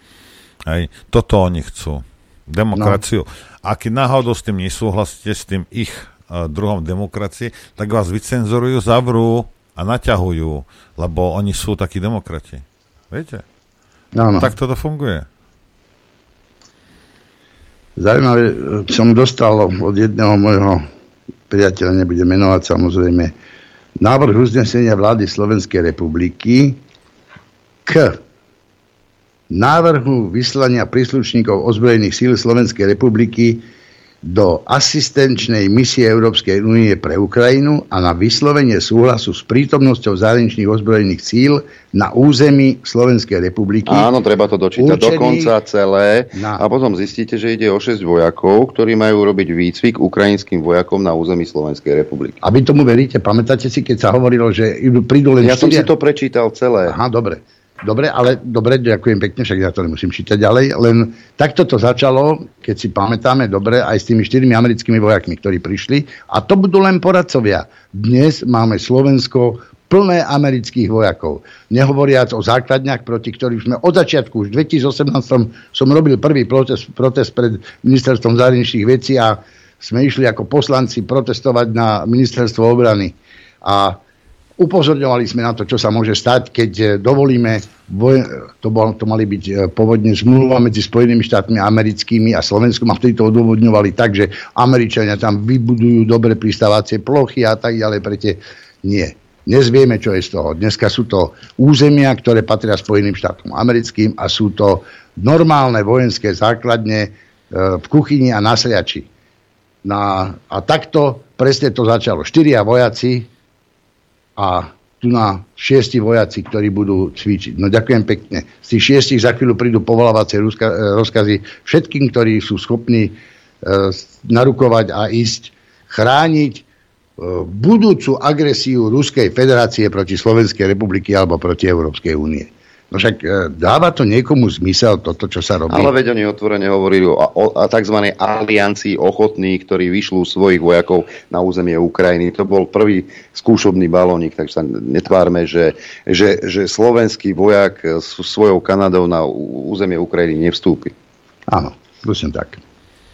Aj, toto oni chcú. Demokraciu. No. A keď náhodou s tým nesúhlasíte, s tým ich uh, druhom demokracie, tak vás vycenzorujú, zavrú a naťahujú, lebo oni sú takí demokrati. Viete? No, no. Tak toto funguje. Zaujímavé, som dostal od jedného môjho priateľ nebude menovať samozrejme, návrh uznesenia vlády Slovenskej republiky k návrhu vyslania príslušníkov ozbrojených síl Slovenskej republiky do asistenčnej misie Európskej únie pre Ukrajinu a na vyslovenie súhlasu s prítomnosťou zahraničných ozbrojených síl na území Slovenskej republiky. Áno, treba to dočítať dokonca celé na... a potom zistíte, že ide o 6 vojakov, ktorí majú robiť výcvik ukrajinským vojakom na území Slovenskej republiky. A vy tomu veríte? Pamätáte si, keď sa hovorilo, že prídu len Ja 4... som si to prečítal celé. Aha, dobre. Dobre, ale dobre, ďakujem pekne, však ja to nemusím čítať ďalej, len takto to začalo, keď si pamätáme dobre, aj s tými štyrmi americkými vojakmi, ktorí prišli a to budú len poradcovia. Dnes máme Slovensko plné amerických vojakov. Nehovoriac o základniach, proti ktorým sme od začiatku, už v 2018 som robil prvý protest, protest pred ministerstvom zahraničných vecí a sme išli ako poslanci protestovať na ministerstvo obrany. A Upozorňovali sme na to, čo sa môže stať, keď e, dovolíme, to, bol, to mali byť e, pôvodne zmluva medzi Spojenými štátmi americkými a Slovenskom a vtedy to odôvodňovali tak, že Američania tam vybudujú dobre pristávacie plochy a tak ďalej. Prete nie. Dnes vieme, čo je z toho. Dneska sú to územia, ktoré patria Spojeným štátom americkým a sú to normálne vojenské základne e, v kuchyni a na sliači. Na, a takto presne to začalo. Štyria vojaci a tu na šiesti vojaci, ktorí budú cvičiť. No ďakujem pekne. Z tých šiestich za chvíľu prídu povolávacie rozkazy všetkým, ktorí sú schopní e, narukovať a ísť chrániť e, budúcu agresiu Ruskej federácie proti Slovenskej republiky alebo proti Európskej únie. No však e, dáva to niekomu zmysel toto, čo sa robí? Ale veď oni otvorene hovorili o, o, o tzv. aliancii ochotných, ktorí vyšľú svojich vojakov na územie Ukrajiny. To bol prvý skúšobný balónik, takže sa netvárme, že, že, že slovenský vojak s svojou Kanadou na územie Ukrajiny nevstúpi. Áno, prosím tak.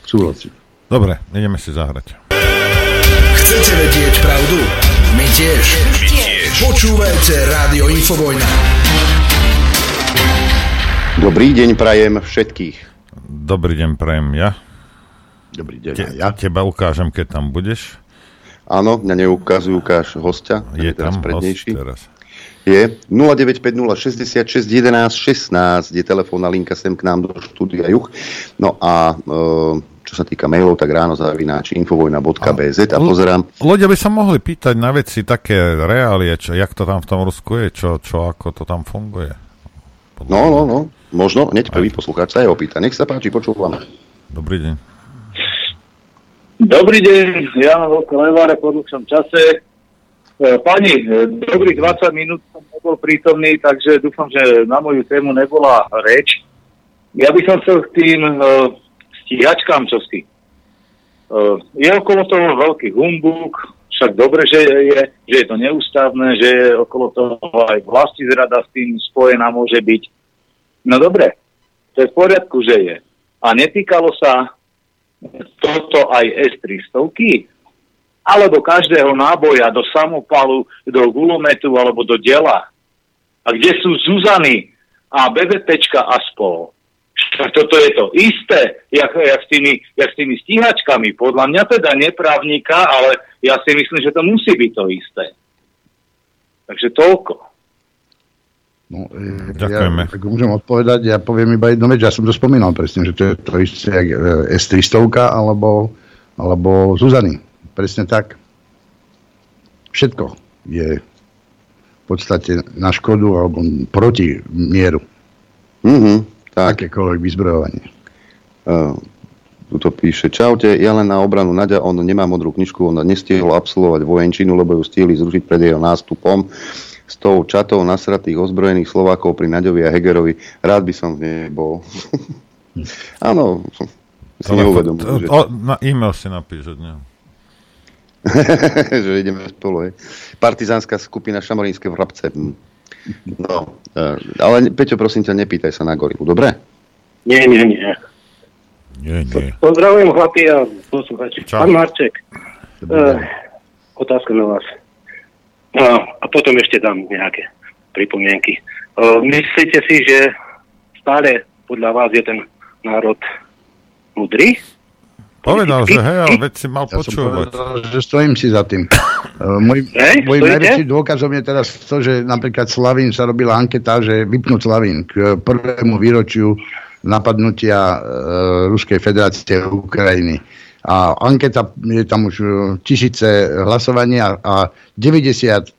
Súhlasím. Dobre, ideme si zahrať. Chcete vedieť pravdu? My tiež. My tiež. Počúvajte Rádio Infovojna. Dobrý deň prajem všetkých. Dobrý deň prajem ja. Dobrý deň Te, ja. Teba ukážem, keď tam budeš. Áno, mňa neukazujú, ukáž hostia. Je tam prednejší. host teraz. Je 0950 66 11 16 je telefónna linka sem k nám do štúdia Juch. No a e, čo sa týka mailov, tak ráno zavináč infovojna.bz a pozerám. Ľudia by sa mohli pýtať na veci také reálie, čo, jak to tam v tom Rusku je, čo, čo ako to tam funguje. No, no, no. Možno hneď prvý poslucháč sa je opýta. Nech sa páči, počúvam. Dobrý deň. Dobrý deň, ja Leváre po dlhšom čase. E, pani, dobrých 20 minút som nebol prítomný, takže dúfam, že na moju tému nebola reč. Ja by som chcel k tým uh, stíhačkám čosi. Je okolo toho veľký humbuk, však dobre, že je, že je to neústavné, že je okolo toho aj vlasti zrada s tým spojená môže byť. No dobre, to je v poriadku, že je. A netýkalo sa toto aj S-300, alebo každého náboja do samopalu, do gulometu alebo do dela. A kde sú Zuzany a BVPčka a spol. Toto je to isté, jak, jak, s tými, jak s tými stíhačkami. Podľa mňa teda neprávnika, ale ja si myslím, že to musí byť to isté. Takže toľko. No, e, Ďakujeme. Ja, tak môžem odpovedať, ja poviem iba jednu vec, ja som to spomínal presne, že to je to isté jak e, S-300 alebo, alebo Zuzany. Presne tak. Všetko je v podstate na škodu alebo proti mieru. Mm-hmm, tak. Akékoľvek vyzbrojovanie. Uh, tu to píše, čaute, ja len na obranu Nadia, on nemá modrú knižku, on nestihol absolvovať vojenčinu, lebo ju stihli zrušiť pred jeho nástupom s tou čatou nasratých ozbrojených Slovákov pri Naďovi a Hegerovi. Rád by som v nej bol. *laughs* Áno, si neuvedomujem. Že... Na e-mail si napíš od neho. *laughs* že ideme spolu. Je. Partizánska skupina Šamorínske vrabce. No, e, ale Peťo, prosím ťa, nepýtaj sa na gorilu, dobre? Nie, nie, nie. Nie, nie. Pozdravujem chlapi a posluchači. Pán Marček, uh, otázka na vás. No, a potom ešte dám nejaké pripomienky. Myslíte si, že stále podľa vás je ten národ mudrý? Povedal, že hej, ale *laughs* veď si mal ja počúvať. Povedal, že stojím si za tým. *laughs* Môj, hey, môj najväčší dôkazom je teraz to, že napríklad Slavín sa robila anketa, že vypnúť Slavín k prvému výročiu napadnutia e, Ruskej federácie Ukrajiny a anketa, je tam už tisíce hlasovania a 90%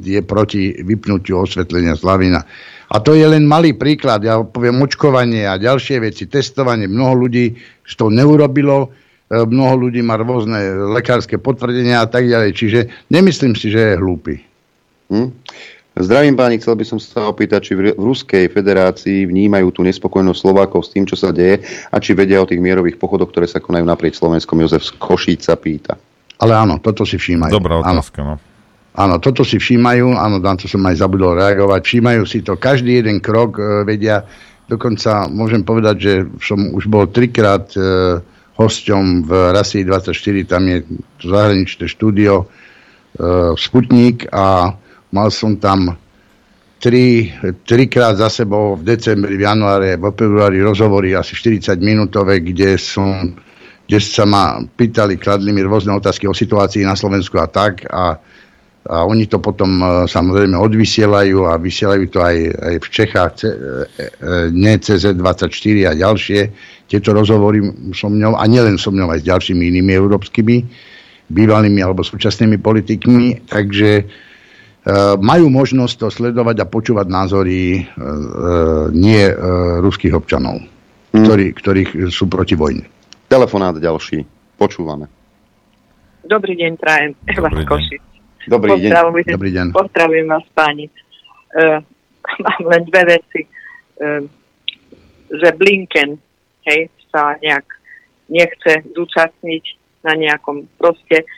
je proti vypnutiu osvetlenia Slavina. A to je len malý príklad. Ja poviem očkovanie a ďalšie veci, testovanie. Mnoho ľudí to neurobilo, e, mnoho ľudí má rôzne lekárske potvrdenia a tak ďalej. Čiže nemyslím si, že je hlúpy. Hm? Zdravím páni, chcel by som sa opýtať, či v Ruskej federácii vnímajú tú nespokojnosť Slovákov s tým, čo sa deje a či vedia o tých mierových pochodoch, ktoré sa konajú naprieč Slovenskom. Jozef z Košíca pýta. Ale áno, toto si všímajú. Dobrá otázka, áno. no. Áno, toto si všímajú, áno, na to som aj zabudol reagovať. Všímajú si to, každý jeden krok e, vedia. Dokonca môžem povedať, že som už bol trikrát e, hosťom v Rasii 24, tam je zahraničné štúdio e, Sputnik a Mal som tam tri, trikrát za sebou v decembri, v januári, v februári rozhovory asi 40 minútové, kde som kde sa ma pýtali, kladli mi rôzne otázky o situácii na Slovensku a tak. A, a oni to potom e, samozrejme odvysielajú a vysielajú to aj, aj v Čechách, e, e, nie CZ24 a ďalšie. Tieto rozhovory so mňou, a nielen so mňou, aj s ďalšími inými európskymi, bývalými alebo súčasnými politikmi, takže majú možnosť to sledovať a počúvať názory nie ruských občanov, hmm. ktorí, ktorých sú proti vojne. Telefonát ďalší. Počúvame. Dobrý deň, prajem. Dobrý deň. Dobrý deň. Dobrý deň. Pozdravujem vás, páni. Uh, *laughs* mám len dve veci. Uh, že Blinken, hej, sa nejak nechce zúčastniť na nejakom proste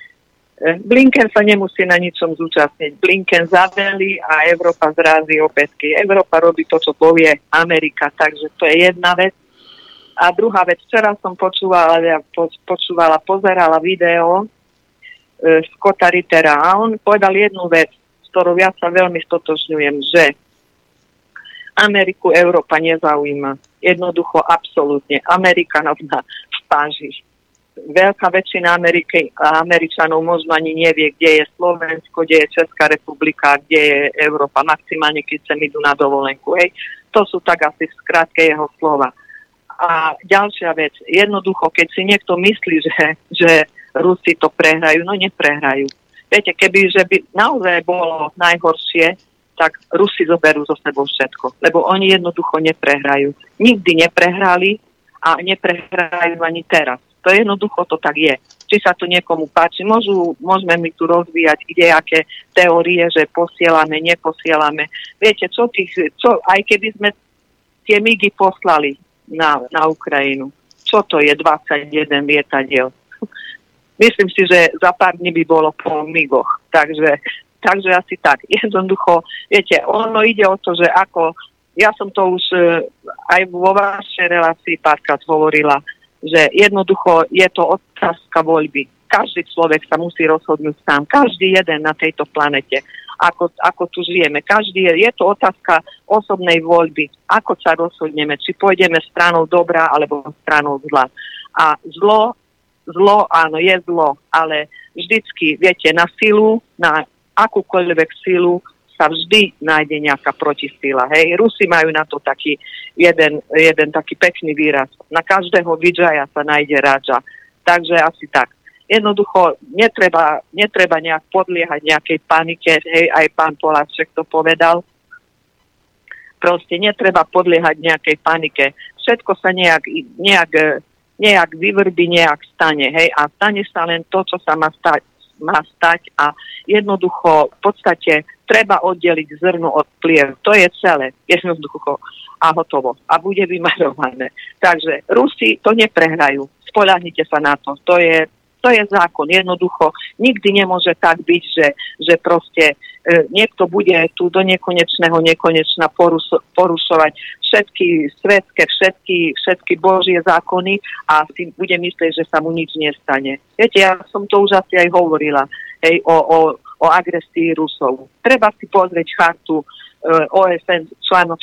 Blinken sa nemusí na ničom zúčastniť. Blinken zaveli a Európa zrází opätky. Európa robí to, čo povie Amerika, takže to je jedna vec. A druhá vec, včera som počúvala, počúvala pozerala video e, Scotta Rittera a on povedal jednu vec, s ktorou ja sa veľmi stotožňujem, že Ameriku Európa nezaujíma. Jednoducho, absolútne. Amerikanov na páži veľká väčšina Ameriky, Američanov možno ani nevie, kde je Slovensko, kde je Česká republika, kde je Európa, maximálne keď sa idú na dovolenku. Hej. To sú tak asi v skratke jeho slova. A ďalšia vec, jednoducho, keď si niekto myslí, že, že Rusi to prehrajú, no neprehrajú. Viete, keby že by naozaj bolo najhoršie, tak Rusi zoberú zo sebou všetko, lebo oni jednoducho neprehrajú. Nikdy neprehrali a neprehrajú ani teraz. To jednoducho to tak je. Či sa to niekomu páči, môžu, môžeme mi tu rozvíjať idejaké teórie, že posielame, neposielame. Viete, čo tých, čo, aj keby sme tie migy poslali na, na Ukrajinu, čo to je 21 lietadiel? Myslím si, že za pár dní by bolo po migoch. Takže, takže asi tak. *laughs* Jednoducho, viete, ono ide o to, že ako ja som to už e, aj vo vašej relácii párkrát hovorila, že jednoducho je to otázka voľby. Každý človek sa musí rozhodnúť sám. Každý jeden na tejto planete, ako, ako tu žijeme. Každý je, je to otázka osobnej voľby. Ako sa rozhodneme, či pôjdeme stranou dobrá alebo stranou zla. A zlo, zlo, áno, je zlo, ale vždycky, viete, na silu, na akúkoľvek silu sa vždy nájde nejaká protisila. Hej, Rusi majú na to taký jeden, jeden taký pekný výraz. Na každého vidžaja sa nájde ráža. Takže asi tak. Jednoducho netreba, netreba nejak podliehať nejakej panike, hej, aj pán Poláček to povedal. Proste netreba podliehať nejakej panike. Všetko sa nejak, nejak, nejak vyvrbí, nejak stane, hej, a stane sa len to, čo sa má stať, má stať a jednoducho v podstate treba oddeliť zrnu od pliev. To je celé, jednoducho a hotovo. A bude vymarované. Takže Rusi to neprehrajú. Spoľahnite sa na to. To je, to je zákon. Jednoducho nikdy nemôže tak byť, že, že proste niekto bude tu do nekonečného nekonečna porušovať všetky svetské, všetky, všetky božie zákony a si bude myslieť, že sa mu nič nestane. Viete, ja som to už asi aj hovorila hej, o, o o agresii Rusov. Treba si pozrieť chartu e, OSN článok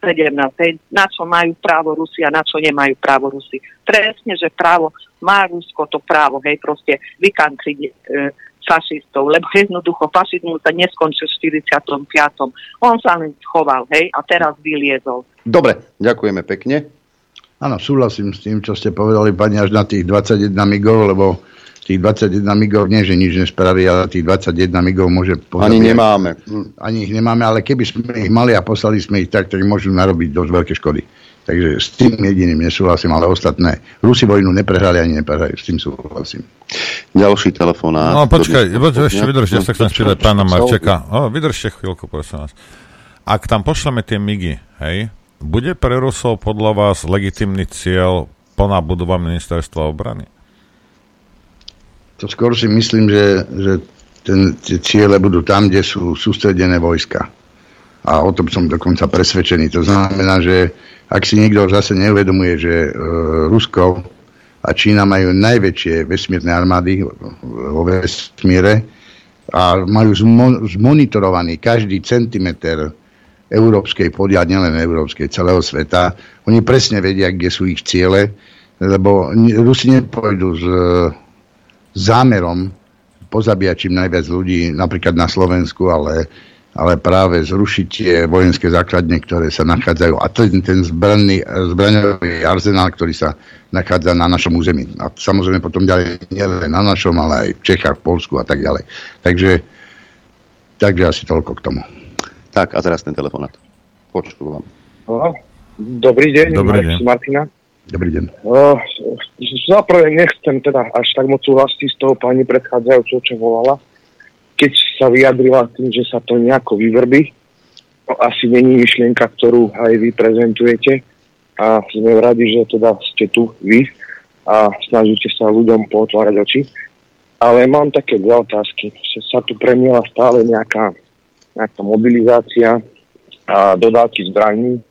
16-17, na čo majú právo Rusi a na čo nemajú právo Rusi. Presne, že právo má Rusko to právo, hej, proste vykantriť e, fašistov, lebo jednoducho fašizmus sa neskončil v 45. On sa len choval, hej, a teraz vyliezol. Dobre, ďakujeme pekne. Áno, súhlasím s tým, čo ste povedali, pani, až na tých 21 migov, lebo tých 21 migov nie, že nič nespraví, ale tých 21 migov môže pozabíjať. Ani nemáme. Ani ich nemáme, ale keby sme ich mali a poslali sme ich tak, tak môžu narobiť dosť veľké škody. Takže s tým jediným nesúhlasím, ale ostatné. Rusi vojnu neprehrali ani neprehrajú, s tým súhlasím. Ďalší telefonát. No počkaj, ešte vydržte, ja sa chcem spýtať pána Marčeka. O, vydržte chvíľku, prosím vás. Ak tam pošleme tie migy, hej, bude pre Rusov podľa vás legitimný cieľ plná budova ministerstva obrany? To skôr si myslím, že, že ten, tie ciele budú tam, kde sú sústredené vojska. A o tom som dokonca presvedčený. To znamená, že ak si niekto zase neuvedomuje, že e, Rusko a Čína majú najväčšie vesmírne armády vo vesmíre a majú zmo, zmonitorovaný každý centimeter európskej podiad, nielen európskej, celého sveta. Oni presne vedia, kde sú ich ciele, lebo Rusi nepôjdu z zámerom pozabíjať čím najviac ľudí, napríklad na Slovensku, ale, ale práve zrušiť tie vojenské základne, ktoré sa nachádzajú. A to je ten zbraný, zbraňový arzenál, ktorý sa nachádza na našom území. A samozrejme potom ďalej nielen na našom, ale aj v Čechách, v Polsku a tak ďalej. Takže Takže asi toľko k tomu. Tak, a teraz ten telefonát. Počúvam. Aha. Dobrý deň, Dobrý deň. Martina. Dobrý deň. Uh, zaprvé nechcem teda až tak moc súhlasiť s toho pani predchádzajúcou, čo volala. Keď sa vyjadrila tým, že sa to nejako vyvrbí, to asi není myšlienka, ktorú aj vy prezentujete a sme radi, že teda ste tu vy a snažíte sa ľuďom potvárať oči. Ale mám také dve otázky. Sa tu premiela stále nejaká, nejaká mobilizácia a dodávky zbraní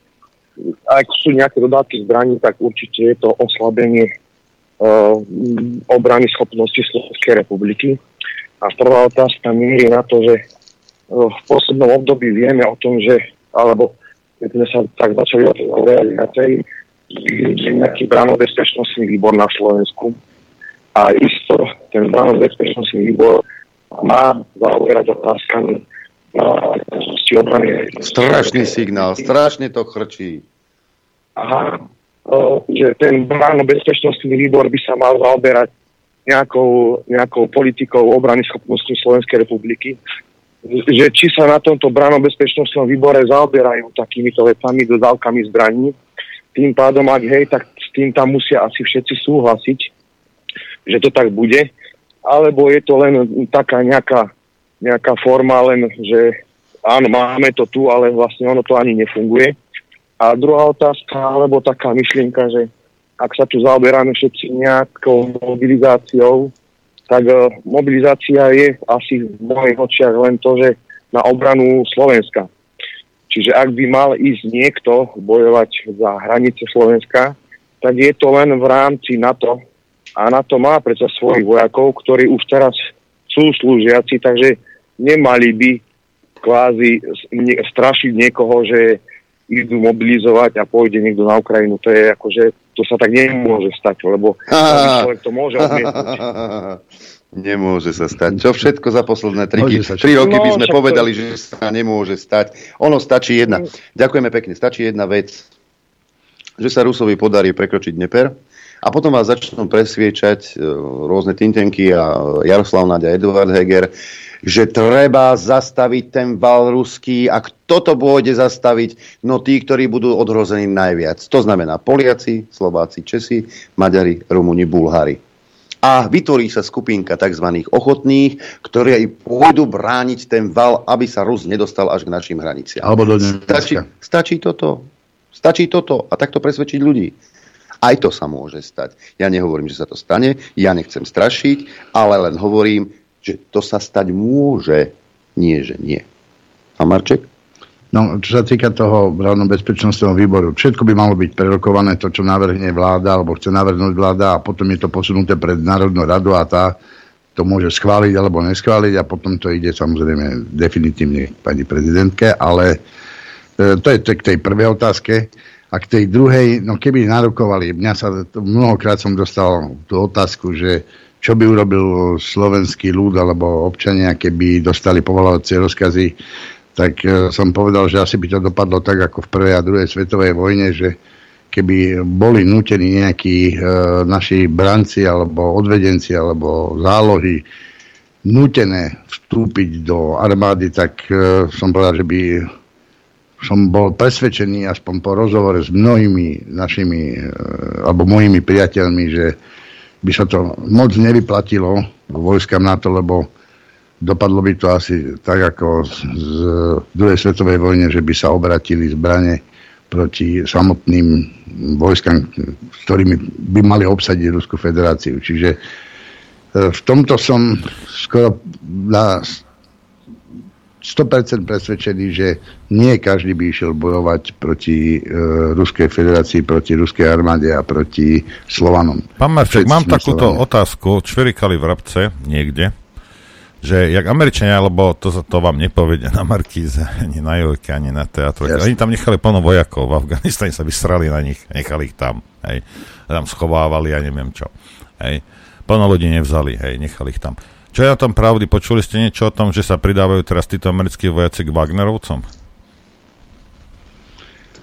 ak sú nejaké dodávky zbraní, tak určite je to oslabenie uh, obrany schopnosti Slovenskej republiky. A prvá otázka míri na to, že uh, v poslednom období vieme o tom, že, alebo keď sme sa tak začali o viacej, je nejaký bránobezpečnostný výbor na Slovensku. A isto ten bránobezpečnostný výbor má zaoberať otázkami uh, obrany. Strašný signál, strašne to chrčí. Aha, o, že ten bránno-bezpečnostný výbor by sa mal zaoberať nejakou, nejakou politikou obrany schopnosti Slovenskej republiky. Že či sa na tomto bránno-bezpečnostnom výbore zaoberajú takýmito vecami, dodávkami zbraní. Tým pádom, ak hej, tak s tým tam musia asi všetci súhlasiť, že to tak bude. Alebo je to len taká nejaká, nejaká forma, len že áno, máme to tu, ale vlastne ono to ani nefunguje. A druhá otázka, alebo taká myšlienka, že ak sa tu zaoberáme všetci nejakou mobilizáciou, tak uh, mobilizácia je asi v mojich očiach len to, že na obranu Slovenska. Čiže ak by mal ísť niekto bojovať za hranice Slovenska, tak je to len v rámci NATO. A NATO má predsa svojich vojakov, ktorí už teraz sú slúžiaci, takže nemali by kvázi strašiť niekoho, že idú mobilizovať a pôjde niekto na Ukrajinu. To je akože, to sa tak nemôže stať, lebo človek to môže odmietnúť. *laughs* Nemôže sa stať. Čo všetko za posledné tri, Môže sa tri roky by No, sme to- povedali, že sa nemôže stať. Ono stačí jedna. Ďakujeme pekne. Stačí jedna vec. Že sa Rusovi podarí prekročiť Dneper a potom vás začnú presviečať e, rôzne tintenky a Jaroslav Naď a Eduard Heger, že treba zastaviť ten val ruský a kto to pôjde zastaviť? No tí, ktorí budú odhrození najviac. To znamená Poliaci, Slováci, Česi, Maďari, Rumuni, Bulhári a vytvorí sa skupinka tzv. ochotných, ktorí aj pôjdu brániť ten val, aby sa Rus nedostal až k našim hraniciam. Alebo do stačí, stačí toto. Stačí toto a takto presvedčiť ľudí. Aj to sa môže stať. Ja nehovorím, že sa to stane, ja nechcem strašiť, ale len hovorím, že to sa stať môže, nie že nie. A Marček? No, čo sa týka toho bezpečnostného výboru, všetko by malo byť prerokované, to, čo navrhne vláda, alebo chce navrhnúť vláda a potom je to posunuté pred Národnú radu a tá to môže schváliť alebo neschváliť a potom to ide samozrejme definitívne pani prezidentke, ale e, to je to k tej prvej otázke. A k tej druhej, no keby narokovali, mňa sa, to, mnohokrát som dostal tú otázku, že čo by urobil slovenský ľud alebo občania, keby dostali povolávacie rozkazy tak e, som povedal, že asi by to dopadlo tak ako v prvej a druhej svetovej vojne, že keby boli nutení nejakí e, naši branci alebo odvedenci alebo zálohy nutené vstúpiť do armády, tak e, som povedal, že by som bol presvedčený aspoň po rozhovore s mnohými našimi e, alebo mojimi priateľmi, že by sa to moc nevyplatilo vojskám na to, lebo dopadlo by to asi tak ako z, druhej svetovej vojne, že by sa obratili zbrane proti samotným vojskám, s ktorými by mali obsadiť Ruskú federáciu. Čiže e, v tomto som skoro na 100% presvedčený, že nie každý by išiel bojovať proti e, Ruskej federácii, proti Ruskej armáde a proti Slovanom. Pán Marček, mám takúto Slovania. otázku. Čvirikali v Rabce niekde, že jak Američania, lebo to, to vám nepovedia na Markíze, ani na Jojke, ani na. Jasne. Oni tam nechali plno vojakov, v Afganistane sa vysrali na nich, nechali ich tam, hej. Tam schovávali, ja neviem čo. Hej. Plno ľudí nevzali, hej, nechali ich tam. Čo je na tom pravdy? Počuli ste niečo o tom, že sa pridávajú teraz títo americkí vojaci k Wagnerovcom?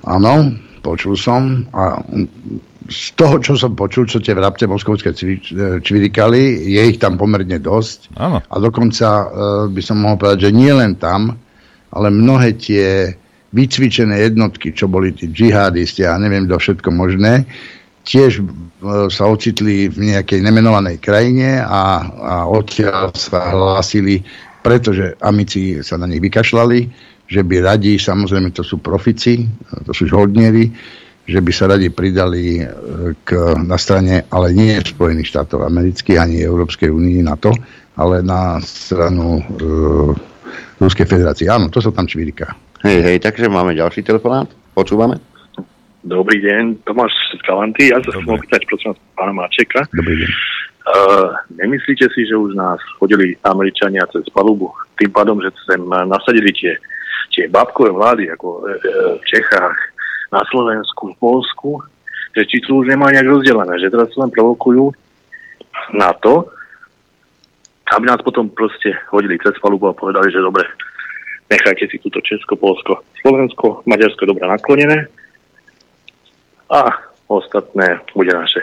Áno, počul som a z toho, čo som počul, čo tie vrabce moskovské čvirikali, je ich tam pomerne dosť. Áno. A dokonca uh, by som mohol povedať, že nie len tam, ale mnohé tie vycvičené jednotky, čo boli tí džihadisti a neviem do všetko možné, tiež sa ocitli v nejakej nemenovanej krajine a, a odtiaľ sa hlásili, pretože amici sa na nich vykašľali, že by radi, samozrejme to sú profici, to sú žoldnieri, že by sa radi pridali e, k, na strane, ale nie Spojených štátov amerických ani Európskej únii na to, ale na stranu e, Ruskej federácie. Áno, to sa tam čvíriká. Hej, hej, takže máme ďalší telefonát. Počúvame. Dobrý deň, Tomáš z Kalanty. Ja sa chcem opýtať, prosím vás, pána Máčeka. Dobrý deň. Uh, nemyslíte si, že už nás chodili Američania cez palubu tým pádom, že sem nasadili tie tie babkové vlády ako e, e, v Čechách, na Slovensku, v Polsku, že či tu už nemá nejak rozdelené, že teraz len provokujú na to, aby nás potom proste hodili cez palubu a povedali, že dobre, nechajte si túto Česko, Polsko, Slovensko, Maďarsko dobre naklonené a ostatné bude naše.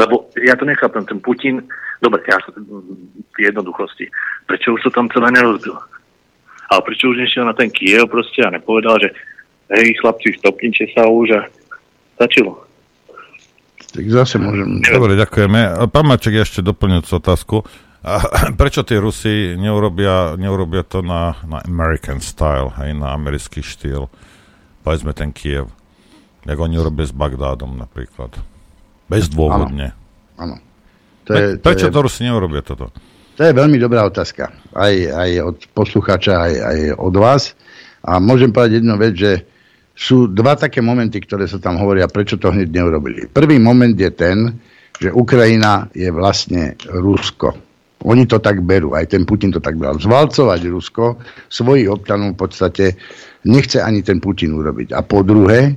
Lebo ja to nechápem, ten Putin, dobre, ja v jednoduchosti, prečo už to tam celé nerozbil? Ale prečo už nešiel na ten Kiev proste a nepovedal, že hej, chlapci, stopnite sa už a stačilo. Tak zase môžem... Dobre, ďakujeme. Pán Maček, ešte doplňujúcu otázku. A *clears throat* prečo tí Rusi neurobia, neurobia to na, na American style, aj na americký štýl? Povedzme ten Kiev. Jak oni urobia s Bagdádom napríklad. Bezdôvodne. Áno. To je, to prečo je... to Rusi neurobia toto? To je veľmi dobrá otázka. Aj, aj od poslucháča, aj, aj od vás. A môžem povedať jednu vec, že sú dva také momenty, ktoré sa tam hovoria, prečo to hneď neurobili. Prvý moment je ten, že Ukrajina je vlastne Rusko. Oni to tak berú, aj ten Putin to tak bral. Zvalcovať Rusko, svojich občanov v podstate nechce ani ten Putin urobiť. A po druhé,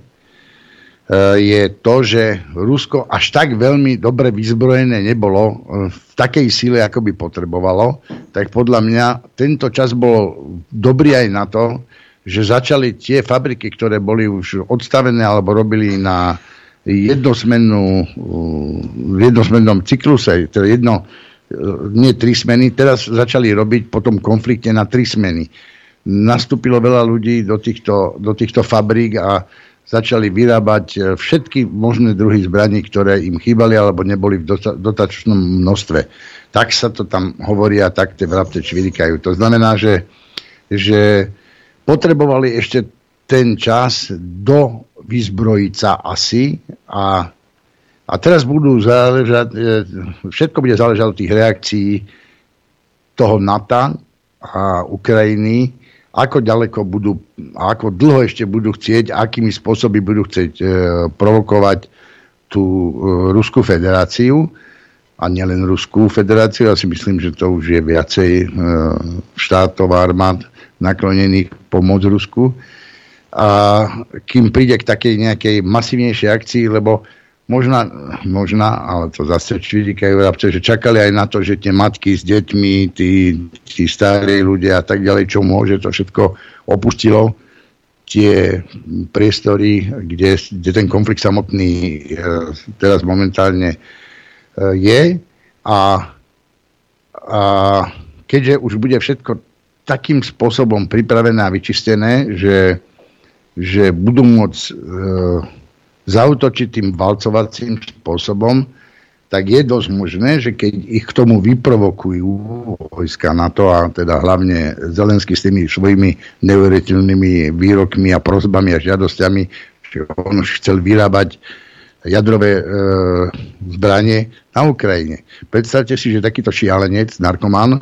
je to, že Rusko až tak veľmi dobre vyzbrojené nebolo eh, v takej síle, ako by potrebovalo, tak podľa mňa tento čas bol dobrý aj na to, že začali tie fabriky, ktoré boli už odstavené alebo robili na jednosmennú, eh, v jednosmennom cykluse, teda jedno, nie tri smeny, teraz začali robiť po tom konflikte na tri smeny. Nastúpilo veľa ľudí do týchto, do týchto fabrík a začali vyrábať e, všetky možné druhy zbraní, ktoré im chýbali alebo neboli v dotačnom množstve. Tak sa to tam hovorí a tak tie vrabce čvirikajú. To znamená, že, že potrebovali ešte ten čas do vyzbrojiť sa asi a, a teraz budú záležať, e, všetko bude záležať od tých reakcií toho NATO a Ukrajiny, ako ďaleko budú, ako dlho ešte budú chcieť, akými spôsoby budú chcieť e, provokovať tú e, Ruskú federáciu a nielen Ruskú federáciu, ja si myslím, že to už je viacej e, štátov a armád naklonených pomôcť Rusku. A kým príde k takej nejakej masívnejšej akcii, lebo Možná, možná, ale to zase čvidikajú vrabce, že čakali aj na to, že tie matky s deťmi, tí, tí starí ľudia a tak ďalej, čo môže, to všetko opustilo tie priestory, kde, kde ten konflikt samotný e, teraz momentálne e, je. A, a keďže už bude všetko takým spôsobom pripravené a vyčistené, že, že budú môcť e, zautočiť tým valcovacím spôsobom, tak je dosť možné, že keď ich k tomu vyprovokujú vojska NATO a teda hlavne Zelensky s tými svojimi neuveriteľnými výrokmi a prozbami a žiadosťami, že on už chcel vyrábať jadrové e, zbranie na Ukrajine. Predstavte si, že takýto šialenec, narkoman,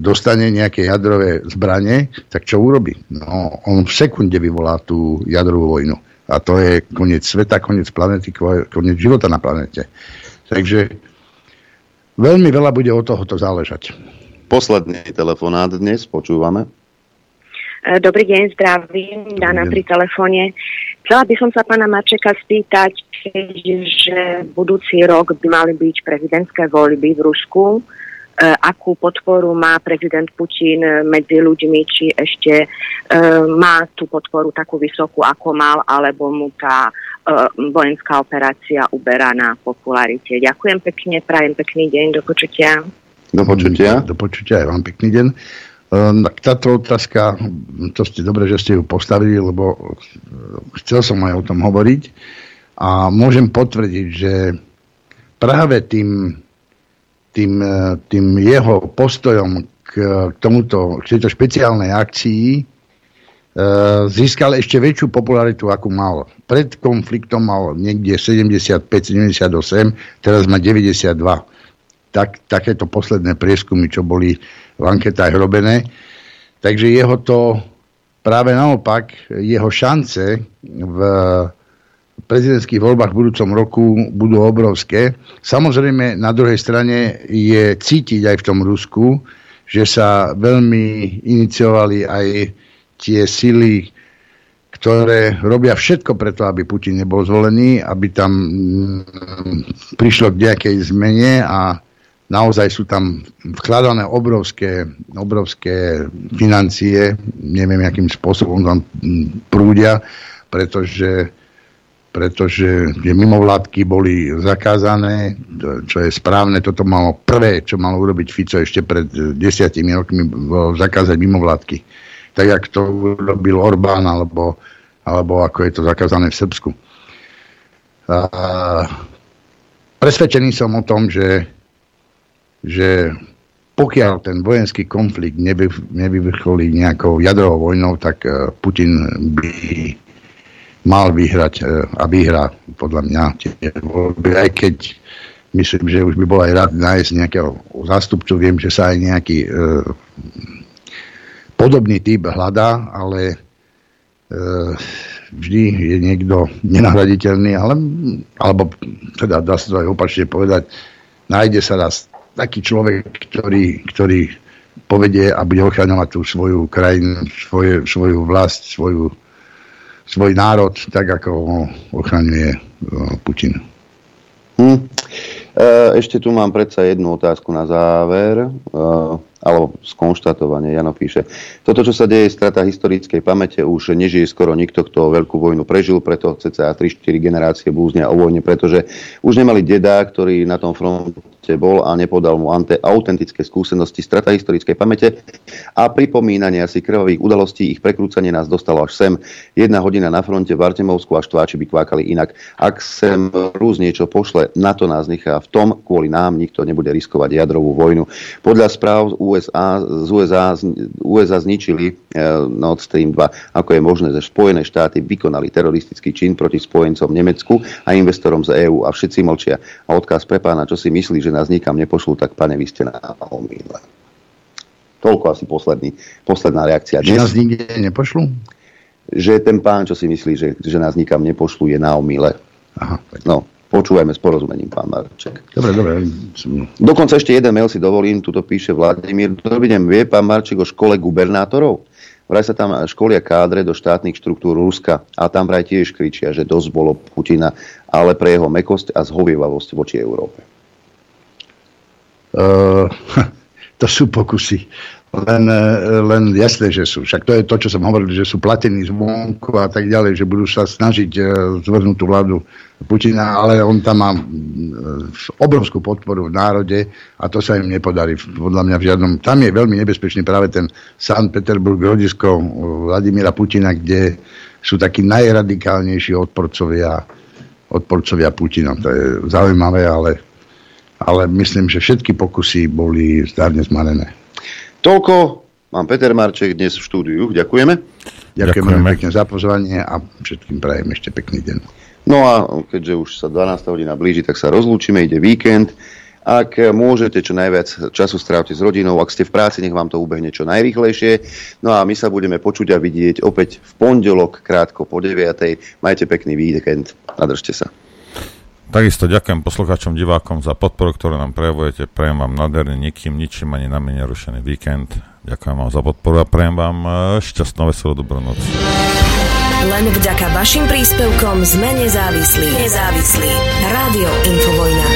dostane nejaké jadrové zbranie, tak čo urobí? No, on v sekunde vyvolá tú jadrovú vojnu. A to je koniec sveta, koniec planety, koniec života na planete. Takže veľmi veľa bude od tohoto záležať. Posledný telefonát dnes, počúvame. E, dobrý deň, zdravím, Dana pri telefóne. Chcela by som sa pána Mačeka spýtať, že budúci rok by mali byť prezidentské voľby v Rusku. Akú podporu má prezident Putin medzi ľuďmi, či ešte má tú podporu takú vysokú, ako mal, alebo mu tá vojenská operácia uberá na popularite. Ďakujem pekne, prajem pekný deň, do počutia. Do počutia. Do počutia aj vám pekný deň. Táto otázka, to ste dobre, že ste ju postavili, lebo chcel som aj o tom hovoriť a môžem potvrdiť, že práve tým, tým, e, tým jeho postojom k, tomuto, k tejto špeciálnej akcii e, získal ešte väčšiu popularitu, ako mal. Pred konfliktom mal niekde 75-78, teraz má 92. Tak, takéto posledné prieskumy, čo boli v anketách robené. Takže jeho to práve naopak, jeho šance v prezidentských voľbách v budúcom roku budú obrovské. Samozrejme, na druhej strane je cítiť aj v tom Rusku, že sa veľmi iniciovali aj tie sily, ktoré robia všetko preto, aby Putin nebol zvolený, aby tam mm, prišlo k nejakej zmene a naozaj sú tam vkladané obrovské, obrovské financie, neviem, akým spôsobom tam prúdia, pretože pretože že mimovládky boli zakázané, čo je správne, toto malo prvé, čo malo urobiť Fico ešte pred eh, desiatimi rokmi, bolo zakázať mimovládky. Tak, jak to urobil Orbán, alebo, alebo ako je to zakázané v Srbsku. A, presvedčený som o tom, že, že pokiaľ ten vojenský konflikt neby, nevyvrcholí nejakou jadrovou vojnou, tak eh, Putin by mal vyhrať e, a vyhrá podľa mňa tie voľby, aj keď myslím, že už by bol aj rád nájsť nejakého zástupcu. Viem, že sa aj nejaký e, podobný typ hľadá, ale e, vždy je niekto nenahraditeľný, ale, alebo teda dá sa to aj opačne povedať, nájde sa raz taký človek, ktorý, ktorý povedie a bude ochraňovať tú svoju krajinu, svoje, svoju vlast, svoju svoj národ, tak ako ho ochraňuje e, Putin. Hm. Ešte tu mám predsa jednu otázku na záver, e, alebo skonštatovanie. Jano píše, toto, čo sa deje, strata historickej pamäte, už nežije skoro nikto, kto veľkú vojnu prežil, preto cca 3-4 generácie blúznia o vojne, pretože už nemali deda, ktorý na tom fronte proste bol a nepodal mu ante, autentické skúsenosti, strata historickej pamäte a pripomínania si krvavých udalostí, ich prekrúcanie nás dostalo až sem. Jedna hodina na fronte v Artemovsku a štváči by kvákali inak. Ak sem Rus niečo pošle, na to nás nechá. V tom kvôli nám nikto nebude riskovať jadrovú vojnu. Podľa správ z USA, z USA, USA zničili eh, Nord Stream 2. Ako je možné, že Spojené štáty vykonali teroristický čin proti spojencom Nemecku a investorom z EÚ a všetci mlčia. A odkaz pre pána, čo si myslí, že nás nikam nepošlú, tak pane, vy ste na omýle. Toľko asi posledný, posledná reakcia. Že nás nikde nepošlú? Že ten pán, čo si myslí, že, že nás nikam nepošlú, je na omýle. Aha. No, počúvajme s porozumením, pán Marček. Dobre, dobre. Dokonca ešte jeden mail si dovolím, tuto píše Vladimír. Dobrý deň, vie pán Marček o škole gubernátorov? Vraj sa tam školia kádre do štátnych štruktúr Ruska a tam vraj tiež kričia, že dosť bolo Putina, ale pre jeho mekosť a zhovievavosť voči Európe. Uh, *laughs* to sú pokusy. Len, eh, len jasné, že sú. Však to je to, čo som hovoril, že sú platení zvonku a tak ďalej, že budú sa snažiť uh, zvrhnúť tú vládu Putina, ale on tam má obrovskú podporu v národe a to sa im nepodarí. Podľa mňa v žiadnom... Tam je veľmi nebezpečný práve ten Sankt Peterburg, rodisko Vladimíra Putina, kde sú takí najradikálnejší odporcovia, odporcovia Putina. To je zaujímavé, ale ale myslím, že všetky pokusy boli zdárne zmarené. Toľko mám Peter Marček dnes v štúdiu. Ďakujeme. Ďakujeme, Ďakujeme pekne za pozvanie a všetkým prajem ešte pekný deň. No a keďže už sa 12. hodina blíži, tak sa rozlúčime, ide víkend. Ak môžete čo najviac času strávte s rodinou, ak ste v práci, nech vám to ubehne čo najrychlejšie. No a my sa budeme počuť a vidieť opäť v pondelok krátko po 9. Majte pekný víkend. Nadržte sa. Takisto ďakujem poslucháčom, divákom za podporu, ktorú nám prejavujete. Prejem vám nádherný, nikým, ničím ani na mene rušený víkend. Ďakujem vám za podporu a prejem vám e, šťastnú, veselú dobrú noc. Len vďaka vašim príspevkom sme nezávislí. Nezávislí. Rádio Infovojna.